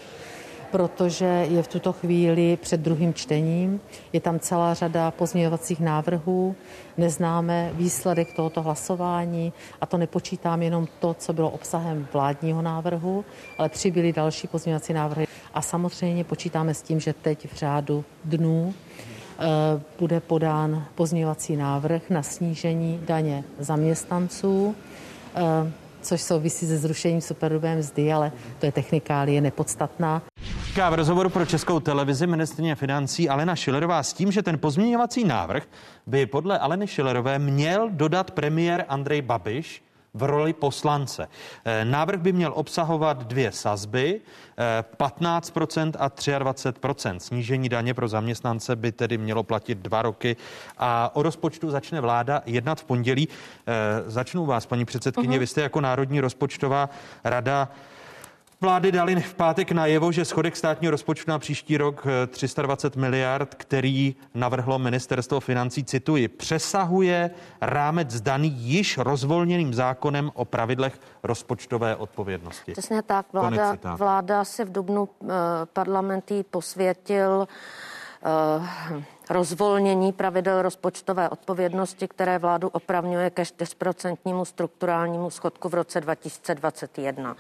protože je v tuto chvíli před druhým čtením. Je tam celá řada pozměňovacích návrhů, neznáme výsledek tohoto hlasování a to nepočítám jenom to, co bylo obsahem vládního návrhu, ale přibyly další pozměňovací návrhy. A samozřejmě počítáme s tím, že teď v řádu dnů bude podán pozměňovací návrh na snížení daně zaměstnanců eh, což souvisí se zrušením superhrubé mzdy, ale to je technikálie nepodstatná.
Říká v rozhovoru pro českou televizi ministrině financí Alena Šilerová s tím, že ten pozměňovací návrh by podle Aleny Šilerové měl dodat premiér Andrej Babiš v roli poslance. Eh, návrh by měl obsahovat dvě sazby, 15% eh, a 23%. Snížení daně pro zaměstnance by tedy mělo platit dva roky a o rozpočtu začne vláda jednat v pondělí. Eh, začnu vás, paní předsedkyně, uh-huh. vy jste jako Národní rozpočtová rada Vlády dali v pátek najevo, že schodek státního rozpočtu na příští rok 320 eh, miliard, který navrhlo ministerstvo financí, cituji, přesahuje rámec daný již rozvolněným zákonem o pravidlech rozpočtové odpovědnosti.
Přesně tak. Vláda, vláda si v dubnu eh, parlamentí posvětil eh, rozvolnění pravidel rozpočtové odpovědnosti, které vládu opravňuje ke 4% strukturálnímu schodku v roce 2021.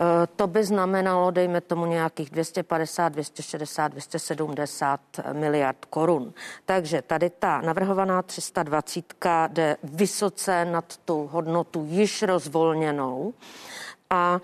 Eh, to by znamenalo, dejme tomu, nějakých 250, 260, 270 miliard korun. Takže tady ta navrhovaná 320 jde vysoce nad tu hodnotu již rozvolněnou. A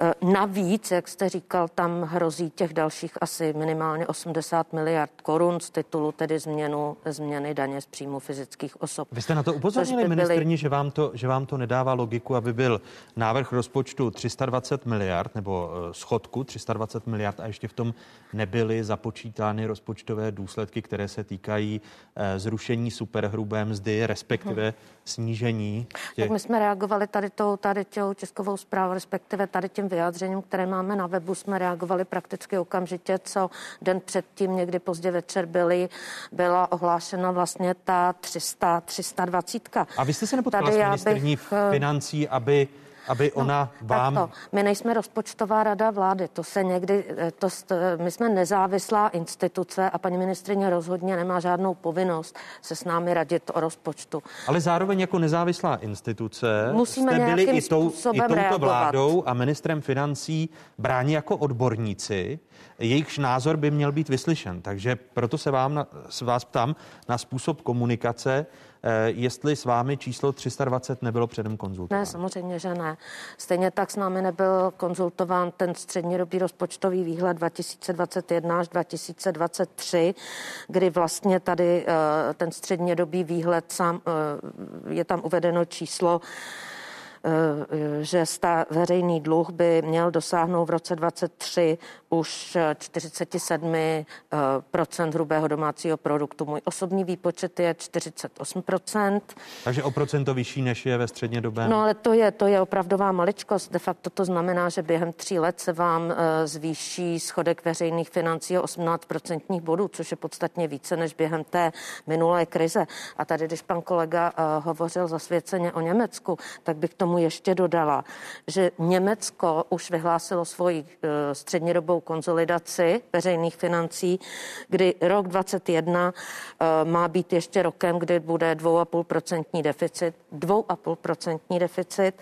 e, navíc, jak jste říkal, tam hrozí těch dalších asi minimálně 80 miliard korun z titulu tedy změnu, změny daně z příjmu fyzických osob.
Vy jste na to upozornili, by ministrní, byli... že, vám to, že vám to nedává logiku, aby byl návrh rozpočtu 320 miliard nebo e, schodku 320 miliard a ještě v tom nebyly započítány rozpočtové důsledky, které se týkají e, zrušení superhrubé mzdy, respektive hmm. snížení.
Těch... Tak my jsme reagovali tady tou, tady tou českovou zprávou, respektive tady tím vyjádřením, které máme na webu, jsme reagovali prakticky okamžitě, co den předtím, někdy pozdě večer byly, byla ohlášena vlastně ta 300, 320.
A vy jste se nepotkala s ministrní bych, eh, financí, aby aby no, ona vám...
To. My nejsme rozpočtová rada vlády, to se někdy, eh, to, my jsme nezávislá instituce a paní ministrině rozhodně nemá žádnou povinnost se s námi radit o rozpočtu.
Ale zároveň jako nezávislá instituce Musíme jste byli i, tou, i touto reagovat. vládou a ministrem financí bráni jako odborníci, jejichž názor by měl být vyslyšen. Takže proto se vám, s vás ptám na způsob komunikace, Eh, jestli s vámi číslo 320 nebylo předem konzultováno.
Ne, samozřejmě, že ne. Stejně tak s námi nebyl konzultován ten střednědobý rozpočtový výhled 2021 až 2023, kdy vlastně tady eh, ten střednědobý výhled sám, eh, je tam uvedeno číslo Eh, že sta, veřejný dluh by měl dosáhnout v roce 23 už 47 eh, hrubého domácího produktu. Můj osobní výpočet je 48%
Takže o procento vyšší, než je ve střednědobém?
No ale to je, to je opravdová maličkost. De facto to znamená, že během tří let se vám eh, zvýší schodek veřejných financí o 18% bodů, což je podstatně více než během té minulé krize. A tady, když pan kolega hovořil zasvěceně o Německu, tak bych tomu ještě dodala, že Německo už vyhlásilo svoji eh, střednědobou konzolidaci veřejných financí, kdy rok 2021 eh, má být ještě rokem, kdy bude 2,5% deficit, 2,5% deficit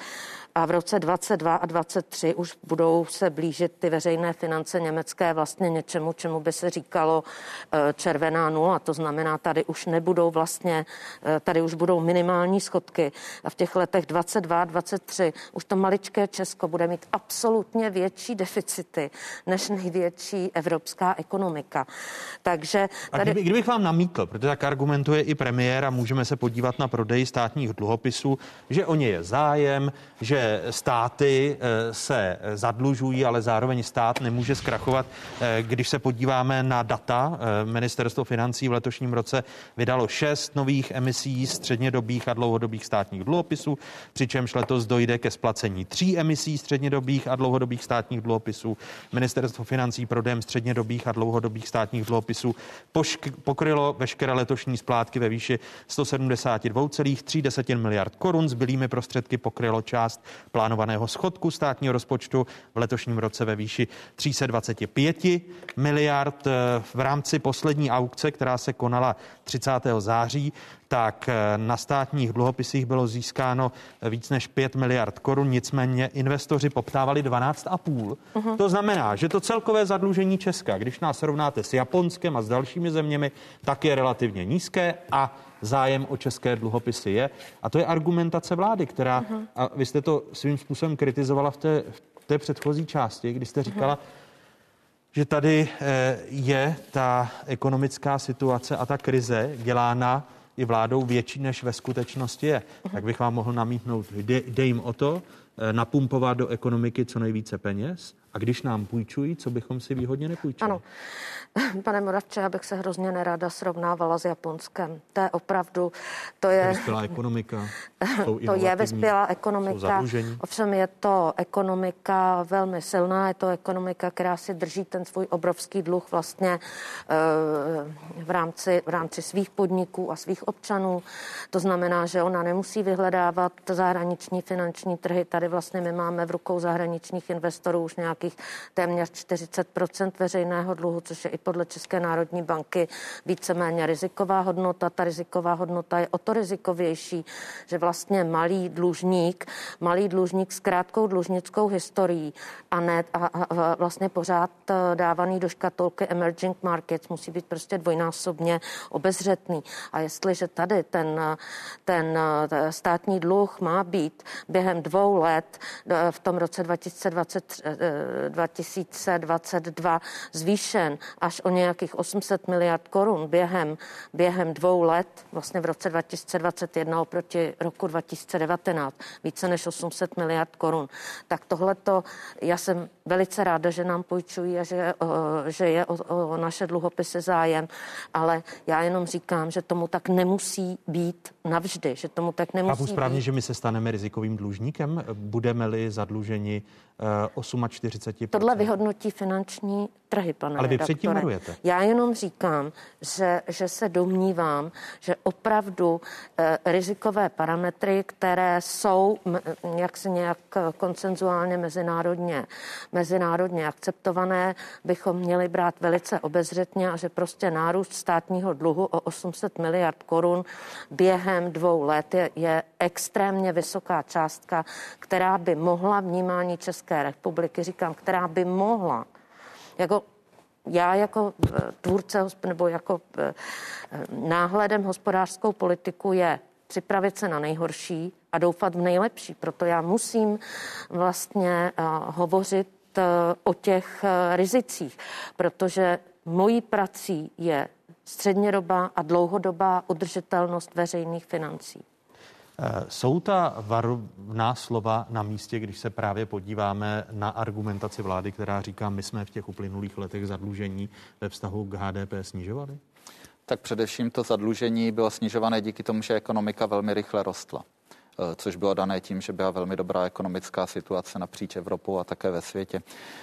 a v roce 22 a 23 už budou se blížit ty veřejné finance německé vlastně něčemu, čemu by se říkalo eh, červená nula. To znamená, tady už nebudou vlastně, eh, tady už budou minimální schodky a v těch letech 22 a 23 už to maličké Česko bude mít absolutně větší deficity než největší evropská ekonomika. Takže
tady... A kdyby, kdybych vám namítl, protože tak argumentuje i premiér a můžeme se podívat na prodej státních dluhopisů, že o ně je zájem, že státy eh, se zadlužují, ale zároveň stát nemůže zkrachovat. Eh, když se podíváme na data, eh, ministerstvo financí v letošním roce vydalo šest nových emisí střednědobých a dlouhodobých státních dluhopisů, přičemž letos dojde ke splacení tří emisí střednědobých a dlouhodobých státních dluhopisů. Ministerstvo financí prodejem střednědobých a dlouhodobých státních dluhopisů pokrylo veškeré letošní splátky ve výši 172,3 miliard korun. Zbylými prostředky pokrylo část plánovaného schodku státního rozpočtu v letošním roce ve výši 325 miliard. V rámci poslední aukce, která se konala 30. září, tak eh, na státních dluhopisích bylo získáno víc než 5 miliard korun, nicméně investoři poptávali 12,5. Uh-huh. To znamená, že to celkové zadlužení Česka, když nás srovnáte s Japonskem a s dalšími zeměmi, tak je relativně nízké a zájem o české dluhopisy je. A to je argumentace vlády, která, uh-huh. a vy jste to svým způsobem kritizovala v té, v té předchozí části, kdy jste říkala, uh-huh že tady eh, je ta ekonomická situace a ta krize dělána i vládou větší, než ve skutečnosti je. Tak bych vám mohl namítnout, jde, jde jim o to, eh, napumpovat do ekonomiky co nejvíce peněz a když nám půjčují, co bychom si výhodně nepůjčili?
Ano. Pane Moravče, já bych se hrozně nerada srovnávala s Japonskem. To je opravdu, to je...
Vyspělá ekonomika.
to je vyspělá ekonomika. Ovšem je to ekonomika velmi silná, je to ekonomika, která si drží ten svůj obrovský dluh vlastně eh, v rámci, v rámci svých podniků a svých občanů. To znamená, že ona nemusí vyhledávat zahraniční finanční trhy. Tady vlastně my máme v rukou zahraničních investorů už nějakých téměř 40% veřejného dluhu, což je i podle České národní banky víceméně riziková hodnota. Ta riziková hodnota je o to rizikovější, že vlastně malý dlužník, malý dlužník s krátkou dlužnickou historií a ne a, a vlastně pořád eh, dávaný do škatulky emerging markets musí být prostě dvojnásobně obezřetný. A jestliže tady ten, ten eh, státní dluh má být během dvou let eh, v tom roce 2020, 2022 zvýšen až až o nějakých 800 miliard korun během, během dvou let, vlastně v roce 2021 oproti roku 2019, více než 800 miliard korun. Tak tohleto, já jsem velice ráda, že nám půjčují a že, že je o, o naše dluhopisy zájem, ale já jenom říkám, že tomu tak nemusí být navždy, že tomu tak nemusí Chápu
správně,
být.
že my se staneme rizikovým dlužníkem? Budeme-li zadluženi 48%?
Tohle vyhodnotí finanční trhy, pane
Ale vy
redaktore.
předtím varujete.
Já jenom říkám, že, že se domnívám, že opravdu eh, rizikové parametry, které jsou jak se nějak koncenzuálně mezinárodně, mezinárodně akceptované, bychom měli brát velice obezřetně a že prostě nárůst státního dluhu o 800 miliard korun během dvou let je, je extrémně vysoká částka, která by mohla vnímání České republiky, říkám, která by mohla jako já jako eh, tvůrce nebo jako eh, náhledem hospodářskou politiku je připravit se na nejhorší a doufat v nejlepší. Proto já musím vlastně eh, hovořit o těch rizicích, protože mojí prací je střednědobá a dlouhodobá udržitelnost veřejných financí.
Eh, jsou ta varovná slova na místě, když se právě podíváme na argumentaci vlády, která říká, my jsme v těch uplynulých letech zadlužení ve vztahu k HDP snižovali?
Tak především to zadlužení bylo snižované díky tomu, že ekonomika velmi rychle rostla eh, což bylo dané tím, že byla velmi dobrá ekonomická situace napříč Evropou a také ve světě.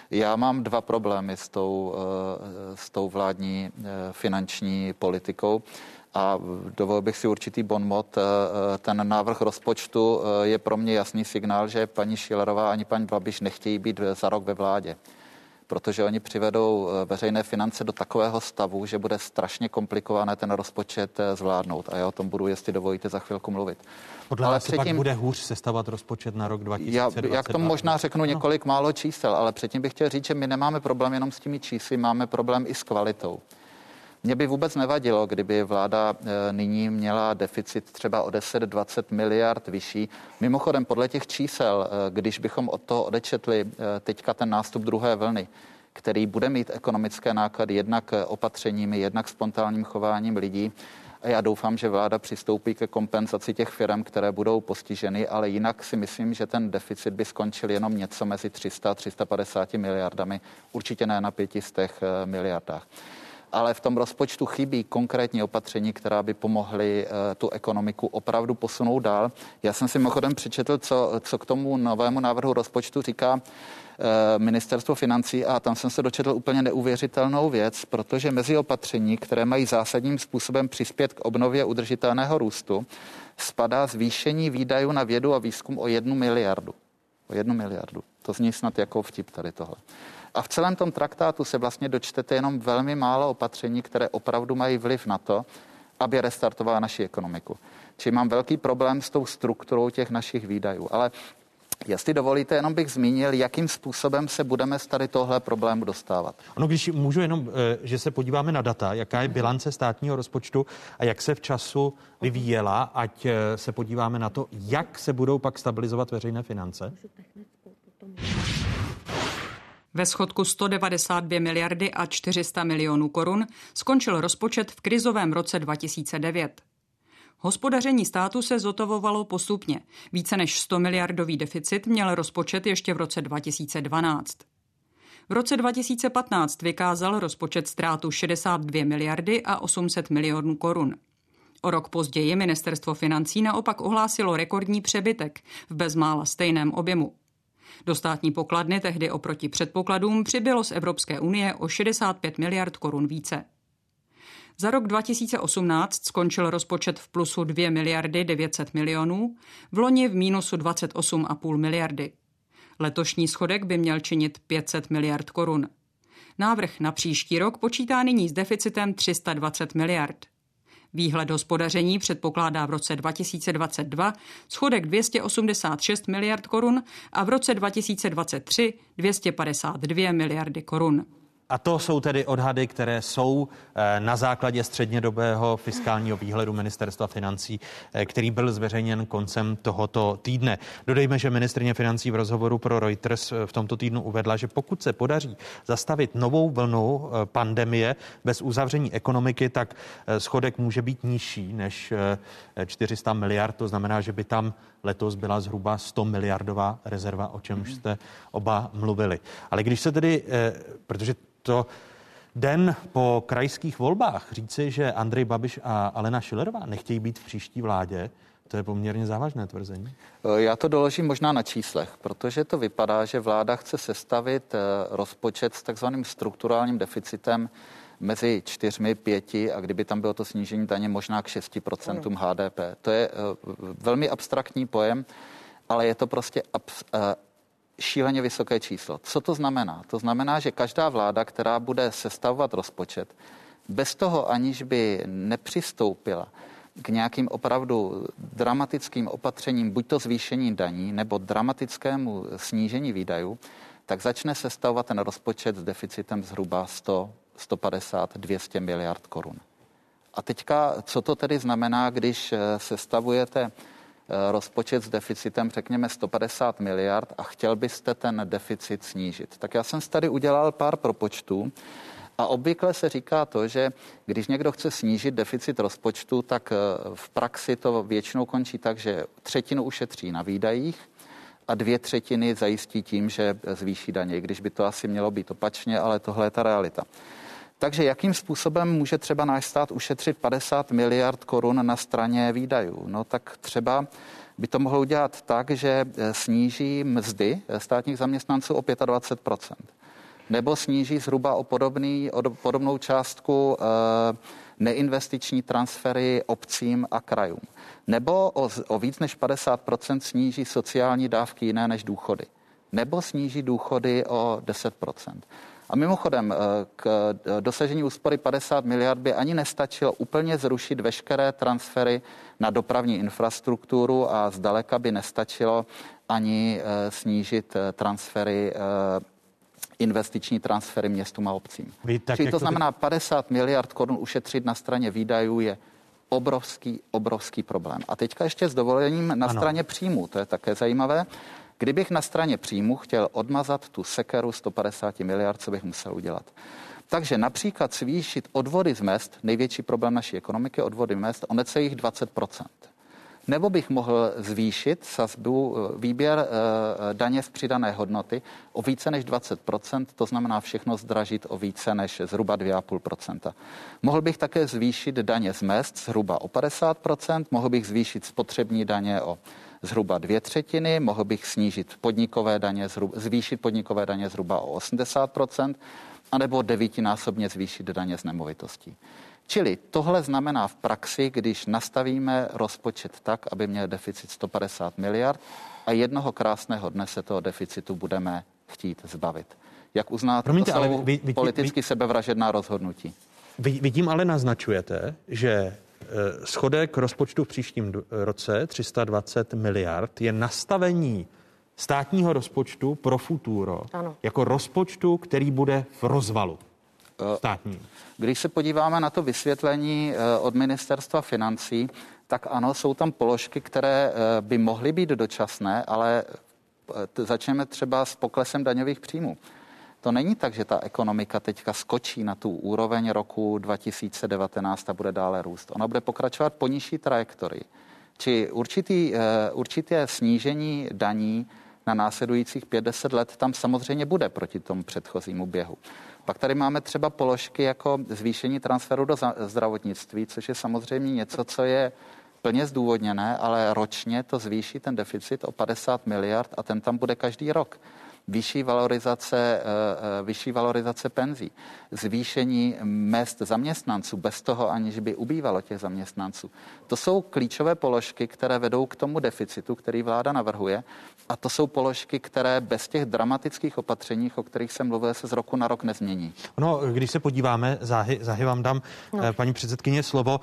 Já mám dva problémy s tou, eh, s tou vládní finanční politikou a dovolil bych si určitý bonmot. Eh, eh, ten návrh rozpočtu eh, je pro mě jasný signál, že paní Šilerová ani paní Babiš nechtějí být za rok ve vládě protože oni přivedou veřejné finance do takového stavu, že bude strašně komplikované ten rozpočet zvládnout. A já o tom budu, jestli dovolíte, za chvilku mluvit.
Podle ale předtím, pak bude hůř sestavovat rozpočet na rok 2022.
Já, já k tomu možná řeknu několik málo čísel, ale předtím bych chtěl říct, že my nemáme problém jenom s těmi čísly, máme problém i s kvalitou. Mě by vůbec nevadilo, kdyby vláda eh, nyní měla deficit třeba o 10-20 miliard vyšší. Mimochodem, podle těch čísel, eh, když bychom od toho odečetli eh, teďka ten nástup druhé vlny, který bude mít ekonomické náklady jednak opatřeními, jednak spontánním chováním lidí, a já doufám, že vláda přistoupí ke kompenzaci těch firm, které budou postiženy, ale jinak si myslím, že ten deficit by skončil jenom něco mezi 300 a 350 miliardami, určitě ne na 500 miliardách ale v tom rozpočtu chybí konkrétní opatření, která by pomohly eh, tu ekonomiku opravdu posunout dál. Já jsem si mimochodem přečetl, co, co k tomu novému návrhu rozpočtu říká eh, ministerstvo financí a tam jsem se dočetl úplně neuvěřitelnou věc, protože mezi opatření, které mají zásadním způsobem přispět k obnově udržitelného růstu, spadá zvýšení výdajů na vědu a výzkum o jednu miliardu. O jednu miliardu. To zní snad jako vtip tady tohle. A v celém tom traktátu se vlastně dočtete jenom velmi málo opatření, které opravdu mají vliv na to, aby restartovala naši ekonomiku. Čili mám velký problém s tou strukturou těch našich výdajů. Ale Jestli dovolíte, jenom bych zmínil, jakým způsobem se budeme z tady tohle problému dostávat.
Ono, když můžu jenom, eh, že se podíváme na data, jaká je bilance státního rozpočtu a jak se v času vyvíjela, ať eh, se podíváme na to, jak se budou pak stabilizovat veřejné finance.
Ve schodku 192 miliardy a 400 milionů korun skončil rozpočet v krizovém roce 2009. Hospodaření státu se zotovovalo postupně. Více než 100 miliardový deficit měl rozpočet ještě v roce 2012. V roce 2015 vykázal rozpočet ztrátu 62 miliardy a 800 milionů korun. O rok později ministerstvo financí naopak ohlásilo rekordní přebytek v bezmála stejném objemu. Do státní pokladny tehdy oproti předpokladům přibylo z Evropské unie o 65 miliard korun více. Za rok 2018 skončil rozpočet v plusu 2 miliardy 900 milionů, v loni v mínusu 28,5 miliardy. Letošní schodek by měl činit 500 miliard korun. Návrh na příští rok počítá nyní s deficitem 320 miliard. Výhled hospodaření předpokládá v roce 2022 schodek 286 miliard korun a v roce 2023 252 miliardy korun.
A to jsou tedy odhady, které jsou eh, na základě střednědobého fiskálního výhledu ministerstva financí, eh, který byl zveřejněn koncem tohoto týdne. Dodejme, že ministrně financí v rozhovoru pro Reuters eh, v tomto týdnu uvedla, že pokud se podaří zastavit novou vlnu pandemie bez uzavření ekonomiky, tak schodek může být nižší než 400 miliard. To znamená, že by tam letos byla zhruba 100 miliardová rezerva, o čemž jste oba mluvili. Ale když se tedy, protože to den po krajských volbách říci, že Andrej Babiš a Alena Šilerová nechtějí být v příští vládě, to je poměrně závažné tvrzení.
Eh, já to doložím možná na číslech, protože to vypadá, že vláda chce sestavit eh, rozpočet s takzvaným strukturálním deficitem mezi čtyřmi, pěti a kdyby tam bylo to snížení daně možná k 6% HDP. To je eh, velmi abstraktní pojem, ale je to prostě šíleně vysoké číslo. Co to znamená? To znamená, že každá vláda, která bude sestavovat rozpočet, bez toho, aniž by nepřistoupila k nějakým opravdu dramatickým opatřením, buď to zvýšení daní nebo dramatickému snížení výdajů, tak začne sestavovat ten rozpočet s deficitem zhruba 100, 150, 200 miliard korun. A teďka, co to tedy znamená, když sestavujete Eh, rozpočet s deficitem, řekněme 150 miliard a chtěl byste ten deficit snížit. Tak já jsem tady udělal pár propočtů a obvykle se říká to, že když někdo chce snížit deficit rozpočtu, tak eh, v praxi to většinou končí tak, že třetinu ušetří na výdajích, a dvě třetiny zajistí tím, že zvýší daně, když by to asi mělo být opačně, ale tohle je ta realita. Takže jakým způsobem může třeba náš stát ušetřit 50 miliard korun na straně výdajů? No tak třeba by to mohlo udělat tak, že eh, sníží mzdy eh, státních zaměstnanců o 25% nebo sníží zhruba o, podobný, o podobnou částku e, neinvestiční transfery obcím a krajům. Nebo o, o víc než 50% sníží sociální dávky jiné než důchody. Nebo sníží důchody o 10 a mimochodem, eh, k eh, dosažení úspory 50 miliard by ani nestačilo úplně zrušit veškeré transfery na dopravní infrastrukturu a zdaleka by nestačilo ani eh, snížit transfery investiční transfery městům a obcím. Vy, tak Čili to znamená 50 miliard korun ušetřit na straně výdajů je obrovský, obrovský problém. A teďka ještě s dovolením na ano. straně příjmů, to je také zajímavé. Kdybych na straně příjmu chtěl odmazat tu sekeru 150 miliard, co bych musel udělat? Takže například zvýšit odvody z mest, největší problém naší ekonomiky, odvody mest, o necelých 20% nebo bych mohl zvýšit sazbu eh, výběr e, daně z přidané hodnoty o více než 20%, to znamená všechno zdražit o více než zhruba 2,5%. Mohl bych také zvýšit daně z mest zhruba o 50%, mohl bych zvýšit spotřební daně o zhruba dvě třetiny, mohl bych snížit podnikové daně, zhruba, zvýšit podnikové daně zhruba o 80%, anebo devítinásobně zvýšit daně z nemovitostí. Čili tohle znamená v praxi, když nastavíme rozpočet tak, aby měl deficit 150 miliard a jednoho krásného dne se toho deficitu budeme chtít zbavit. Jak uznáte, Promiňte, to jsou ale vy, vy, politicky vy, sebevražedná rozhodnutí.
Vy, vy tím ale naznačujete, že schodek rozpočtu v příštím roce 320 miliard je nastavení státního rozpočtu pro futuro ano. jako rozpočtu, který bude v rozvalu e, státní.
Když se podíváme na to vysvětlení e, od ministerstva financí, tak ano, jsou tam položky, které by mohly být dočasné, ale začneme třeba s poklesem daňových příjmů. To není tak, že ta ekonomika teďka skočí na tu úroveň roku 2019 a bude dále růst. Ona bude pokračovat po nižší trajektorii. Či určitý, eh, určité snížení daní na následujících 5-10 let tam samozřejmě bude proti tomu předchozímu běhu. Pak tady máme třeba položky jako zvýšení transferu do zdravotnictví, což je samozřejmě něco, co je plně zdůvodněné, ale ročně to zvýší ten deficit o 50 miliard a ten tam bude každý rok vyšší valorizace, eh, eh, vyšší valorizace penzí, zvýšení mest zaměstnanců bez toho, aniž by ubývalo těch zaměstnanců. To jsou klíčové položky, které vedou k tomu deficitu, který vláda navrhuje a to jsou položky, které bez těch dramatických opatření, o kterých jsem mluvil, se z roku na rok nezmění.
No, když se podíváme, záhy, záhy vám dám, no. Eh, paní předsedkyně, slovo,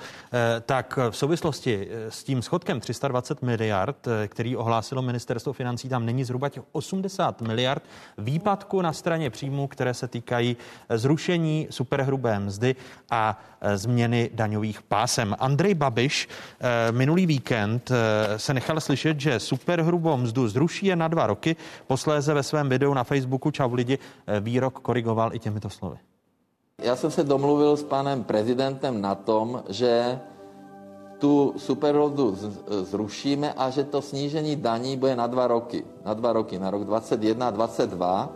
tak v souvislosti s tím schodkem 320 miliard, který ohlásilo ministerstvo financí, tam není zhruba těch 80 miliard miliard výpadku na straně příjmů, které se týkají zrušení superhrubé mzdy a e, změny daňových pásem. Andrej Babiš e, minulý víkend se nechal slyšet, že superhrubou mzdu zruší je na dva roky. Posléze ve svém videu na Facebooku Čau lidi výrok korigoval i těmito slovy.
Já jsem se domluvil s panem prezidentem na tom, že tu superrodu zrušíme a že to snížení daní bude na dva roky. Na dva roky, na rok 2021 a 2022.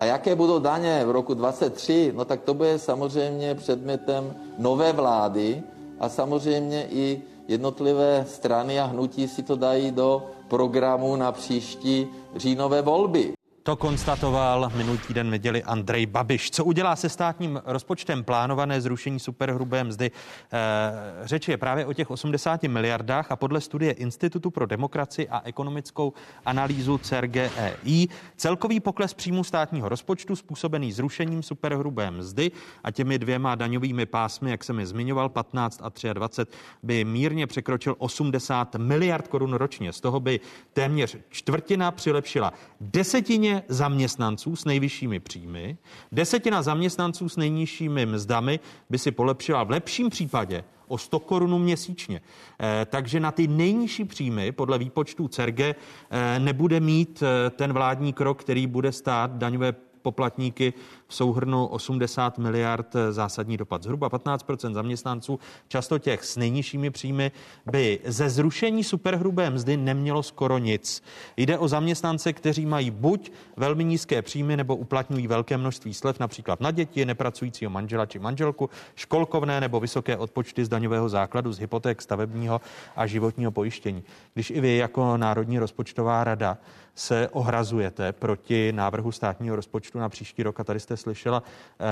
A jaké budou daně v roku 2023, no tak to bude samozřejmě předmětem nové vlády a samozřejmě i jednotlivé strany a hnutí si to dají do programu na příští říjnové volby.
To konstatoval minulý týden neděli Andrej Babiš. Co udělá se státním rozpočtem plánované zrušení superhrubé mzdy? E, řeč je právě o těch 80 miliardách a podle studie Institutu pro demokracii a ekonomickou analýzu CERGEI celkový pokles příjmu státního rozpočtu způsobený zrušením superhrubé mzdy a těmi dvěma daňovými pásmy, jak jsem je zmiňoval, 15 a 23, by mírně překročil 80 miliard korun ročně. Z toho by téměř čtvrtina přilepšila desetině zaměstnanců s nejvyššími příjmy, desetina zaměstnanců s nejnižšími mzdami by si polepšila v lepším případě o 100 korun měsíčně. E, takže na ty nejnižší příjmy podle výpočtů CERGE e, nebude mít e, ten vládní krok, který bude stát daňové poplatníky v souhrnu 80 miliard zásadní dopad. Zhruba 15% zaměstnanců, často těch s nejnižšími příjmy, by ze zrušení superhrubé mzdy nemělo skoro nic. Jde o zaměstnance, kteří mají buď velmi nízké příjmy nebo uplatňují velké množství slev, například na děti, nepracujícího manžela či manželku, školkovné nebo vysoké odpočty z daňového základu, z hypoték, stavebního a životního pojištění. Když i vy jako Národní rozpočtová rada se ohrazujete proti návrhu státního rozpočtu na příští rok a tady jste slyšela eh,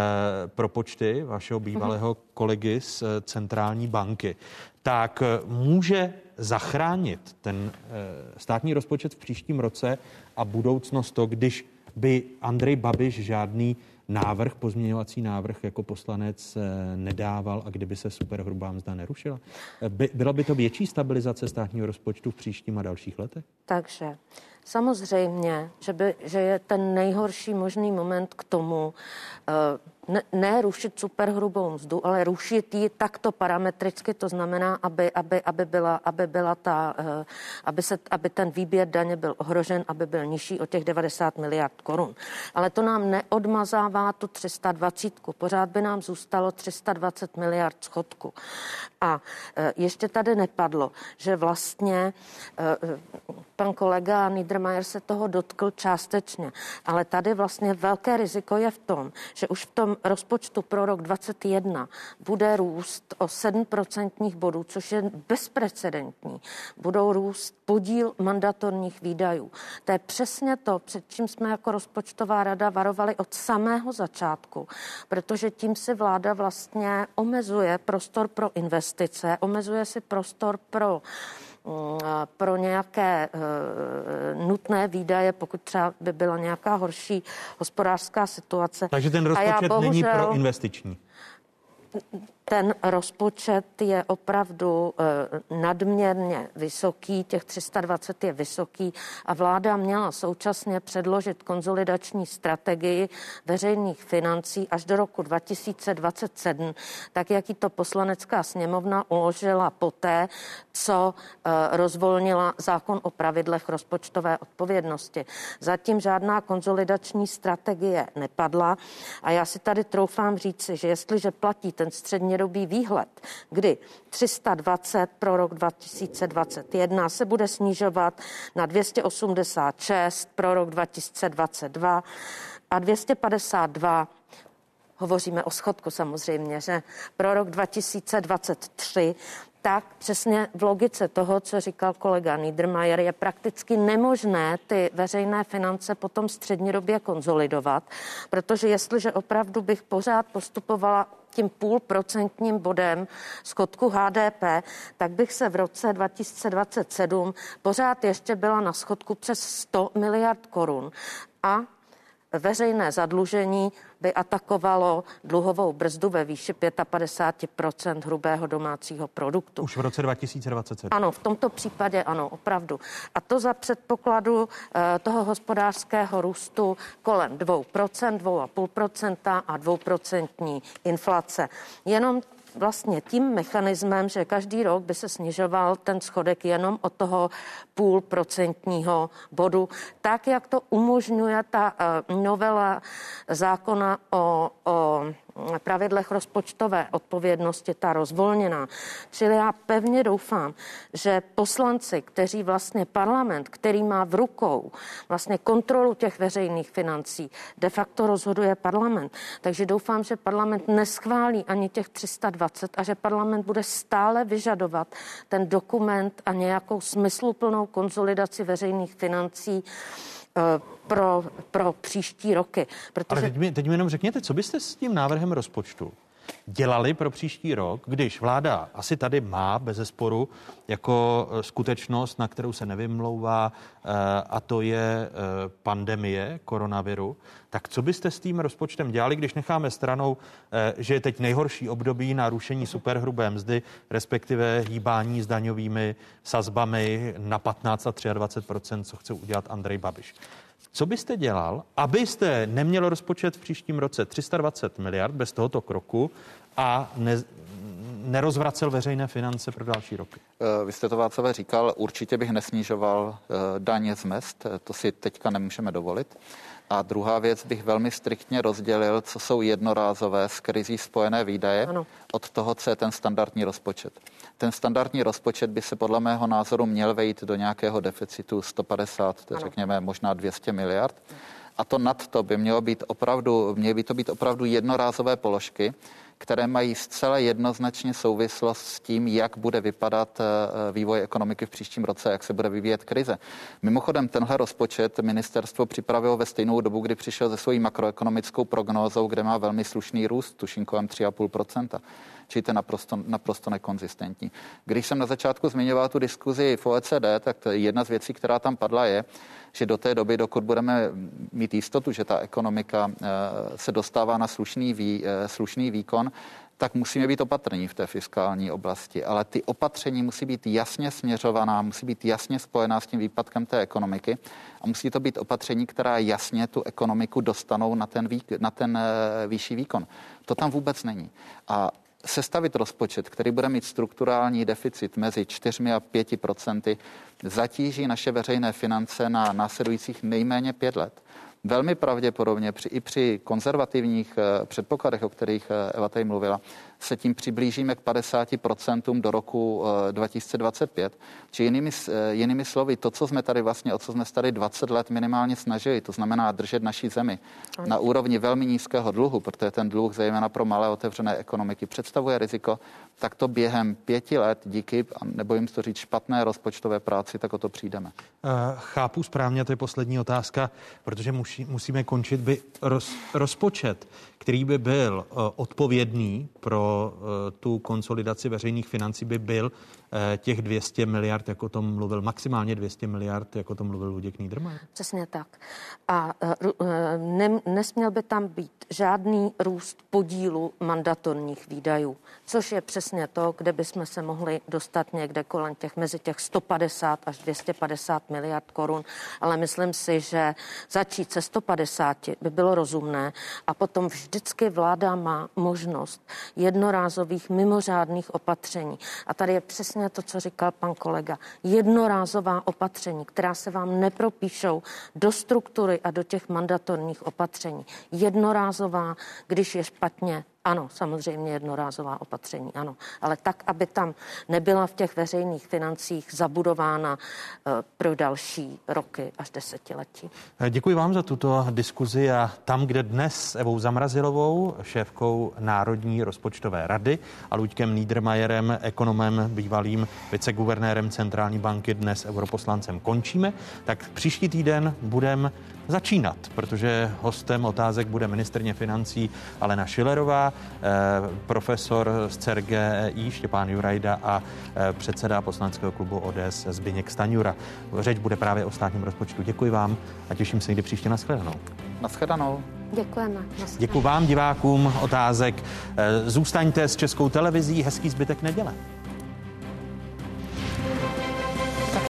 propočty vašeho bývalého kolegy z eh, centrální banky, tak eh, může zachránit ten eh, státní rozpočet v příštím roce a budoucnost to, když by Andrej Babiš žádný návrh, pozměňovací návrh jako poslanec eh, nedával a kdyby se superhrubá mzda nerušila? By, byla by to větší stabilizace státního rozpočtu v příštím a dalších letech?
Takže samozřejmě, že, by, že je ten nejhorší možný moment k tomu, uh, ne, ne rušit superhrubou mzdu, ale rušit ji takto parametricky, to znamená, aby, aby, aby, byla, aby, byla ta, eh, aby, se, aby ten výběr daně byl ohrožen, aby byl nižší o těch 90 miliard korun. Ale to nám neodmazává tu 320. Pořád by nám zůstalo 320 miliard schodku. A eh, ještě tady nepadlo, že vlastně eh, pan kolega Nidr Niedermayer se toho dotkl částečně, ale tady vlastně velké riziko je v tom, že už v tom rozpočtu pro rok 2021 bude růst o 7% bodů, což je bezprecedentní. Budou růst podíl mandatorních výdajů. To je přesně to, před čím jsme jako rozpočtová rada varovali od samého začátku, protože tím si vláda vlastně omezuje prostor pro investice, omezuje si prostor pro mm, pro nějaké uh, nutné výdaje, pokud třeba by byla nějaká horší hospodářská situace.
Takže ten rozpočet bohužel, není pro investiční
ten rozpočet je opravdu eh, nadměrně vysoký, těch 320 je vysoký a vláda měla současně předložit konzolidační strategii veřejných financí až do roku 2027, tak jak ji to poslanecká sněmovna uložila poté, co eh, rozvolnila zákon o pravidlech rozpočtové odpovědnosti. Zatím žádná konzolidační strategie nepadla a já si tady troufám říci, že jestliže platí ten střednědobý výhled, kdy 320 pro rok 2021 se bude snižovat na 286 pro rok 2022 a 252 hovoříme o schodku samozřejmě, že pro rok 2023 tak přesně v logice toho, co říkal kolega Niedermayer, je prakticky nemožné ty veřejné finance potom střednědobě konzolidovat, protože jestliže opravdu bych pořád postupovala tím půlprocentním bodem schodku HDP, tak bych se v roce 2027 pořád ještě byla na schodku přes 100 miliard korun. A veřejné zadlužení by atakovalo dluhovou brzdu ve výši 55% hrubého domácího produktu.
Už v roce 2027.
Ano, v tomto případě ano, opravdu. A to za předpokladu eh, toho hospodářského růstu kolem 2% 2,5% a 2 inflace. Jenom vlastně tím mechanismem, že každý rok by se snižoval ten schodek jenom o toho půl procentního bodu, tak jak to umožňuje ta eh, novela zákona o, o pravidlech rozpočtové odpovědnosti, ta rozvolněná. Čili já pevně doufám, že poslanci, kteří vlastně parlament, který má v rukou vlastně kontrolu těch veřejných financí, de facto rozhoduje parlament. Takže doufám, že parlament neschválí ani těch 320 a že parlament bude stále vyžadovat ten dokument a nějakou smysluplnou konsolidaci veřejných financí pro, pro příští roky.
Protože... Ale teď mi, teď mi jenom řekněte, co byste s tím návrhem rozpočtu dělali pro příští rok, když vláda asi tady má bez zesporu jako eh, skutečnost, na kterou se nevymlouvá, eh, a to je pandemie koronaviru, tak co byste s tím rozpočtem dělali, když necháme stranou, že je teď nejhorší období na rušení superhrubé mzdy, respektive hýbání s daňovými sazbami na 15 a 23 co chce udělat Andrej Babiš. Co byste dělal, abyste neměl rozpočet v příštím roce 320 miliard bez tohoto kroku a ne, nerozvracel veřejné finance pro další roky?
Eh, vy jste to Václavé říkal, určitě bych nesnižoval eh, daně z mest, to si teďka nemůžeme dovolit. A druhá věc bych velmi striktně rozdělil, co jsou jednorázové s krizí spojené výdaje ano. od toho, co je ten standardní rozpočet. Ten standardní rozpočet by se podle mého názoru měl vejít do nějakého deficitu 150, ano. řekněme možná 200 miliard. A to nad to by mělo být opravdu, měly by to být opravdu jednorázové položky, které mají zcela jednoznačně souvislost s tím, jak bude vypadat eh, vývoj ekonomiky v příštím roce, jak se bude vyvíjet krize. Mimochodem, tenhle rozpočet ministerstvo připravilo ve stejnou dobu, kdy přišel se svojí makroekonomickou prognózou, kde má velmi slušný růst, tuším kolem 3,5%. Čili to je naprosto, naprosto nekonzistentní. Když jsem na začátku zmiňoval tu diskuzi v OECD, tak jedna z věcí, která tam padla, je, že do té doby, dokud budeme mít jistotu, že ta ekonomika eh, se dostává na slušný, vý, eh, slušný výkon, tak musíme být opatrní v té fiskální oblasti. Ale ty opatření musí být jasně směřovaná, musí být jasně spojená s tím výpadkem té ekonomiky a musí to být opatření, která jasně tu ekonomiku dostanou na ten, vý, na ten eh, výšší výkon. To tam vůbec není. A sestavit rozpočet, který bude mít strukturální deficit mezi 4 a 5 procenty, zatíží naše veřejné finance na následujících nejméně pět let. Velmi pravděpodobně při, i při konzervativních uh, předpokladech, o kterých uh, Eva tady mluvila, se tím přiblížíme k 50% do roku 2025. Či jinými, jinými slovy, to, co jsme tady vlastně, o co jsme tady 20 let minimálně snažili, to znamená držet naší zemi na úrovni velmi nízkého dluhu, protože ten dluh, zejména pro malé otevřené ekonomiky, představuje riziko, tak to během pěti let díky, a nebojím to říct, špatné rozpočtové práci, tak o to přijdeme.
Chápu správně, to je poslední otázka, protože musí, musíme končit. By roz, rozpočet, který by byl uh, odpovědný pro uh, tu konsolidaci veřejných financí, by byl Eh, těch 200 miliard, jako o tom mluvil, maximálně 200 miliard, jako o tom mluvil Luděk Niedermayer?
Přesně tak. A eh, eh, ne, nesměl by tam být žádný růst podílu mandatorních výdajů, což je přesně to, kde bychom se mohli dostat někde kolem těch mezi těch 150 až 250 miliard korun, ale myslím si, že začít se 150 by bylo rozumné a potom vždycky vláda má možnost jednorázových mimořádných opatření. A tady je přesně přesně to, co říkal pan kolega. Jednorázová opatření, která se vám nepropíšou do struktury a do těch mandatorních opatření. Jednorázová, když je špatně, ano, samozřejmě jednorázová opatření, ano. Ale tak, aby tam nebyla v těch veřejných financích zabudována uh, pro další roky až desetiletí.
Děkuji vám za tuto diskuzi a tam, kde dnes s Evou Zamrazilovou, šéfkou Národní rozpočtové rady a Luďkem Niedermayerem, ekonomem, bývalým viceguvernérem Centrální banky, dnes europoslancem končíme, tak příští týden budeme začínat, protože hostem otázek bude ministrně financí Alena Šilerová, eh, profesor z CERGEI Štěpán Jurajda a eh, předseda poslaneckého klubu ODS Zbyněk Staňura. Řeč bude právě o státním rozpočtu. Děkuji vám a těším se někdy příště na shledanou.
Naschledanou.
Děkujeme.
Děkuji vám, divákům otázek. Eh, zůstaňte s Českou televizí. Hezký zbytek neděle.